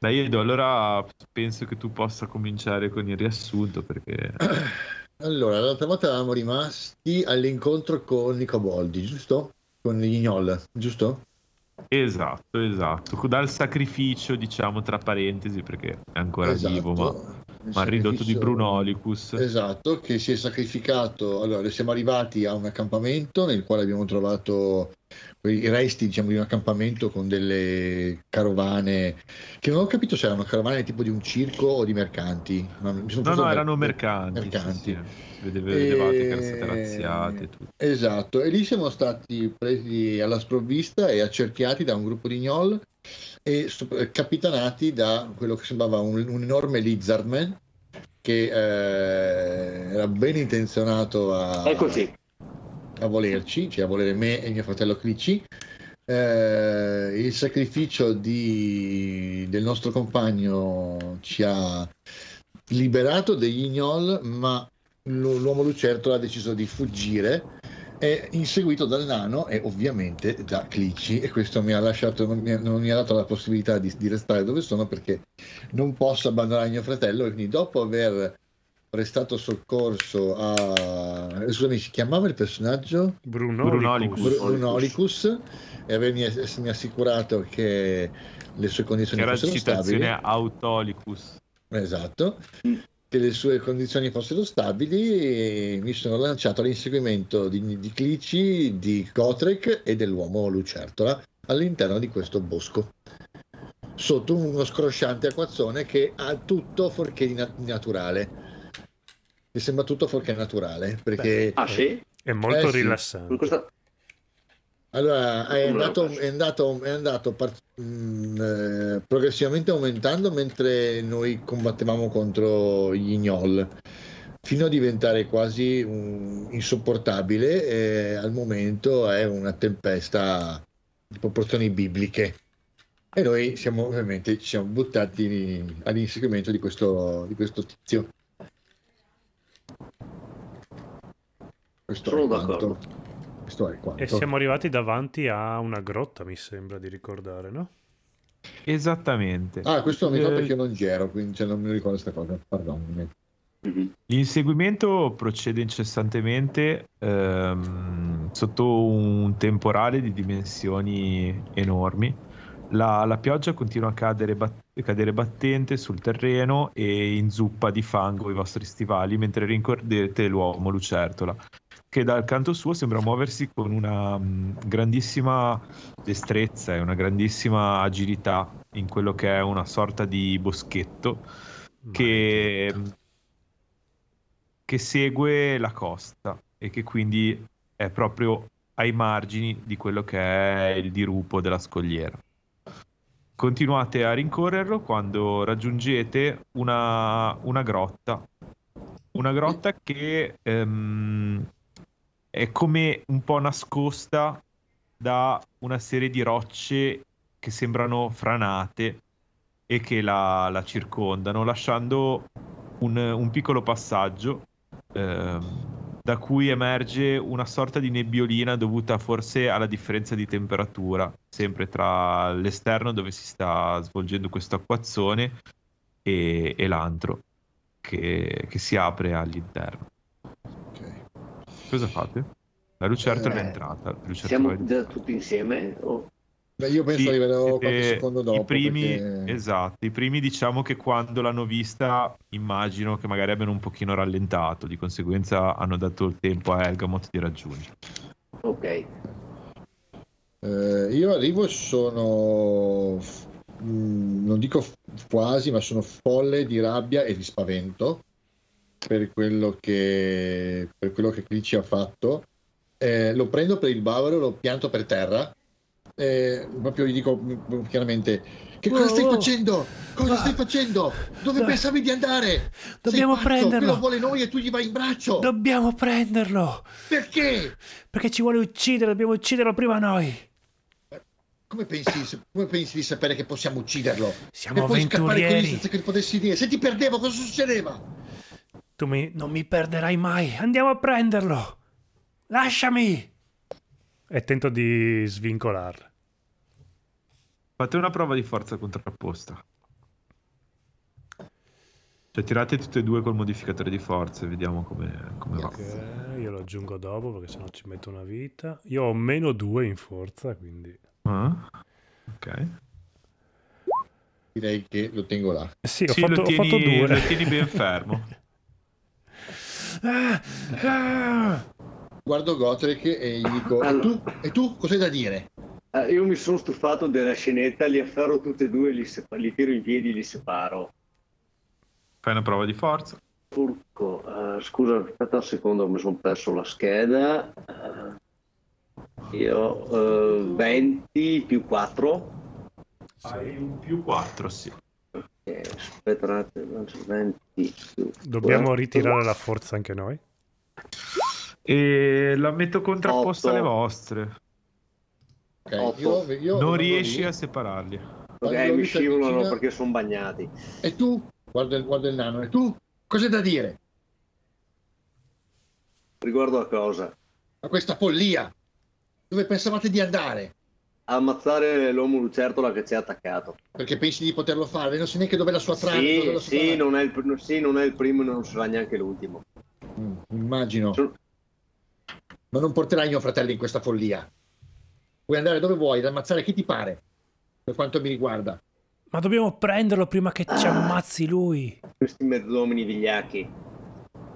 Dai Edo, allora penso che tu possa cominciare con il riassunto perché... Allora, l'altra volta eravamo rimasti all'incontro con i Coboldi, giusto? Con gli Gnoll, giusto? Esatto, esatto. Dal sacrificio, diciamo, tra parentesi, perché è ancora Esatto. vivo, ma, ma ridotto di Brunolicus. Esatto, che si è sacrificato. Allora, siamo arrivati a un accampamento nel quale abbiamo trovato i resti, diciamo, di un accampamento con delle carovane che non ho capito se erano carovane tipo di un circo o di mercanti. No, no, mer- erano mercanti. mercanti. Sì, sì. Vedeve- Vedevate che erano state E- razziate e tutto. Esatto, e lì siamo stati presi alla sprovvista e accerchiati da un gruppo di gnoll e eh, capitanati da quello che sembrava un, un enorme lizardman che eh, era ben intenzionato a, Eccoci. a volerci, cioè a volere me e mio fratello Clicci. Eh, il sacrificio di- del nostro compagno ci ha liberato degli gnoll, ma l'uomo lucertola ha deciso di fuggire è inseguito dal nano e ovviamente da Clicci e questo mi ha lasciato non mi, non mi ha dato la possibilità di, di restare dove sono perché non posso abbandonare mio fratello e quindi dopo aver prestato soccorso a scusami si chiamava il personaggio Bruno Brunolicus. Licus. Br- Brunolicus e avermi assicurato che le sue Che condizioni era fossero stabili citazione Autolicus. Esatto, che le sue condizioni fossero stabili e mi sono lanciato all'inseguimento di, di Clicci, di Gotrek e dell'uomo Lucertola all'interno di questo bosco sotto uno scrosciante acquazzone che ha tutto fuorché di na- naturale mi sembra tutto fuorché naturale perché Ah sì? È molto Eh, sì. rilassante. Questa- Allora, è Come andato, è andato, è andato par- mh, eh, progressivamente aumentando mentre noi combattevamo contro gli gnoll, fino a diventare quasi un- insopportabile. E al momento è una tempesta di proporzioni bibliche. E noi siamo ovviamente ci siamo buttati all'inseguimento di questo, di questo tizio. Questo Sono è d'accordo. Questo è quanto. E siamo arrivati davanti a una grotta, mi sembra di ricordare, no? Esattamente. Ah, questo mi ricordo Eh, perché non c'ero, quindi cioè, non mi ricordo questa cosa. Pardon. Mhm. L'inseguimento procede incessantemente ehm, sotto un temporale di dimensioni enormi. La, la pioggia continua a cadere, bat- cadere battente sul terreno e inzuppa di fango i vostri stivali mentre rincorrete l'uomo lucertola, che dal canto suo sembra muoversi con una mm, grandissima destrezza e una grandissima agilità in quello che è una sorta di boschetto che, che segue la costa e che quindi è proprio ai margini di quello che è il dirupo della scogliera. Continuate a rincorrerlo quando raggiungete una, una grotta, una grotta che ehm, è come un po' nascosta da una serie di rocce che sembrano franate e che la, la circondano, lasciando un, un piccolo passaggio ehm, da cui emerge una sorta di nebbiolina dovuta forse alla differenza di temperatura, sempre tra l'esterno dove si sta svolgendo questo acquazzone e, e l'antro che, che si apre all'interno. Cosa fate? La lucertola è Eh, entrata. la lucertola Siamo è- già tutti insieme? O- Beh, io penso Sì, arriverò siete qualche secondo dopo. I primi, perché- esatto, i primi diciamo che quando l'hanno vista immagino che magari abbiano un pochino rallentato, di conseguenza hanno dato il tempo a Elgamot di raggiungere. Ok. Eh, io arrivo e sono, mh, non dico quasi, ma sono folle di rabbia e di spavento per quello che, per quello che Clicci ha fatto. Eh, lo prendo per il bavero, lo pianto per terra. eh, proprio gli dico mh, chiaramente: Che cosa Oh, stai oh. facendo? Cosa Ah. stai facendo? Dove No. pensavi di andare? Dobbiamo Sei prenderlo. Quello vuole noi e tu gli vai in braccio. Dobbiamo prenderlo! Perché? Perché ci vuole uccidere, dobbiamo ucciderlo prima noi! Come pensi, come pensi di sapere che possiamo ucciderlo? Siamo e poi scappare con senza che potessi dire. Se ti perdevo, cosa succedeva? Tu mi- non mi perderai mai! Andiamo a prenderlo! Lasciami! E tento di svincolarla. Fate una prova di forza contrapposta. Cioè, tirate tutte e due col modificatore di forza e vediamo come, come va. Ok, io lo aggiungo dopo perché sennò ci metto una vita. Io ho meno due in forza, quindi... Ah, ok. Direi che lo tengo là. Sì, ho, Sì, fatto, lo, ho tieni, fatto due. lo tieni ben fermo. Ah, ah. Guardo Gotrek e gli dico: E tu? E tu? Cos'hai da dire? Eh, io mi sono stufato della scenetta, li afferro tutti e due, li, sepa- li tiro in piedi, li separo. Fai una prova di forza. Porco, eh, scusa, aspetta un secondo, mi sono perso la scheda. Eh, io eh, 20 più 4. Hai un più 4, sì. Aspetta un attimo, 20 più Dobbiamo ritirare la forza anche noi. E la metto contrapposta Otto. alle vostre. Ok, Otto. io, io Non riesci a separarli. Ok, mi scivolano perché sono bagnati. E tu? Guardo il, guardo il nano. E tu? Cos'hai da dire? Riguardo a cosa? A questa follia? Dove pensavate di andare? Ammazzare l'uomo lucertola che ci ha attaccato. Perché pensi di poterlo fare? Non sai neanche dov'è la sua trama. dove Sì, la sua sì, non è il, sì, non è il primo e non sarà neanche l'ultimo. Mm, immagino. Sono- Ma non porterai mio fratello in questa follia. Puoi andare dove vuoi, ad ammazzare chi ti pare. Per quanto mi riguarda. Ma dobbiamo prenderlo prima che ci ammazzi lui. Questi mezzodomini vigliacchi.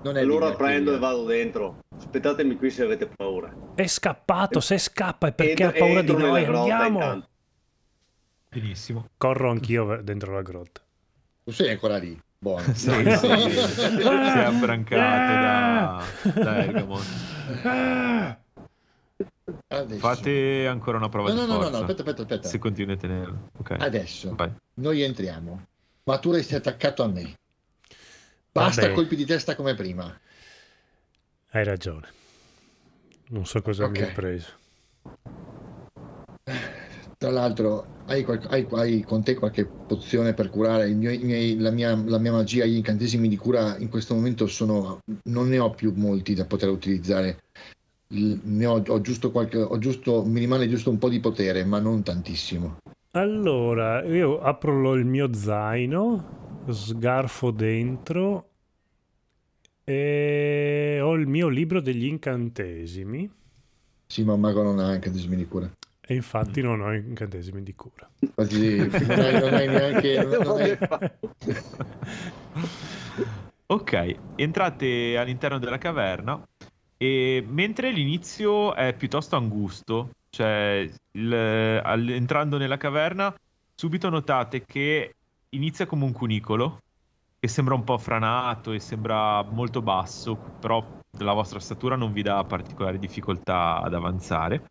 Non è Allora prendo e vado dentro. Aspettatemi qui se avete paura. È scappato, se scappa è perché Entro- ha paura di noi. grotta Andiamo. intanto. Benissimo. Corro anch'io dentro la grotta. Tu sei ancora lì. Buono. Sì, sì. si è abbrancato da, da Ergamon. Ah. Adesso. Fate ancora una prova No, di no, no, no, aspetta, aspetta, aspetta. Se continui a tenerlo. Ok. Adesso Vai. noi entriamo. Ma tu resti attaccato a me. Basta Vabbè. colpi di testa come prima. Hai ragione. Non so cosa mi Ok. hai preso. Tra l'altro, hai, qual- hai- hai con te qualche pozione per curare? I miei- la, mia, la mia magia, gli incantesimi di cura in questo momento sono. Non ne ho più molti da poter utilizzare. Il- ne ho, ho giusto qualche. Ho giusto, mi rimane giusto un po' di potere, ma non tantissimo. Allora, io apro il mio zaino, sgarfo dentro e ho il mio libro degli incantesimi Sì, ma un mago non ha incantesimi di cura. e infatti non ho incantesimi di cura. Infatti, non hai, non hai neanche. non- non hai- Ok, entrate all'interno della caverna e mentre l'inizio è piuttosto angusto, cioè il- entrando nella caverna subito notate che inizia come un cunicolo che sembra un po' franato e sembra molto basso, però la vostra statura non vi dà particolari difficoltà ad avanzare.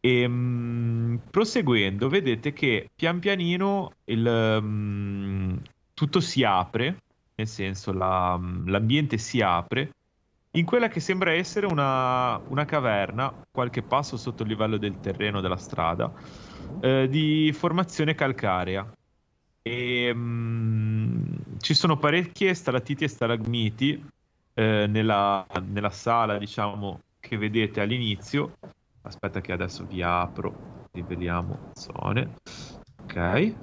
E mm, proseguendo, vedete che pian pianino il, mm, tutto si apre, nel senso la- l'ambiente si apre in quella che sembra essere una, una caverna, qualche passo sotto il livello del terreno della strada, eh, di formazione calcarea. E, mm, ci sono parecchie stalattiti e stalagmiti eh, nella, nella sala, diciamo, che vedete all'inizio. Aspetta che adesso vi apro, riveliamo zone. Ok.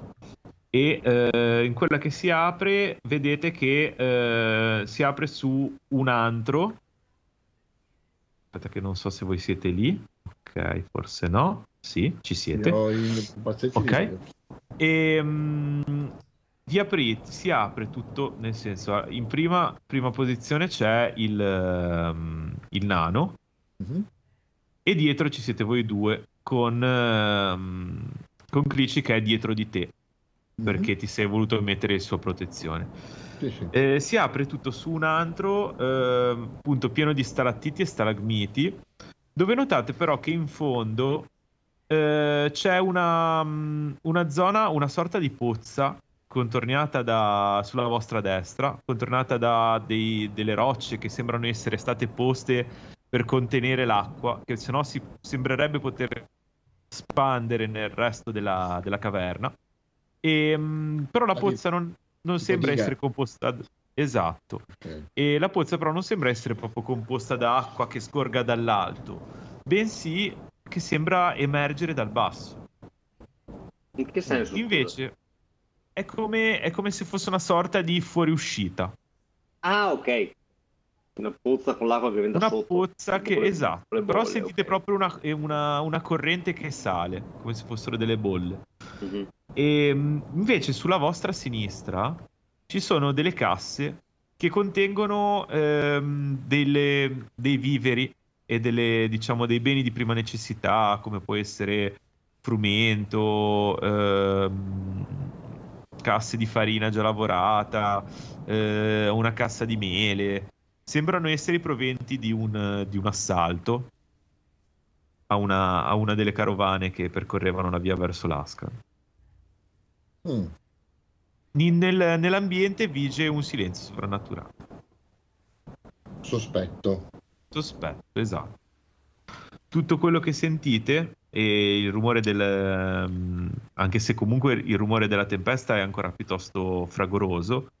E eh, in quella che si apre, vedete che eh, si apre su un antro. Aspetta che non so se voi siete lì. Ok, forse no. Sì, ci siete. Ok. E mm, vi aprite, si apre tutto, nel senso, in prima, prima posizione c'è il, ehm, il nano Mhm. e dietro ci siete voi due con, ehm, con Clici che è dietro di te perché ti sei voluto mettere il suo protezione. Sì, sì. Eh, si apre tutto su un antro ehm, appunto pieno di stalattiti e stalagmiti dove notate però che in fondo eh, c'è una, mm, una zona, una sorta di pozza contornata da, sulla vostra destra, contornata da dei- delle rocce che sembrano essere state poste per contenere l'acqua, che se no si sembrerebbe poter spandere nel resto della, della caverna. E, mm, però la pozza non, non sembra essere composta... Esatto. Ok. E la pozza però non sembra essere proprio composta da acqua che scorga dall'alto, bensì che sembra emergere dal basso. In che senso? Invece, è come, è come se fosse una sorta di fuoriuscita. Ah, ok. Una pozza con l'acqua che viene da Una sotto. pozza che, Con le- esatto, con le però bolle, sentite ok. proprio una, eh, una- una corrente che sale, come se fossero delle bolle. Mhm. E mh, invece sulla vostra sinistra ci sono delle casse che contengono ehm, delle- dei viveri e delle, diciamo, dei beni di prima necessità, come può essere frumento, ehm, casse di farina già lavorata, eh, una cassa di mele. Sembrano essere i proventi di un, di un assalto a una, a una delle carovane che percorrevano la via verso l'Ascan. Mm. Nel- nell'ambiente vige un silenzio sovrannaturale. Sospetto. Sospetto, esatto. Tutto quello che sentite e il rumore del... ehm, anche se comunque il rumore della tempesta è ancora piuttosto fragoroso,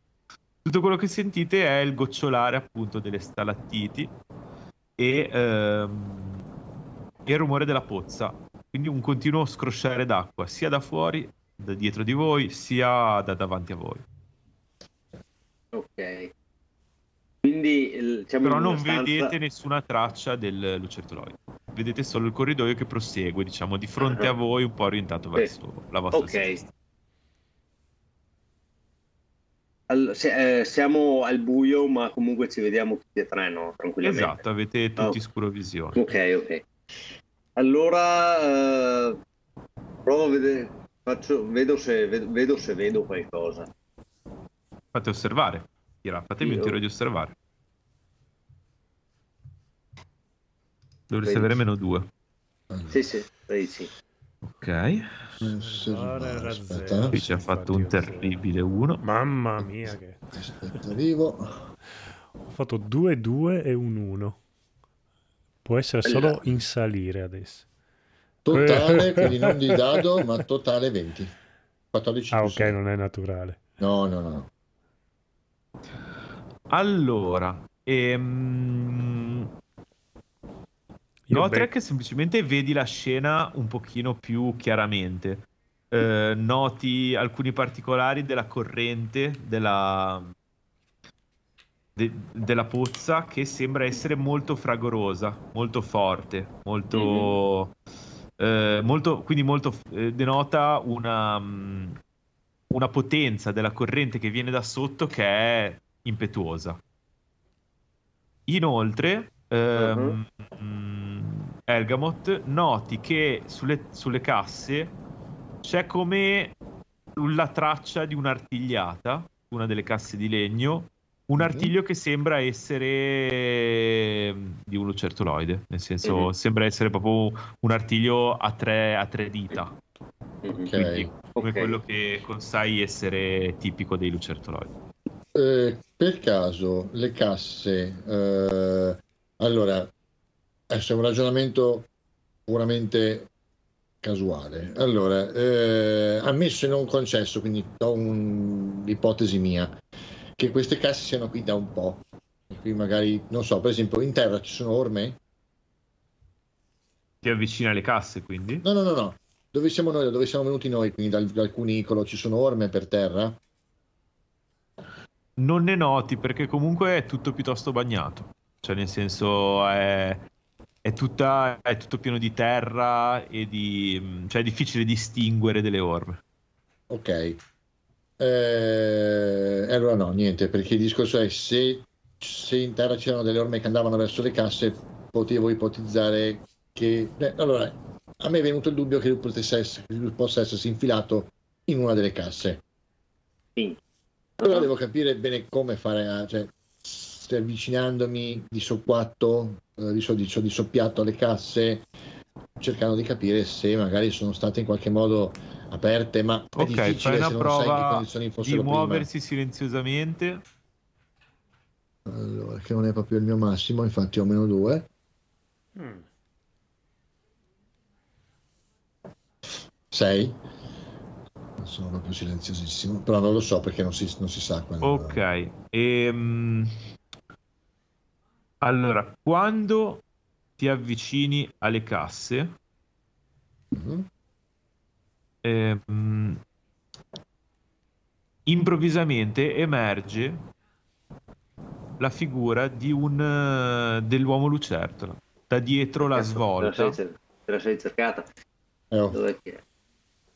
tutto quello che sentite è il gocciolare appunto delle stalattiti e, ehm, e il rumore della pozza. Quindi un continuo scrosciare d'acqua, sia da fuori, da dietro di voi, sia da davanti a voi. Ok. Quindi siamo Però non stanza- vedete nessuna traccia del lucertoloide. Vedete solo il corridoio che prosegue, diciamo, di fronte a voi, un po' orientato verso la vostra Ok. sinistra. Al- se- eh, siamo al buio, ma comunque ci vediamo tutti e tre, no? Tranquillamente. Esatto, avete tutti Oh. scurovisione. Ok, ok. Allora eh, provo a vedere, faccio, vedo, se, vedo, vedo se vedo qualcosa. Fate osservare. Tira, fatemi un Io? tiro di osservare. Dovreste Vedici. avere meno due. Allora, Sì, sì, sì, sì. Ok. osservare, aspetta. Qui ci ha fatto un terribile 1. Mamma mia, che... aspetta, arrivo. ho fatto 2, 2 e un 1. Può essere solo in salire adesso. Totale, quindi non di dado, ma totale 20. 14 Ah, ok, non è naturale. No, no, no. Allora, ehm, be- semplicemente vedi la scena un pochino più chiaramente. Eh, noti alcuni particolari della corrente della, de- della pozza che sembra essere molto fragorosa, molto forte, molto, eh, molto quindi molto, eh, denota una, mm, una potenza della corrente che viene da sotto che è impetuosa. Inoltre, ehm, mm, Ergamot, noti che sulle, sulle casse c'è come la traccia di un'artigliata, una delle casse di legno, un Mhm. artiglio che sembra essere ehm, di un lucertoloide, nel senso Mhm. sembra essere proprio un artiglio a tre, a tre dita, Mhm. quindi come Ok. quello che sai essere tipico dei lucertoloidi. Eh, per caso le casse, eh, allora, adesso è un ragionamento puramente casuale. Allora, eh, ammesso e non concesso, quindi do un'ipotesi mia, che queste casse siano qui da un po'. Qui magari, non so, per esempio in terra ci sono orme? Ti avvicina alle casse, quindi? No, no, no, no. Dove siamo noi? Da dove siamo venuti noi? Quindi dal, dal cunicolo ci sono orme per terra? Non ne noti perché comunque è tutto piuttosto bagnato. Cioè, nel senso, è, è, tutta, è tutto pieno di terra e di... cioè è difficile distinguere delle orme. Ok. Eh, allora no, niente, perché il discorso è se, se in terra c'erano delle orme che andavano verso le casse, potevo ipotizzare che... eh, allora, a me è venuto il dubbio che lui, potesse essere, che lui possa essersi infilato in una delle casse. Sì. Però devo capire bene come fare, cioè, se avvicinandomi di soppiatto, eh, di, so- di, so- di soppiatto alle casse, cercando di capire se magari sono state in qualche modo aperte, ma è Ok, difficile se non sai in che condizioni di fossero prima. muoversi silenziosamente. Allora, che non è proprio il mio massimo, infatti ho meno due. Mm. 6. Non sono proprio silenziosissimo, però non lo so perché non si, non si sa quando... Ok. Ehm, Allora, quando ti avvicini alle casse, Mhm. ehm, improvvisamente emerge la figura di un eh, dell'uomo lucertola da dietro la Cazzo, svolta Te la sei, te la sei cercata. Eh, oh, Dov'è che è?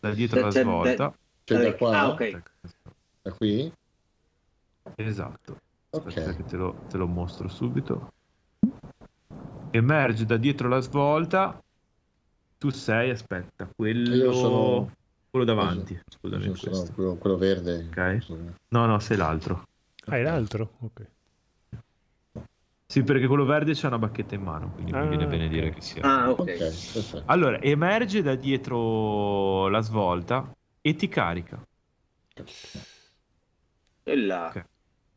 Da dietro la svolta cioè da qua? Ah, ok. Da qui? esatto Aspetta Ok. che te lo, te lo mostro subito emerge da dietro la svolta tu sei aspetta quello sono- quello davanti scusami Sono- quello, quello verde. Ok. Sono- no no sei l'altro Ah, è l'altro? Ok. Sì perché quello verde c'ha una bacchetta in mano quindi mi Ah, viene bene ok. dire che sia Ah, ok. Allora, emerge da dietro la svolta e ti carica. E là. Ok.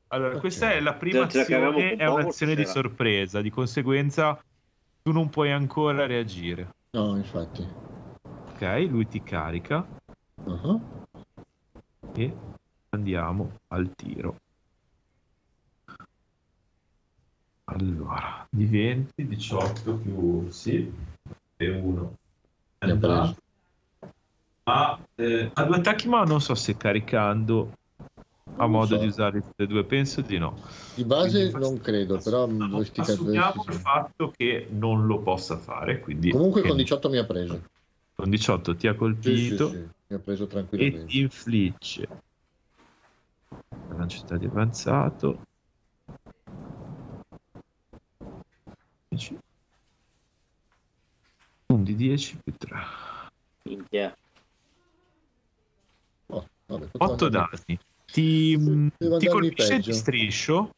Allora, Ok. questa è la prima Già azione, è un'azione di sorpresa, di conseguenza tu non puoi ancora reagire. No, infatti. Ok, lui ti carica Uh-huh. e andiamo al tiro. Allora, di 20, 18 più sì, e 1. Mi ha eh, ha due attacchi, ma non so se caricando ha modo so. di usare tutte e due. Penso di no. Di base Quindi non credo, però cazzo- assumiamo sì, il sì. fatto che non lo possa fare. Quindi Comunque con 18 mi ha preso. con 18 ti ha Sì, sì, colpito sì, Mi ha preso e tranquillamente. ti infligge velocità di avanzato. 10. Un di 10 più 3. Minchia. Oh, vabbè, poteva 8 andare- danni. Ti, Devo ti colpisce peggio. di striscio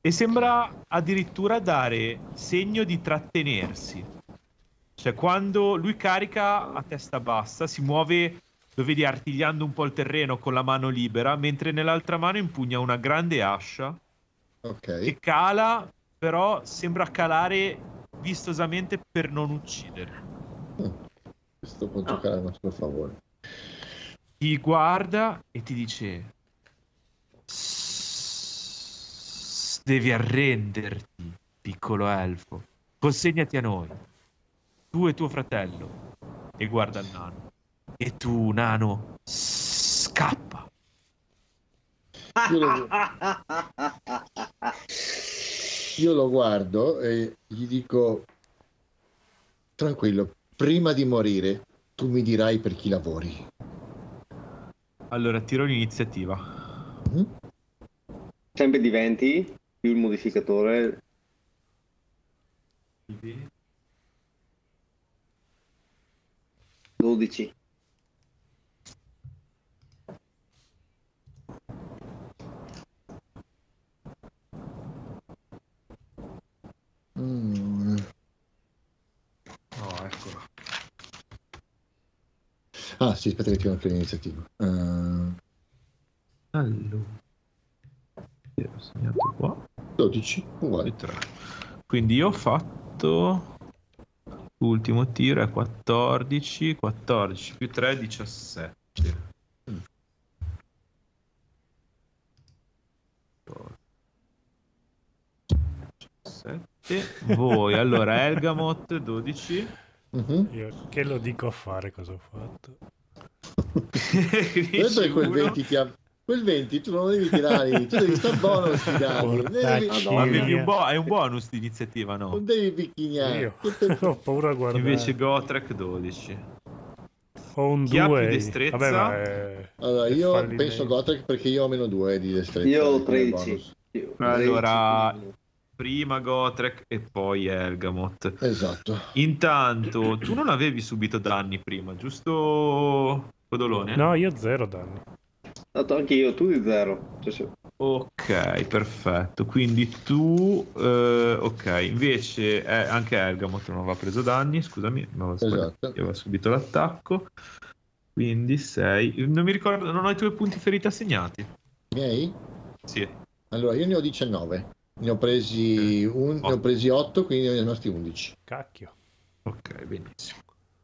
e sembra addirittura dare segno di trattenersi. Cioè, quando lui carica a testa bassa, si muove, lo vedi artigliando un po' il terreno con la mano libera, mentre nell'altra mano impugna una grande ascia Ok. che cala, però sembra calare vistosamente per non uccidere. Questo può giocare a nostro favore. ti guarda e ti dice "S- devi arrenderti piccolo elfo. Consegnati a noi. Tu e tuo fratello. E guarda il nano. E tu nano scappa Io lo, guardo e gli dico tranquillo, prima di morire tu mi dirai per chi lavori. allora tiro l'iniziativa Mhm. Sempre di 20 più il modificatore. 12. Mm. oh eccolo Ah sì, aspetta che tiro anche l'iniziativa. Eh, allora Io ho segnato qua 12, uguale. e 3 quindi io ho fatto l'ultimo tiro è 14 14 più 3 17 Mm. Sette. Voi allora Elgamot 12 Mhm. Io che lo dico a fare cosa ho fatto? Adesso è quel 20 ti ha... Quel 20 tu non lo devi tirare, tu devi stare buono a non devi, Portacci. Ma avevi Mia. un bo- è un bonus di iniziativa no? non devi picchignare. Io Tutto- ho paura a guardare. invece Gotrek 12 ho un chi ha più 2. destrezza? Vabbè, ma è... Allora, io penso Gotrek perché io ho meno 2 di destrezza. Io ho come 13. bonus. Io- Allora- 13. Prima Gotrek e poi Elgamot Esatto. Intanto, tu non avevi subito danni prima, giusto, Codolone? No, io zero danni. Ho dato anche io, tu di 0. Cioè, se- Ok, perfetto. Quindi tu, eh, ok, invece eh, anche Elgamot non aveva preso danni, scusami, mi aveva sbagliato, Esatto. io avevo subito l'attacco. Quindi 6. Non mi ricordo, non ho i tuoi punti ferita segnati. Miei? Sì. Allora, io ne ho 19. Ne ho presi, un, ne ho presi 8, quindi ne ho rimasti 11. Cacchio. Ok, benissimo.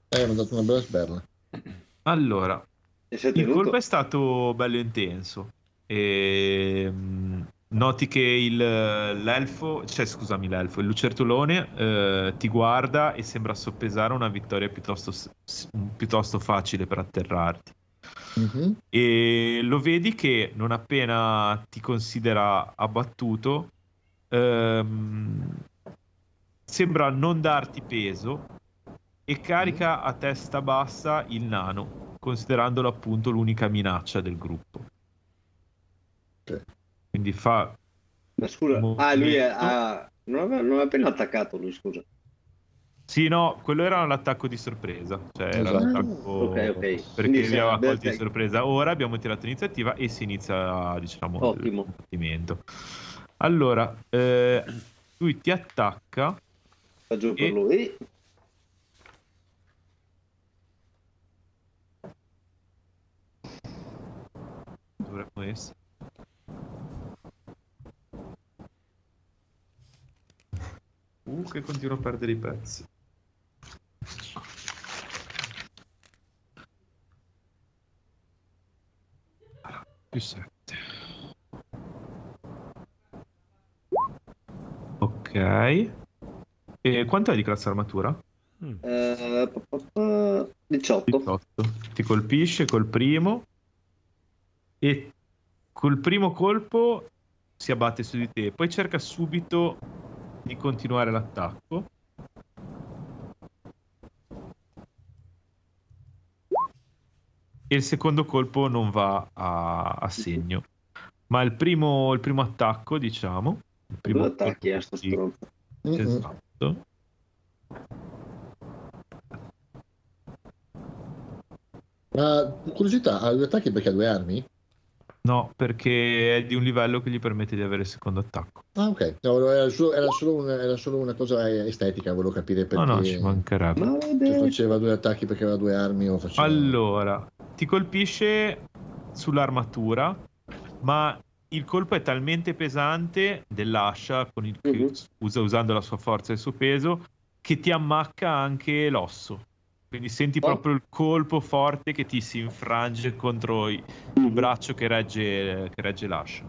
Eh, mi ha dato una bella sberla. Allora, Il colpo è stato bello intenso. E, mm, noti che il, l'elfo, cioè scusami, l'elfo, il lucertolone eh, ti guarda e sembra soppesare una vittoria piuttosto, piuttosto facile per atterrarti. Mhm. e lo vedi che non appena ti considera abbattuto ehm, sembra non darti peso e carica a testa bassa il nano considerandolo appunto l'unica minaccia del gruppo Ok. quindi fa Ma scusa, ah, lui è, ah, non, aveva, non aveva appena attaccato lui, scusa. sì no quello era l'attacco di sorpresa cioè era Esatto. l'attacco Ok, ok. perché se aveva colti di sorpresa ora abbiamo tirato iniziativa e si inizia diciamo Ottimo. il combattimento allora eh, lui ti attacca Va giù per E- lui. dovremmo essere. Uh che continuo a perdere i pezzi. Più 7 ok e quanto hai di classe armatura? Mm. Eh, pa, pa, pa, 18. 18 ti colpisce col primo e col primo colpo si abbatte su di te poi cerca subito di continuare l'attacco e il secondo colpo non va a, a segno ma il primo, il primo attacco diciamo primo Due attacchi colpo a sto di- stronzo. Esatto Ma curiosità, ha due attacchi perché ha due armi? no perché è di un livello che gli permette di avere il secondo attacco Ah, ok. No, era, solo, era solo una, era solo una cosa estetica, volevo capire perché no no ci mancherebbe se Maledetto. faceva due attacchi perché aveva due armi o faceva... Allora, ti colpisce sull'armatura, ma il colpo è talmente pesante dell'ascia con il che Mhm. usa usando la sua forza e il suo peso che ti ammacca anche l'osso. Quindi senti Oh. proprio il colpo forte che ti si infrange contro il braccio che regge, che regge l'ascia.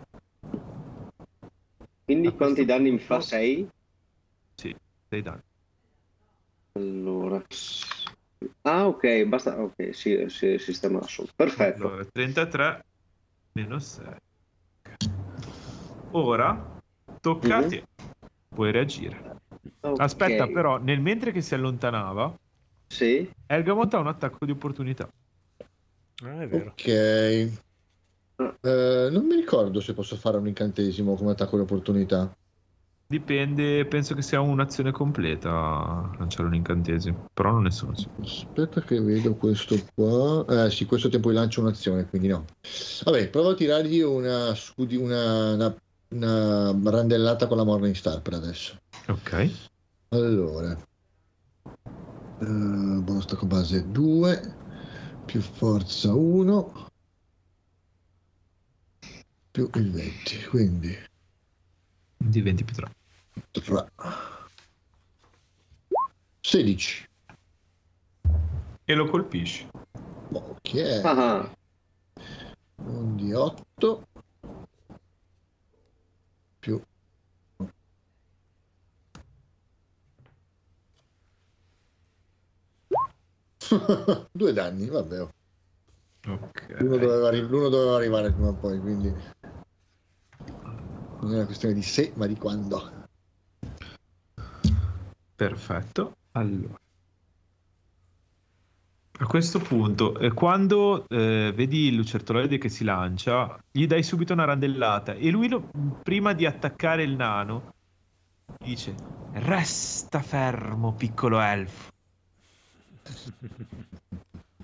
Quindi A quanti questo danni mi fa? 6? Sì, sei danni. Allora. Ah, ok, basta. Ok, sì, sì, sistema assolto. Perfetto. Allora, 33 meno 6. Ora tocca a te. Puoi reagire. Ok. Aspetta, però, nel mentre che si allontanava, Sì. Ergamot ha un attacco di opportunità. Ah, è vero. Ok. Eh, non mi ricordo se posso fare un incantesimo come attacco di opportunità. Dipende, penso che sia un'azione completa lanciare un incantesimo, però non ne sono sicuro. Aspetta che vedo questo qua. Eh sì, questo tempo lancio un'azione, quindi no. Vabbè, provo a tirargli una, scudi- una, una, una randellata con la Morning Star per adesso. Ok. Allora. Eh, buono stacco base 2 più forza 1 più il 20, quindi Di 20 più 3. 3. 16. E lo colpisci. Ok. Ah, Un di 8 più due danni, vabbè. Ok. L'uno doveva, l'uno doveva arrivare prima o poi, quindi non è una questione di se, ma di quando. Perfetto. Allora. A questo punto, eh, quando eh, vedi il lucertoloide che si lancia, gli dai subito una randellata e lui, lo- prima di attaccare il nano, dice: Resta fermo, piccolo elfo.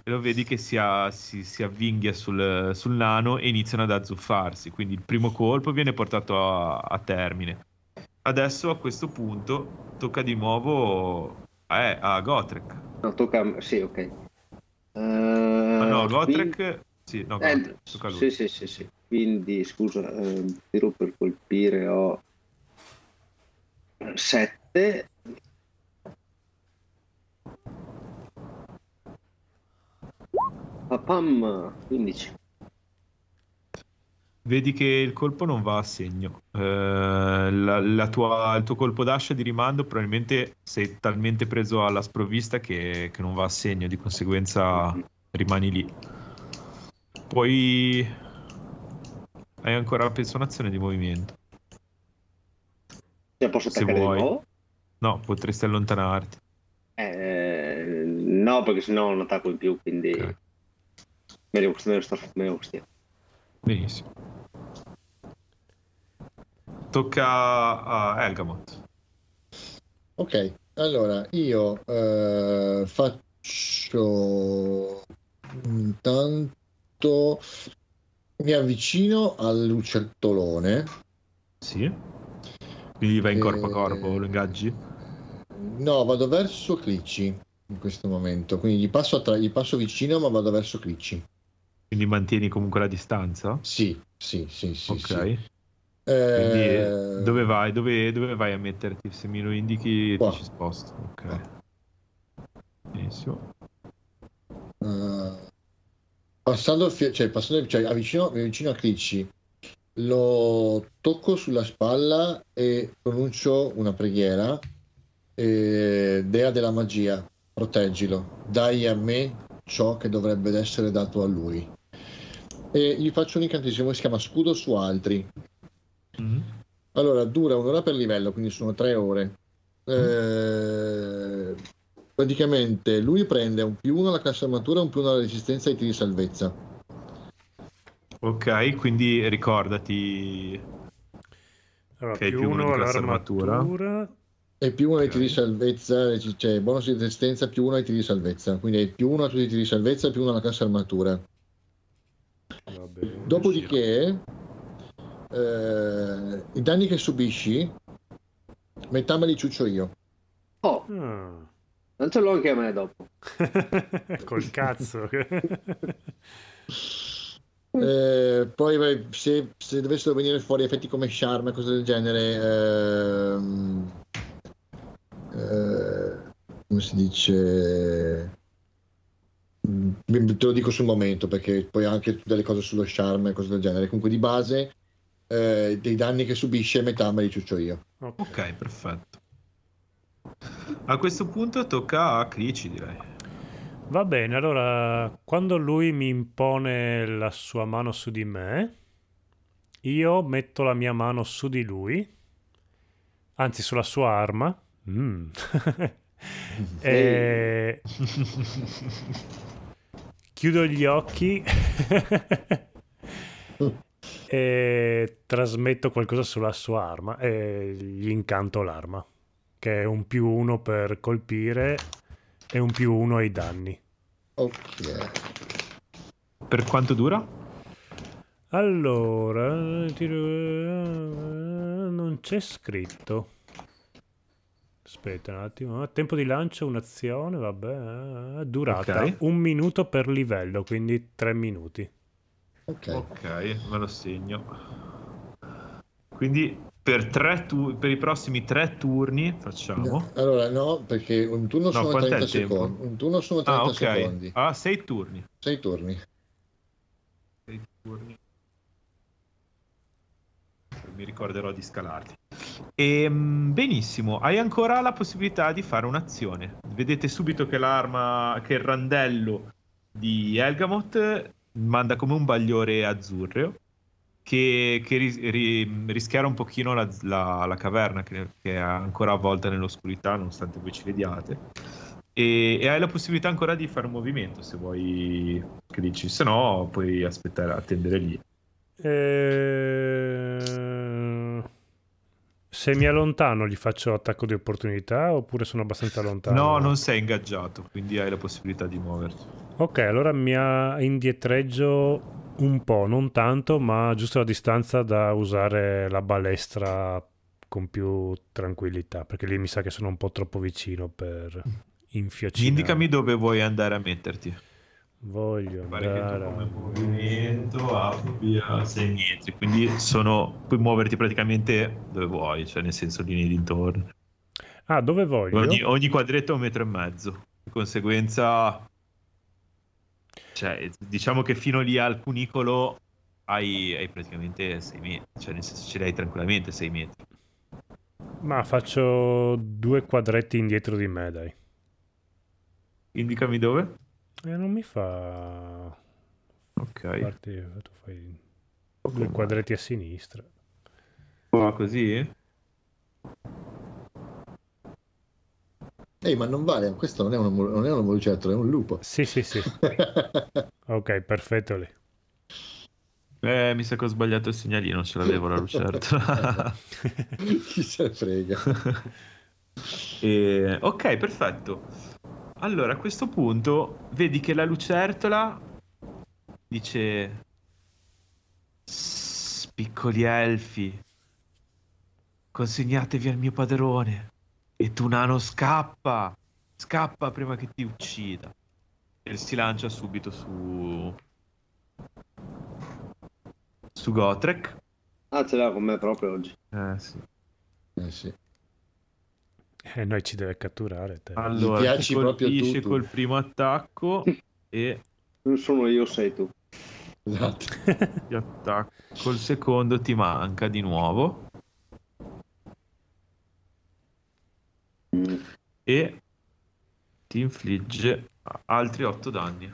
E lo vedi che si, a- si- si avvinghia sul, sul nano e iniziano ad azzuffarsi. Quindi il primo colpo viene portato a, a termine. Adesso a questo punto tocca di nuovo eh, a Gotrek. no, tocca a. Sì, ok. Eh, Ah no, quindi- Gotrek... Sì, no, Eh, Gotrek, tocca a lui. sì, sì, sì, sì. Quindi, scusa, ehm, tiro per colpire ho 7. Papam, 15. Vedi che il colpo non va a segno. Eh, la- la tua- il tuo colpo d'ascia di rimando probabilmente sei talmente preso alla sprovvista che, che non va a segno, di conseguenza rimani lì. Poi hai ancora penso un'azione di movimento. Cioè, posso Se vuoi. No, potresti allontanarti. Eh, no, perché sennò non attacco in più, quindi Ok. Meglio, meglio, star- meglio così. Benissimo. Tocca a Elgamot. Ok, allora io eh, faccio intanto mi avvicino al lucertolone. Sì. Quindi vai in corpo a Eh, corpo, lo ingaggi? No, vado verso Clicci in questo momento, quindi gli passo, attra- gli passo vicino ma vado verso Clicci. Quindi mantieni comunque la distanza? Sì, sì, sì, sì. ok. sì. Eh, dove vai? Dove, dove vai a metterti? Se me lo indichi Qua. ti ci sposto. Ok. Benissimo. eh, passando, cioè, passando cioè, avvicino, mi avvicino a Clicci, lo tocco sulla spalla e pronuncio una preghiera. Eh, Dea della magia, proteggilo, dai a me ciò che dovrebbe essere dato a lui. E gli faccio un incantesimo che si chiama scudo su altri. Mhm. Allora, dura un'ora per livello, quindi sono tre ore. Eh, praticamente lui prende un più uno alla classe armatura e un più uno alla resistenza ai tiri di salvezza. Ok, quindi ricordati. Allora, Ok, più più uno all'armatura. E più uno ai tiri di salvezza, cioè bonus di resistenza più uno ai tiri di salvezza. Quindi hai più uno a tutti i tiri di salvezza e più uno alla classe armatura. Va bene. Dopodiché, eh, i danni che subisci, metà me li ciuccio io. Oh, Ah. non ce l'ho anche a me dopo. Col cazzo. Eh, poi se, se dovessero venire fuori effetti come charme e cose del genere, ehm, eh, come si dice? Mm, Te lo dico sul momento perché poi anche delle cose sullo charme e cose del genere. Comunque di base, eh, dei danni che subisce, metà me li ciuccio io. Ok. Ok, perfetto. A questo punto tocca a Crici, direi. Va bene, allora quando lui mi impone la sua mano su di me, io metto la mia mano su di lui, anzi sulla sua arma. Mm. e chiudo gli occhi e trasmetto qualcosa sulla sua arma e gli incanto l'arma, che è un più uno per colpire e un più uno ai danni. Ok. Per quanto dura? Allora, non c'è scritto. Aspetta un attimo. ah, Tempo di lancio, un'azione, vabbè. eh, Durata Ok. un minuto per livello, quindi tre minuti. Ok. Ok, me lo segno. Quindi per, tre tu- per i prossimi tre turni facciamo. Allora, no, perché un turno No, sono quant'è 30 il tempo? secondi. Un turno sono 30 Ah, ok. secondi. Ah, sei turni. 6 turni. Sei turni. Mi ricorderò di scalarti. Ehm, benissimo, hai ancora la possibilità di fare un'azione. Vedete subito che l'arma, che il randello di Elgamot manda come un bagliore azzurreo che, che ris- ri- rischiara un pochino la, la- la caverna che, che è ancora avvolta nell'oscurità nonostante voi ci vediate. E, e hai la possibilità ancora di fare un movimento se vuoi che dici, se no puoi aspettare, attendere lì. Eh, Se mi allontano gli faccio attacco di opportunità oppure sono abbastanza lontano? No, non sei ingaggiato, quindi hai la possibilità di muoverti. Ok, allora mi indietreggio un po', non tanto, ma giusto la distanza da usare la balestra con più tranquillità, perché lì mi sa che sono un po' troppo vicino per infiocinare. Indicami dove vuoi andare a metterti. Voglio Mi pare che tu andare... come movimento abbia 6 metri, quindi sono, puoi muoverti praticamente dove vuoi, cioè nel senso linee dintorno. Ah, dove voglio? Ogni, ogni quadretto è un metro e mezzo, di conseguenza, cioè, diciamo che fino lì al cunicolo hai, hai praticamente 6 metri, cioè nel senso ce l'hai tranquillamente 6 metri. Ma faccio due quadretti indietro di me, dai. Indicami dove? E non mi fa Ok. Parti, tu fai due quadretti a sinistra. Qua così? Ehi, ma non vale, questo non è un, non è un lucertola, è un lupo. Sì, sì, sì. ok, perfetto lì. Eh, mi sa che ho sbagliato il segnalino, ce l'avevo la lucertola. Chi se ne frega. E- ok, perfetto. Allora, a questo punto vedi che la lucertola dice: "Sss, Piccoli elfi, consegnatevi al mio padrone. E tu, nano, scappa! Scappa prima che ti uccida. E si lancia subito su. su Gotrek. Ah, ce l'ha con me proprio oggi. Eh sì. Eh sì. E noi ci deve catturare. Te. Allora, piaci ti proprio colpisce col primo attacco e Non sono io, sei tu. Esatto. ti attacca. Col secondo ti manca di nuovo Mm. e ti infligge altri 8 danni.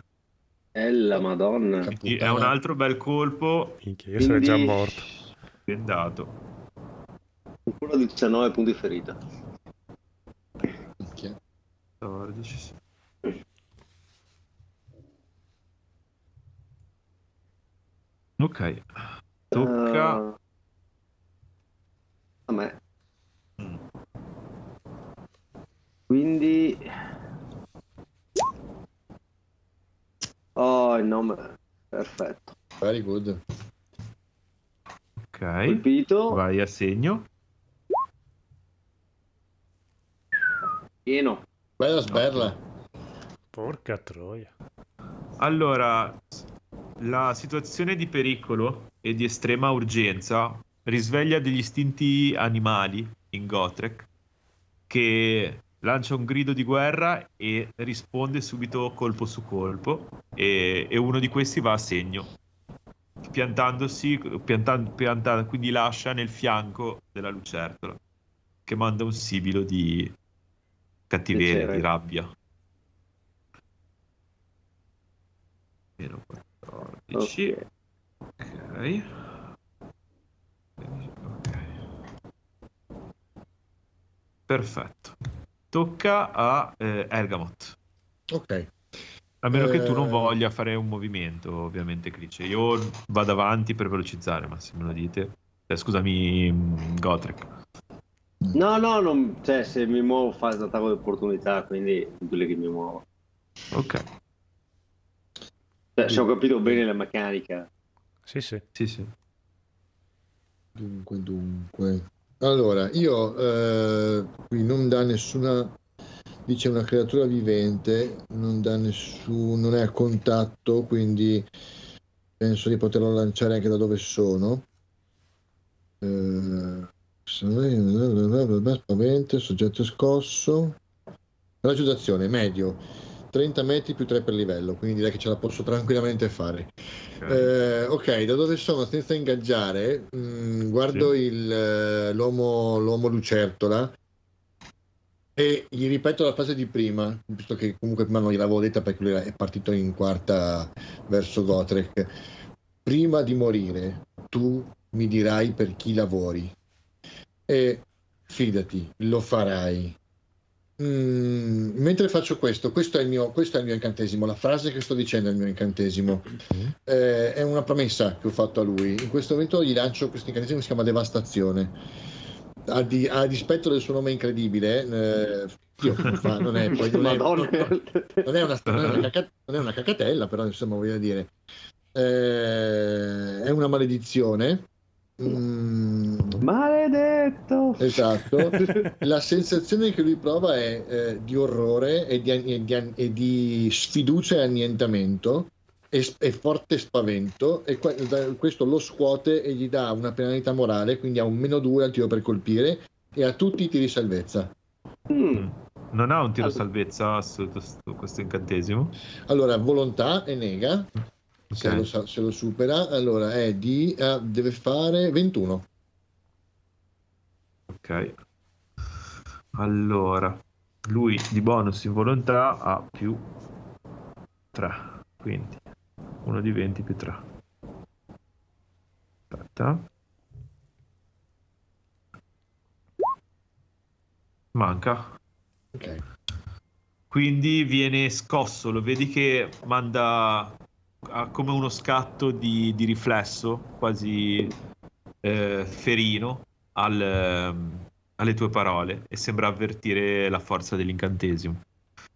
È la madonna. Quindi è un altro bel colpo Minchia, io sarei già Quindi- morto. bendato. Ancora 19 punti ferita. Minchia. 14. sì. Ok, tocca Eh, a me. Quindi... Oh, il nome... Perfetto. Very good. ok. Colpito. Vai a segno. Pieno. Bella sberla. Porca troia. Allora, la situazione di pericolo e di estrema urgenza risveglia degli istinti animali in Gotrek che lancia un grido di guerra e risponde subito colpo su colpo e, e uno di questi va a segno piantandosi piantan- pianta- quindi lascia nel fianco della lucertola che manda un sibilo di cattiveria, Piacere. di rabbia meno 14 Ok. ok perfetto tocca a eh, Ergamot Ok. a meno che tu non Eh. voglia fare un movimento ovviamente Clice io vado avanti per velocizzare ma se me lo dite eh, scusami mm, Gotrek No, no, non... cioè se mi muovo fa l'attacco di opportunità, quindi è inutile che mi muovo. ok Cioè, se ho capito bene la meccanica. Sì, sì. sì sì Dunque, dunque. Allora, io eh, qui non dà nessuna. Dice una creatura vivente, non dà nessun. non è a contatto, quindi penso di poterlo lanciare anche da dove sono. Eh, spavente, soggetto scosso. Raggio d'azione medio, 30 metri più 3 per livello, quindi direi che ce la posso tranquillamente fare. ok Eh, ok, da dove sono senza ingaggiare, mm, guardo Sì. il, eh, l'uomo, l'uomo lucertola e gli ripeto la frase di prima, visto che comunque prima non gliel'avevo detta perché lui è partito in quarta verso Gotrek. Prima di morire, tu mi dirai per chi lavori e fidati, lo farai. Mm, mentre faccio questo, questo è, il mio, questo è il mio incantesimo, la frase che sto dicendo è il mio incantesimo. Eh, è una promessa che ho fatto a lui. In questo momento gli lancio questo incantesimo che si chiama Devastazione. A, di- a dispetto del suo nome incredibile, eh, come fa? non è, poi, non è- non non è una non è una cacatella, però insomma voglio dire, eh, è una maledizione. Mm, Maledetto. esatto. La sensazione che lui prova è eh, di orrore e di, e di- e di sfiducia e annientamento e, e forte spavento e que- questo lo scuote e gli dà una penalità morale, quindi ha un meno 2 al tiro per colpire e a tutti i tiri salvezza. Mm. non ha un tiro Allora. salvezza questo incantesimo Allora, volontà e nega, se, lo, se lo supera, allora è di, ah, deve fare 21. Ok. Allora, lui di bonus in volontà ha più 3, quindi 1 di 20 più 3. Aspetta. Manca. Ok. Quindi viene scosso, lo vedi che manda ha come uno scatto di, di riflesso, quasi eh, ferino, al, ehm, alle tue parole e sembra avvertire la forza dell'incantesimo.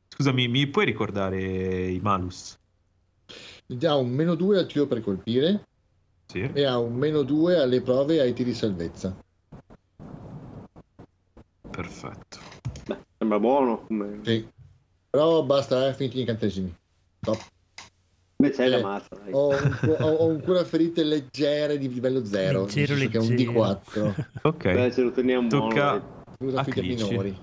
Scusami, mi puoi ricordare i malus? Ha un meno 2 al tiro per colpire Sì. e ha un meno 2 alle prove e ai tiri di salvezza. Perfetto. Sembra buono. Sì. Però basta, eh, finiti gli incantesimi. Top. Beh, la Eh, mazza. dai. Ho ho- ho un cura ferite leggere di livello 0, nel Leggero, senso che è un leggero. D4. Ok. Beh, ce lo teniamo Tocca- A minori.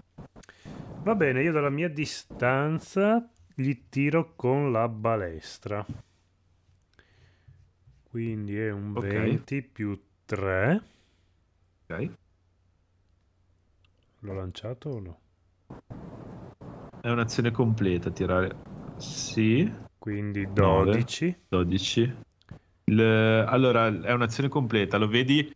Va bene, io dalla mia distanza gli tiro con la balestra. Quindi è un Ok. 20 più 3. ok. L'ho lanciato o no? È un'azione completa tirare. Sì, Quindi Nove. 12. 12. Il- allora, è un'azione completa, lo vedi?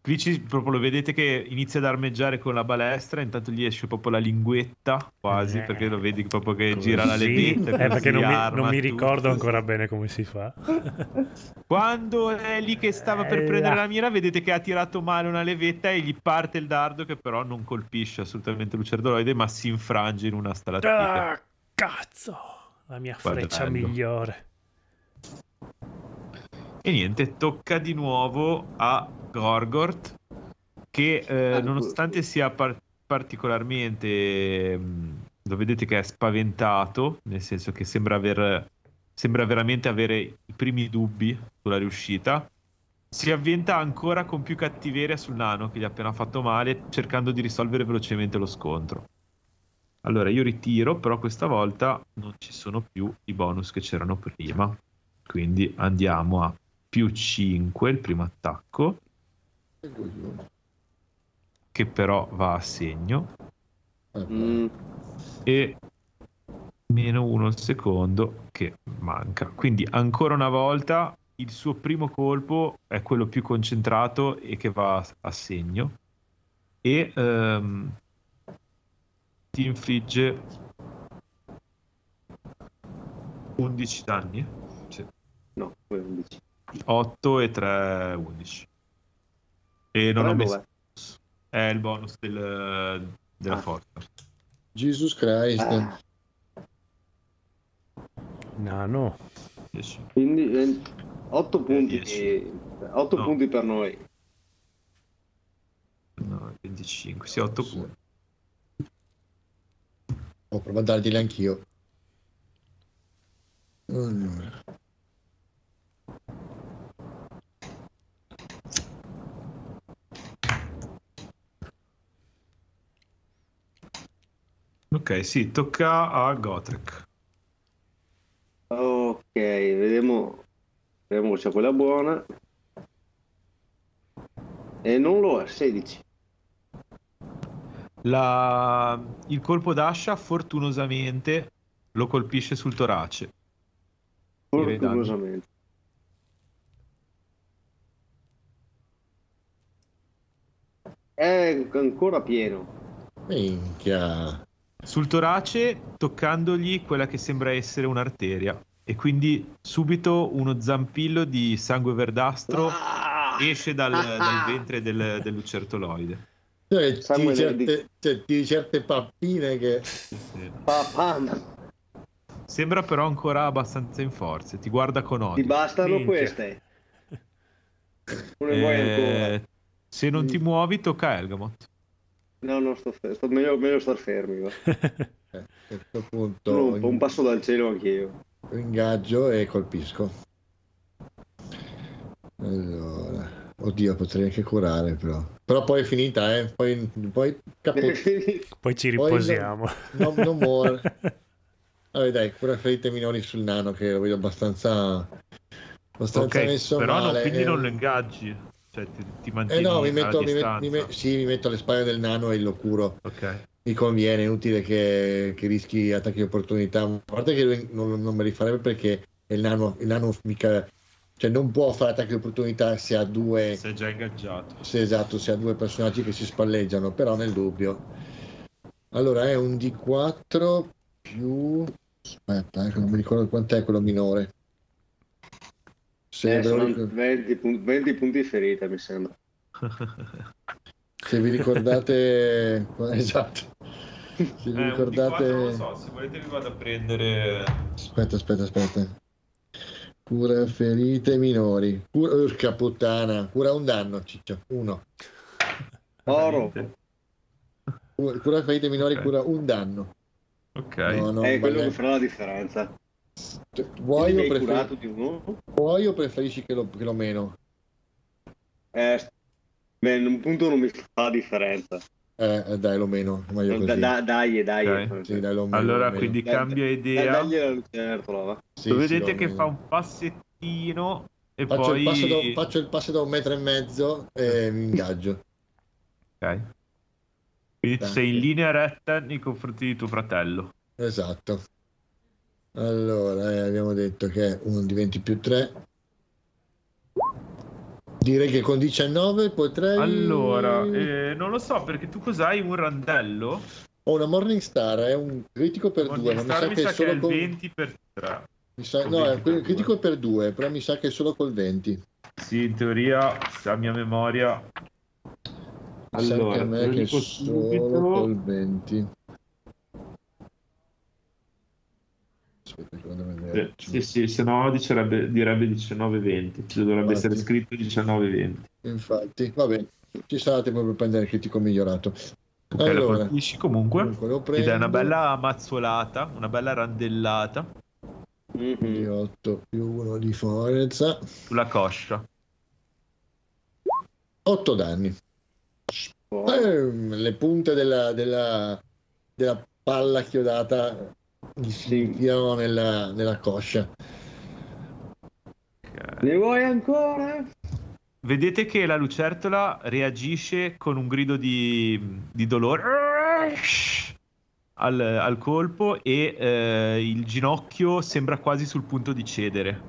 Qui proprio lo vedete che inizia ad armeggiare con la balestra, intanto gli esce proprio la linguetta, quasi, Eh. perché lo vedi proprio che Così. gira la levetta. Eh, perché non mi, non mi tutto. ricordo ancora bene come si fa. Quando è lì che stava per Eh, prendere là. la mira, vedete che ha tirato male una levetta e gli parte il dardo che però non colpisce assolutamente Lucerdoloide, ma si infrange in una stalattite. Ah, cazzo! La mia Guarda, freccia bello. migliore. E niente, tocca di nuovo a Gorgort che eh, Ah, nonostante sia par- particolarmente mh, lo vedete che è spaventato, nel senso che sembra aver sembra veramente avere i primi dubbi sulla riuscita. Si avventa ancora con più cattiveria sul nano che gli ha appena fatto male, cercando di risolvere velocemente lo scontro. Allora io ritiro, però questa volta non ci sono più i bonus che c'erano prima. Quindi andiamo a più 5 il primo attacco, che però va a segno, Mm, e meno 1 il secondo che manca. Quindi ancora una volta il suo primo colpo è quello più concentrato e che va a segno e ehm, ti infligge 11 danni. Sì. no, poi 11. 8 e 3 11 e non Però ho messo dov'è? è il bonus del- della Ah. forza Jesus Christ. Ah, Nano. 10. quindi 8 punti, dieci. 8 No. punti per noi. no, 25 sì 8 Sì. punti Ho provato a darglieli anch'io. Allora. ok sì tocca a Gotrek Ok, vediamo. Vediamo se c'è quella buona. E non lo è, 16. La- il colpo d'ascia fortunosamente lo colpisce sul torace. Fortunosamente. È ancora pieno. Minchia. sul torace toccandogli quella che sembra essere un'arteria e quindi subito uno zampillo di sangue verdastro Ah! esce dal, dal ventre del, del lucertoloide Cioè, Samuel tiri Eddie. certe, cioè, tiri certe pappine che... Sì. Sembra però ancora abbastanza in forze, ti guarda con Ti odio. bastano Minchia. queste? Non ne vuoi ancora? Eh, se non ti muovi tocca a Elgamot. No, no, sto, fe- sto meglio, meglio star fermi. eh, a questo punto un, un passo dal cielo anch'io. ingaggio e colpisco. Allora, oddio, potrei anche curare però. Però poi è finita, eh. Poi, poi capo, Poi ci Poi riposiamo. no, no more. Vabbè, dai, cura ferite minori sul nano che lo vedo abbastanza, abbastanza Ok, messo però no, male. quindi eh. non lo ingaggi, cioè ti, ti Eh mantieni no, mi metto, mi met- mi met- sì, mi metto alle spalle del nano e lo curo. Ok, Mi conviene, è inutile che, che rischi attacchi di opportunità. A parte che lui non, non me li farebbe perché il nano, il nano mica cioè non può fare attacchi di opportunità se ha due Sei già ingaggiato. se esatto se ha due personaggi che si spalleggiano però nel dubbio. Allora è un d4 più aspetta eh, non mi ricordo quant'è quello minore. Se, Eh, ve lo sono ricor- 20, pun- 20 punti ferita, mi sembra. se vi ricordate esatto. Se vi Eh, un ricordate D4 non lo so, se volete vi vado a prendere... aspetta aspetta aspetta cura ferite minori cura, urca puttana cura un danno ciccio uno Oro. Cura- ferite minori Ok. cura un danno Ok. no, no, è quello vabbè. che farà la differenza. vuoi Quindi o, uno? vuoi o preferisci che lo, che lo meno Eh, beh, un punto non mi fa la differenza. Eh, eh, dai, lo meno, meglio Da- così. da- dai, dai. Ok. Sì, dai, lo meno, Allora, lo meno. quindi Dai, cambia Dai, idea. va. Sì, Lo sì, vedete lo che meno. fa un passettino e Faccio, poi... il passo da, faccio il passo da un metro e mezzo e mi ingaggio. Ok. Quindi Dai. sei in linea retta nei confronti di tuo fratello. Esatto. Allora, eh, abbiamo detto che uno diventi più 3. Direi che con 19 potrei... Allora, eh, non lo so perché tu cos'hai? Un randello? Ho una Morning Star, è un critico per 2, ma mi Morningstar sa mi che sa è che è solo il con... 20 per 3. mi sa- No, è 20 per il critico per 2, però mi sa che è solo col 20. Sì, in teoria, a mia memoria... Mi sa Allora, che me che è solo subito. col 20. Aspetta, che vado a vedere. Eh, Sì, sì, se no dicerebbe, direbbe 19-20. Ci dovrebbe essere Infatti. scritto 19-20. Infatti, va bene, ci sarà tempo per prendere il critico migliorato. Ok, lo Allora, comunque. comunque lo Ed è una bella mazzolata, una bella randellata Quindi Mhm. 8 più 1 di forza. sulla coscia. 8 danni. Oh, Ehm, le punte della, della, della palla chiodata gli si infilano nella, nella coscia. Ne vuoi ancora? Vedete che la lucertola reagisce con un grido di, di dolore al, al colpo e eh, il ginocchio sembra quasi sul punto di cedere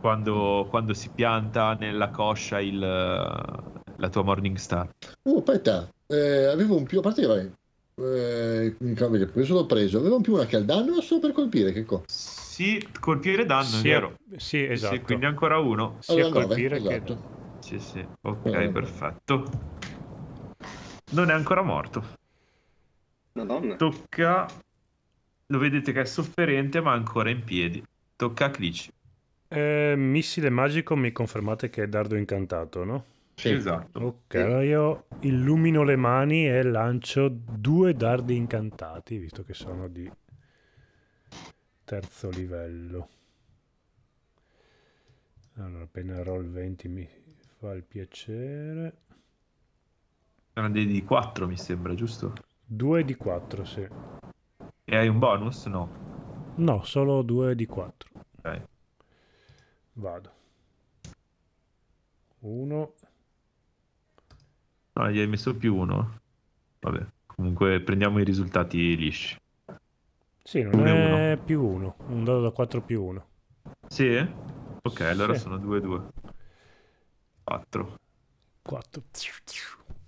quando, quando si pianta nella coscia il, la tua Morning Star. Oh, aspetta, eh, avevo un più, a parte che eh, questo l'ho preso, avevo un più una che ha il danno o solo per colpire, che co? Sì, colpire danno, è Sì, vero. sì, esatto. Sì, quindi ancora uno. Sia Allora, nove, colpire che... esatto. Sì, sì. Ok, Eh. perfetto. Non è ancora morto. Madonna. Tocca. Lo vedete che è sofferente, ma ancora in piedi. Tocca a Clicci. Eh, missile magico mi confermate che è dardo incantato, no? Sì. Esatto. Ok, allora io illumino le mani e lancio due dardi incantati, visto che sono di terzo livello. Allora, appena roll 20 mi fa il piacere. Erano dei di 4, mi sembra, giusto? 2 di 4, sì. E hai un bonus? No. No, solo 2 di 4. Ok. Vado. 1. No, gli hai messo più uno. Vabbè. Comunque prendiamo i risultati lisci. Sì, non Uno è più 1. Un dado da 4 più 1. Sì? Ok, allora Sì. sono 2 2. 4. 4.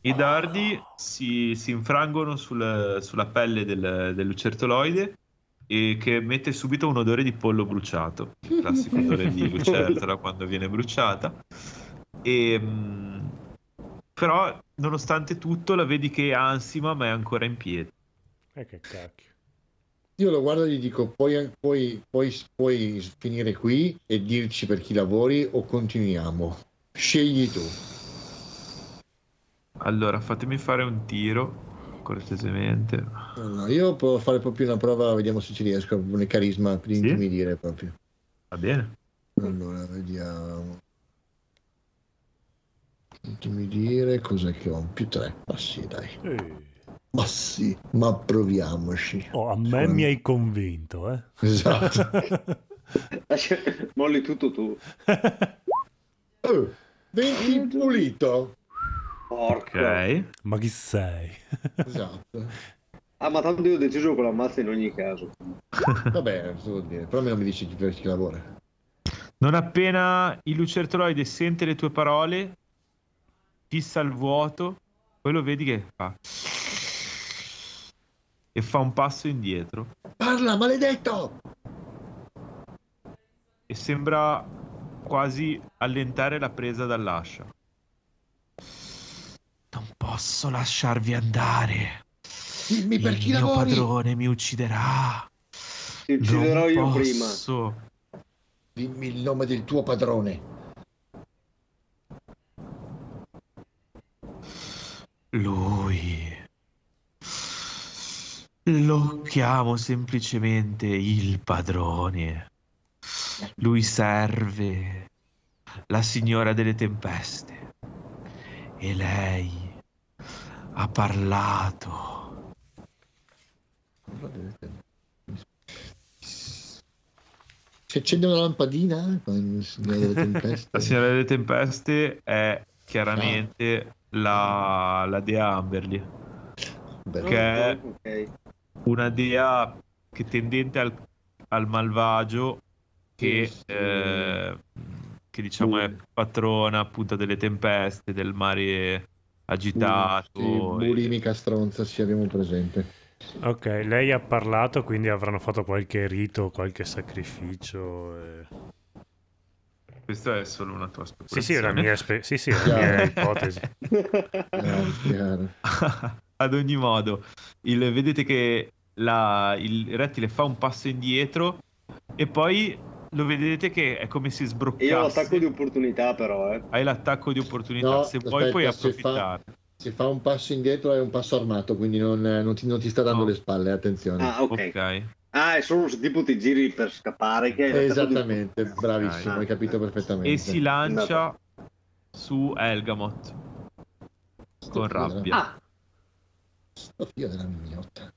I dardi si, si infrangono sul- sulla pelle del, del lucertoloide e che emette subito un odore di pollo bruciato, il classico odore di lucertola quando viene bruciata. E, mh, però, nonostante tutto, la vedi che è ansima, ma è ancora in piedi. E che cacchio. Io lo guardo e gli dico, puoi, puoi, puoi, puoi finire qui e dirci per chi lavori o continuiamo? Scegli tu. Allora, fatemi fare un tiro, cortesemente. No, io posso fare proprio una prova, vediamo se ci riesco, un carisma per Sì? intimidire proprio. Va bene? Allora, vediamo. Intimidire, cos'è che ho? Un più 3. Ma sì, dai. Eh. Ma sì, ma proviamoci. Oh, a me mi hai convinto, eh. Esatto. Lascia- Molli tutto tu. Oh, 20 pulito. Porco. Ok. Ma chi sei? Esatto. Ah, ma tanto io ho deciso con la mazza in ogni caso. Vabbè, cosa vuol dire? Però almeno mi dici per chi lavora. Non appena il lucertoloide sente le tue parole, fissa il vuoto, poi lo vedi che fa. E fa un passo indietro. Parla, maledetto! E sembra quasi allentare la presa dall'ascia. Non posso lasciarvi andare. Dimmi per Il chi mio lavori! padrone mi ucciderà. Ti ucciderò Non io prima. posso. Dimmi il nome del tuo padrone. Lui. Lo chiamo semplicemente il padrone. Lui serve la signora delle tempeste. E lei ha parlato. Si accende una lampadina con il signore delle tempeste. La signora delle tempeste è chiaramente la, la dea Amberly. Bello. Che- Ok. una dea che tendente al, al malvagio che, Sì, sì. eh, che diciamo è patrona appunto delle tempeste, del mare agitato. Sì, bulimica stronza, sì, abbiamo presente. Ok, lei ha parlato, quindi avranno fatto qualche rito, qualche sacrificio. e- Questa è solo una tua Sì, speculazione. sì, è la mia, espe- sì, sì, è la mia ipotesi. Chiaro. Ad ogni modo, il- vedete che la- il rettile fa un passo indietro e poi lo vedete che è come se E sbroccasse. io ho l'attacco di opportunità però, eh. Hai l'attacco di opportunità, No, se vuoi puoi se fa- approfittare. Se fa un passo indietro è un passo armato, quindi non, non ti, non ti sta dando No. le spalle, attenzione. Ah, ok. ok. Ah, è solo se tipo ti giri per scappare che è l'attacco di- Esattamente, bravissimo, Ok. hai capito perfettamente. e si lancia su Elgamot con rabbia. Ah, Sto figlio della mignotta.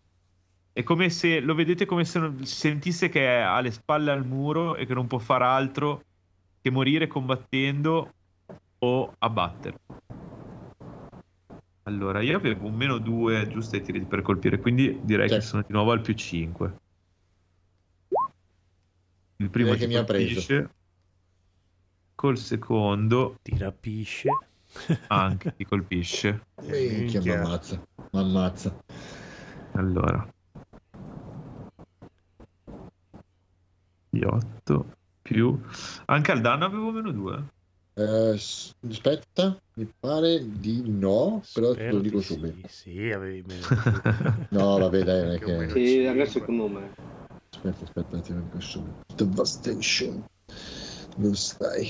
È come se lo vedete come se sentisse che è alle spalle al muro e che non può fare altro che morire combattendo o abbattere. Allora, io avevo un meno 2 giusto ai tiri per colpire, quindi direi Sì. che sono di nuovo al più 5. Il primo che mi ha preso. col secondo Ti rapisce. anche ti colpisce. Minchia, Minchia. m'ammazza, m'ammazza. Allora. Di 8 più... Anche al danno avevo meno 2. Eh, aspetta, mi pare di no, però te Spero lo dico di subito. Sì, sì, avevi meno. No, vabbè, dai, non è che... sì, anche secondo me. Aspetta, aspetta, ti dico subito. Devastation. Dove stai?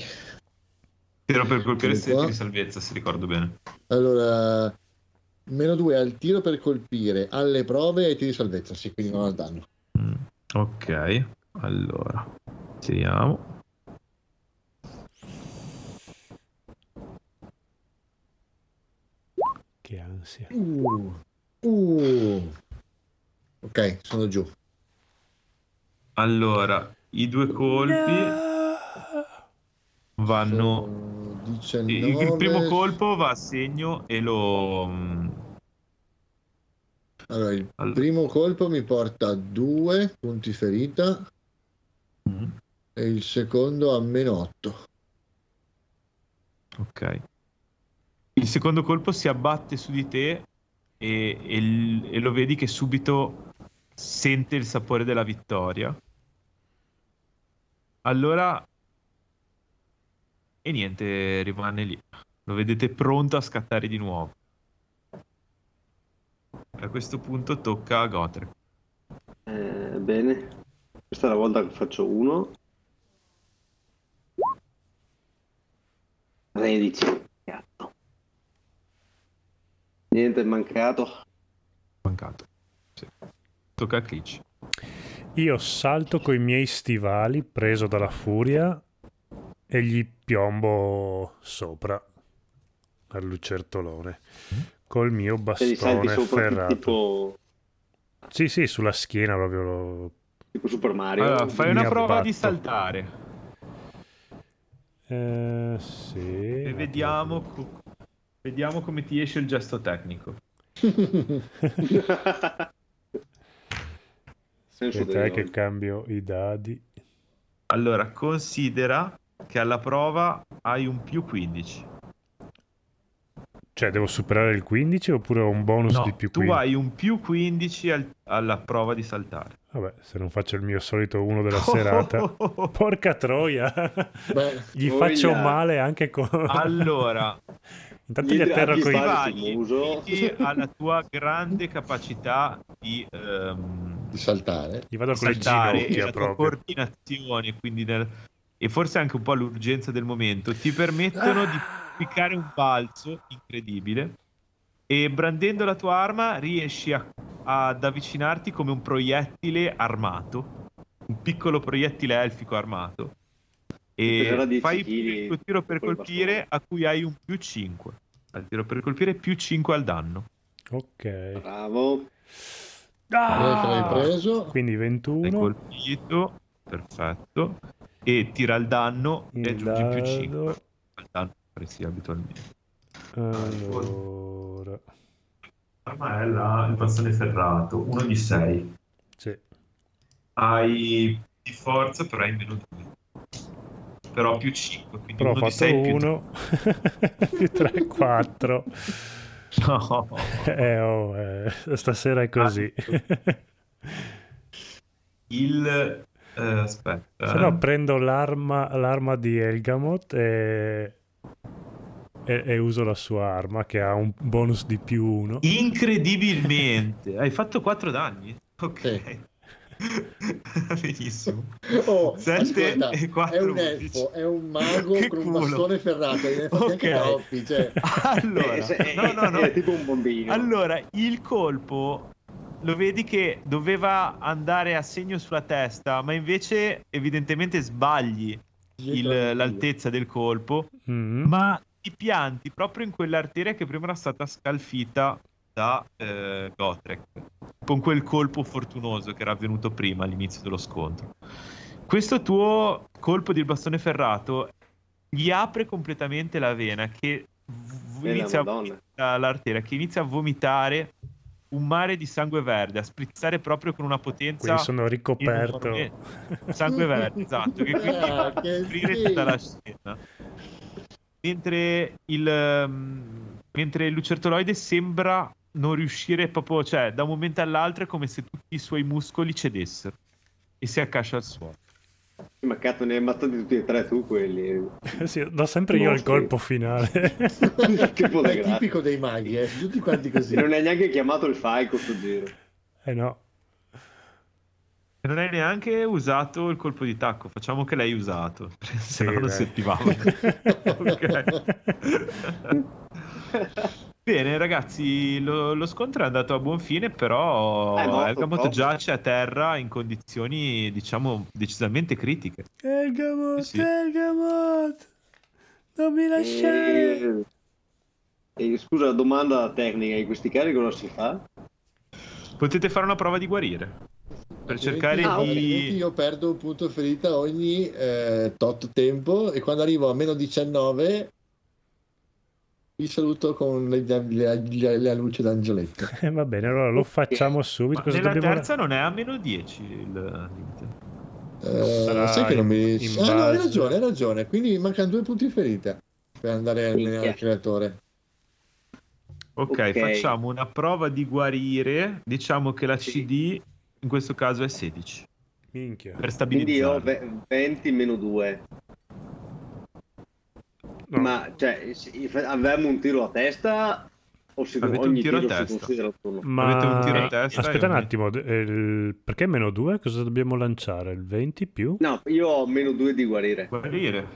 Era per colpire Eccoli 7 qua. di salvezza, se ricordo bene. Allora, meno 2 al tiro per colpire, alle prove e ai tiri di salvezza, sì, quindi non al danno. Mm, Ok, allora. Tiriamo. che ansia. Uh, uh. Ok, sono giù. Allora, i due colpi vanno... Sono 19. Il, primo colpo va a segno e lo... mm, Allora, il Allora. primo colpo mi porta a 2 punti ferita mm, e il secondo a meno 8. Ok. Il secondo colpo si abbatte su di te e, e e lo vedi che subito sente il sapore della vittoria. Allora... E niente, rimane lì. Lo vedete pronto a scattare di nuovo. A questo punto tocca a Gotrek. Eh, bene. Questa è la volta che faccio uno. 13. Cazzo. Niente, è mancato. Mancato. Sì. Tocca a Critch. Io salto coi miei stivali, preso dalla furia, e gli piombo sopra al lucertolone col mio salti bastone sopra ferrato. tipo, Sì, sì, sulla schiena proprio. lo- tipo Super Mario. Allora, fai una prova di abbatto. saltare. Eh, sì. E vediamo, co- vediamo come ti esce il gesto tecnico. Senso Aspetta che cambio i dadi. Allora, considera che alla prova hai un più 15. Cioè, devo superare il 15 oppure ho un bonus No, di più tu 15? hai un più 15 al- alla prova di saltare. Vabbè, se non faccio il mio solito uno della serata. Porca troia! Beh, Gli Voglia. faccio male anche con... Allora, Intanto Gli gli atterro con i... quindi alla tua grande capacità di ehm, di saltare. Gli vado con le saltare e ginocchia la tua proprio. coordinazione, quindi nel- e forse anche un po' l'urgenza del momento, ti permettono di piccare un balzo incredibile e brandendo la tua arma riesci a- ad avvicinarti come un proiettile armato, un piccolo proiettile elfico armato. E 10 fai il tuo tiro per col colpire bastone. a cui hai un più 5. Al tiro per colpire più 5 al danno. Ok. Bravo. Ah! preso. Quindi Hai 21. colpito, perfetto. E tira il danno e Il aggiungi più 5 dado. al danno che faresti abitualmente. Allora. Arma è la- il bastone ferrato, uno di 6. Sì. Hai di forza, però hai meno 2. Però più 5, quindi Però ho uno di fatto 6 più 1 più 3, 4. No. Eh, oh, eh, stasera è così. Il... eh, aspetta. Se no prendo l'arma, l'arma di Elgamot e, e- e uso la sua arma che ha un bonus di più 1. Incredibilmente. Hai fatto 4 danni? Ok. Benissimo. Oh, Sette ascolta, e quattro è un elfo, è un mago Che con un culo. bastone ferrato, ne fa anche Ok. troppi, cioè. Allora, Eh, no, no, no. È tipo un bombino. Allora, il colpo lo vedi che doveva andare a segno sulla testa, ma invece evidentemente sbagli il- l'altezza del colpo, Mm. ma ti pianti proprio in quell'arteria che prima era stata scalfita da eh, Gotrek, con quel colpo fortunoso che era avvenuto prima all'inizio dello scontro. Questo tuo colpo di bastone ferrato gli apre completamente la vena che v- inizia a l'arteria che inizia a vomitare un mare di sangue verde, a sprizzare proprio con una potenza Quindi sono ricoperto. enorme. sangue verde, esatto, che quindi Ah, che coprire tutta la scena. Mentre il, ehm, mentre il lucertoloide sembra non riuscire proprio, cioè da un momento all'altro è come se tutti i suoi muscoli cedessero e si accascia al suolo. Ma cazzo, ne hai ammazzati tutti e tre tu quelli. Sì, do sempre io il colpo finale. che è tipico dei maghi, eh, tutti quanti così. Non hai neanche chiamato il falco sto giro. eh no. E non hai neanche usato il colpo di tacco, facciamo che l'hai usato, se no si attivava. Ok. Bene ragazzi, lo, lo scontro è andato a buon fine, però morto Elgamot proprio. giace a terra in condizioni, diciamo, decisamente critiche. Elgamot, Sì, sì. Elgamot, non mi lasciare. E, e scusa, domanda tecnica, in questi casi cosa si fa? Potete fare una prova di guarire per cercare Ah, di... io perdo un punto ferita ogni eh, tot tempo e quando arrivo a meno 19 vi saluto con le, le- le- la luce d'angioletto. Eh, va bene, allora lo facciamo subito. Ma Cosa nella dobbiamo... terza non è a meno 10 il limite. Eh, sai che non mi... in- in Ah, no, hai ragione, hai ragione. Quindi mancano due punti ferita per andare al, Minchia. al creatore. Ok, Ok. facciamo una prova di guarire. Diciamo che la Sì. CD in questo caso è 16 Minchia. per Quindi ho stabilizzare. ve- 20 meno 2. No. Ma cioè, avevamo un tiro a testa o si, Avete un ogni tiro a tiro si testa. un? Ma Avete un tiro a testa aspetta un un- attimo, d- il- perché meno 2? Cosa dobbiamo lanciare? Il 20 più? No, io ho meno 2 di guarire. Guarire.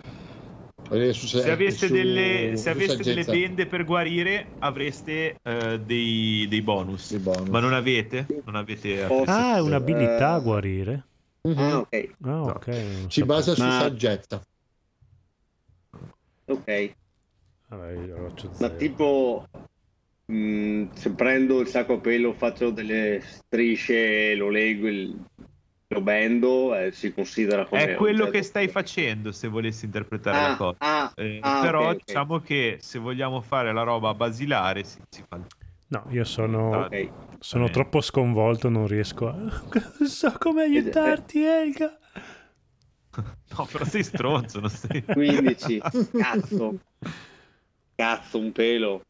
Eh, Se aveste, su- delle, su se aveste delle bende per guarire, avreste eh, dei, dei bonus. dei bonus. Ma non avete? Non avete Ah, è un'abilità a Eh, guarire? Mhm. Ah, ok, Ah, ok. non Si sapevo. basa su Ma- saggezza. Ok. Faccio Ma tipo, mh, se prendo il sacco a pelo, faccio delle strisce, lo leggo, il- lo bendo, eh, si considera come È quello oggetto. che stai facendo se volessi interpretare la Ah, cosa. ah, Eh, ah, però ok, ok. diciamo che se vogliamo fare la roba basilare si, si fa No, io sono, Ah, Ok. sono bene. troppo sconvolto, non riesco a... Non so come aiutarti, Elga. No, però sei stronzo, non sei... 15. Cazzo. Cazzo, un pelo.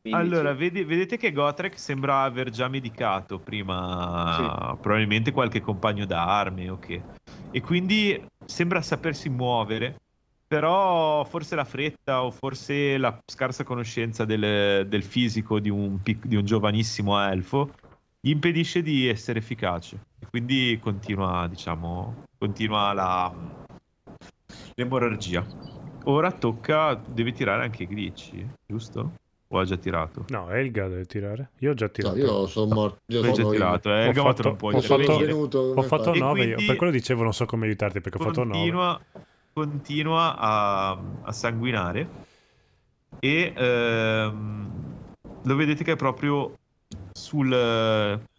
15. Allora, vedi- vedete che Gotrek sembra aver già medicato prima, probabilmente qualche compagno d'arme o che. E quindi sembra sapersi muovere, però forse la fretta o forse la scarsa conoscenza del, del fisico di un, di un giovanissimo elfo gli impedisce di essere efficace. E quindi continua, diciamo, continua la, l'emorragia. Ora tocca, deve tirare anche Glitchy, giusto? O ha già tirato? No, Elga deve tirare. Io ho già No, tirato. io sono morto. Io L'hai già sono tirato, eh? Ho Gamato fatto- non può ho sono fatto- venuto. Ho fatto E 9 io, per quello dicevo non so come aiutarti perché ho fatto 9. continua, continua a, a sanguinare e ehm, lo vedete che è proprio sul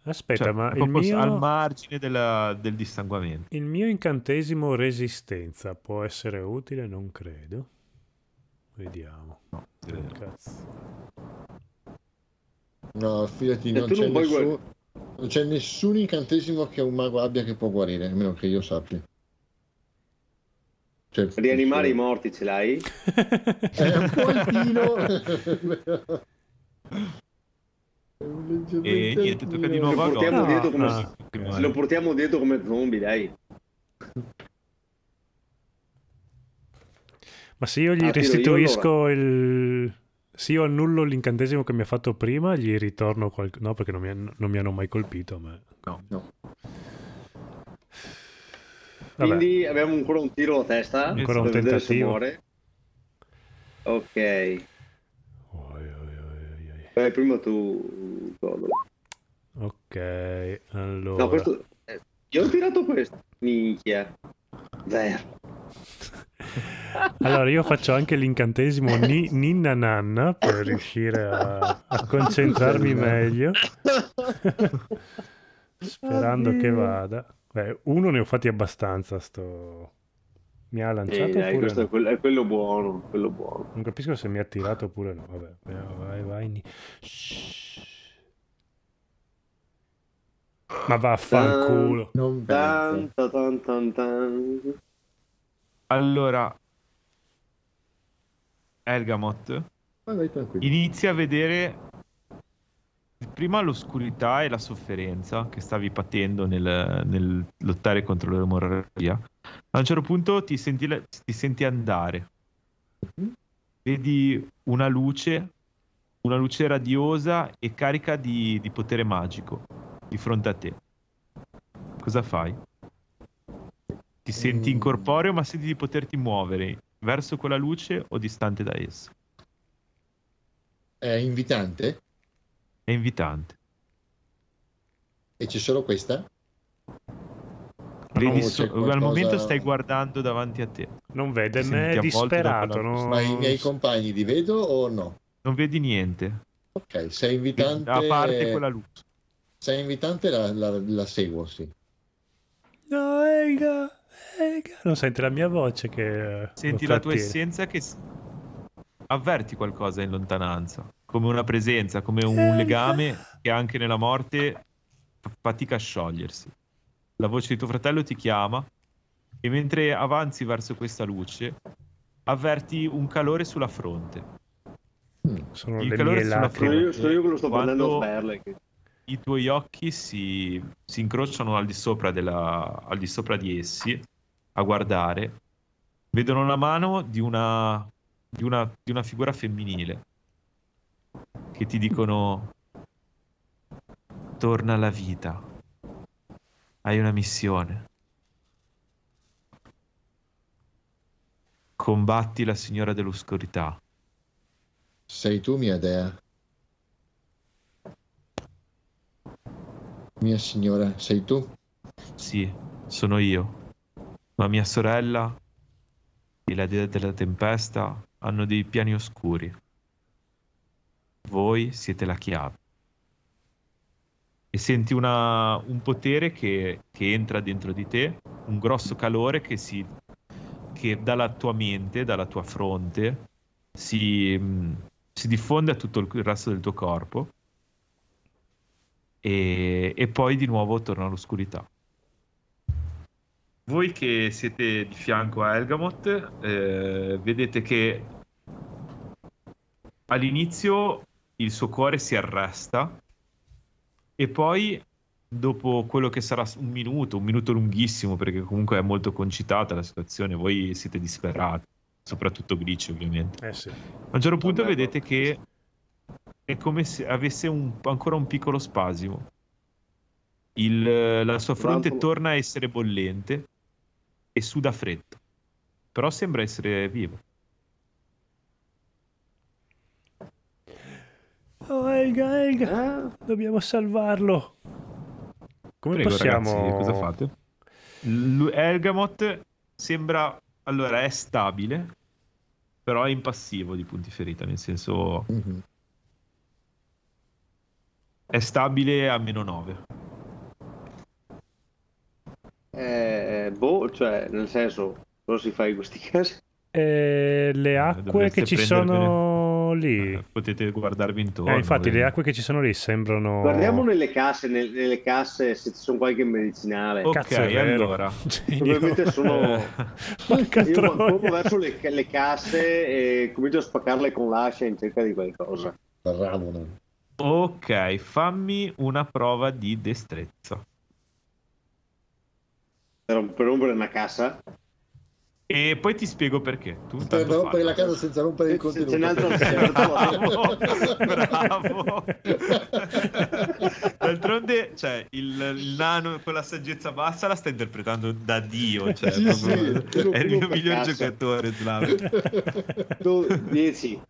Aspetta, cioè, ma il proprio al mio, margine della- del dissanguamento. il mio incantesimo resistenza può essere utile? Non credo. Vediamo. Cazzo. No, fidati, non c'è, non nessun, non c'è nessun incantesimo che un mago abbia che può guarire, almeno che io sappia. Cioè, Rianimare i morti ce l'hai? È un po' altino. E niente, tocca di nuovo a Lo portiamo dietro come Ah, Se lo portiamo dietro come zombie, dai. Ma se io gli Ah, tiro io restituisco il... Se io annullo l'incantesimo che mi ha fatto prima, gli ritorno qualcosa... No, perché non mi, han- non mi hanno mai colpito, ma... No. No. Vabbè. Quindi abbiamo ancora un tiro a testa. Ancora un tentativo. Ok. Vai prima tu. Ok, allora... No, questo. eh, Io ho tirato questo. Minchia. Zero. Allora, io faccio anche l'incantesimo ni- Ninna Nanna per riuscire a, a concentrarmi meglio. Sperando che vada. Beh, uno ne ho fatti abbastanza. Sto... Mi ha lanciato Eh, dai, questo è, no? quello, è quello buono. Quello buono. Non capisco se mi ha tirato oppure no. Vabbè, vai, vai, Shh. Ma vaffanculo. Non Tan, tan, tan, tan. Allora, Elgamot Vai, vai tranquillo. inizia a vedere prima l'oscurità e la sofferenza che stavi patendo nel, nel lottare contro l'emorragia. A un certo punto ti senti, ti senti andare. Vedi una luce, una luce radiosa e carica di, di potere magico di fronte a te. Cosa fai? Ti senti Mm. incorporeo, ma senti di poterti muovere verso quella luce o distante da essa. È invitante? È invitante. E c'è solo questa? Vedi so- qualcosa- Al momento stai guardando davanti a te. Non vede, Ti me è disperato. no? Ma i miei compagni li vedo o no? Non vedi niente. Ok, se è invitante... A parte quella luce. Se è invitante la, la- la seguo, sì. No, Elga, Elga. Non senti la mia voce che... eh, Senti la tua essenza che avverti qualcosa in lontananza, come una presenza, come un legame che anche nella morte fa- fatica a sciogliersi. La voce di tuo fratello ti chiama e mentre avanzi verso questa luce avverti un calore sulla fronte. Mm. Sono Il le calore mie sulla Sono lacrime. fronte. io, sono io che lo sto prendendo a sperle. che- i tuoi occhi si, si incrociano al di, sopra della, al di sopra di essi a guardare, vedono la mano di una, di una, di una figura femminile che ti dicono torna alla vita, hai una missione. Combatti la signora dell'oscurità. Sei tu mia dea? Mia signora, sei tu? Sì, sono io. Ma mia sorella e la dea della tempesta hanno dei piani oscuri. Voi siete la chiave. E senti una- un potere che, che entra dentro di te, un grosso calore che, si, che dalla tua mente, dalla tua fronte, si, mh, si diffonde a tutto il resto del tuo corpo e, e poi di nuovo torna all'oscurità. Voi che siete di fianco a Elgamot, eh, vedete che all'inizio il suo cuore si arresta e poi dopo quello che sarà un minuto, un minuto lunghissimo perché comunque è molto concitata la situazione, voi siete disperati, soprattutto Glitch ovviamente. Eh sì. A un certo punto Vabbè, vedete che è come se avesse un- ancora un piccolo spasimo. Il- la sua fronte Bravo. torna a essere bollente e suda freddo, però sembra essere vivo. Oh, Elga, Elga, Ah, dobbiamo salvarlo. Come Prego possiamo... ragazzi, cosa fate? L- Elgamot sembra, allora è stabile, però è impassivo di punti ferita, nel senso Mhm. è stabile a meno 9. eh, boh, cioè, nel senso, cosa si fa in questi casi? Eh, le acque dovreste che ci prendervene- sono lì. Eh, Potete guardarvi intorno. Eh, infatti, le vedete. acque che ci sono lì sembrano. Guardiamo nelle casse, nel- nelle casse se ci sono qualche medicinale. Ok, Cazzo, è vero. allora. Probabilmente sono... Io troia. corro verso le, le casse e comincio a spaccarle con l'ascia in cerca di qualcosa. Ramona. ok, fammi una prova di destrezza. Per, per rompere una cassa. E poi ti spiego perché. Tu Per rompere la casa senza rompere il contenuto. n'è altro- se n'è Bravo, bravo. D'altronde, cioè, il, il nano con la saggezza bassa la sta interpretando da Dio. Cioè, Sì, proprio- sì, è il mio miglior cazzo. giocatore, Slav. Tu, 10.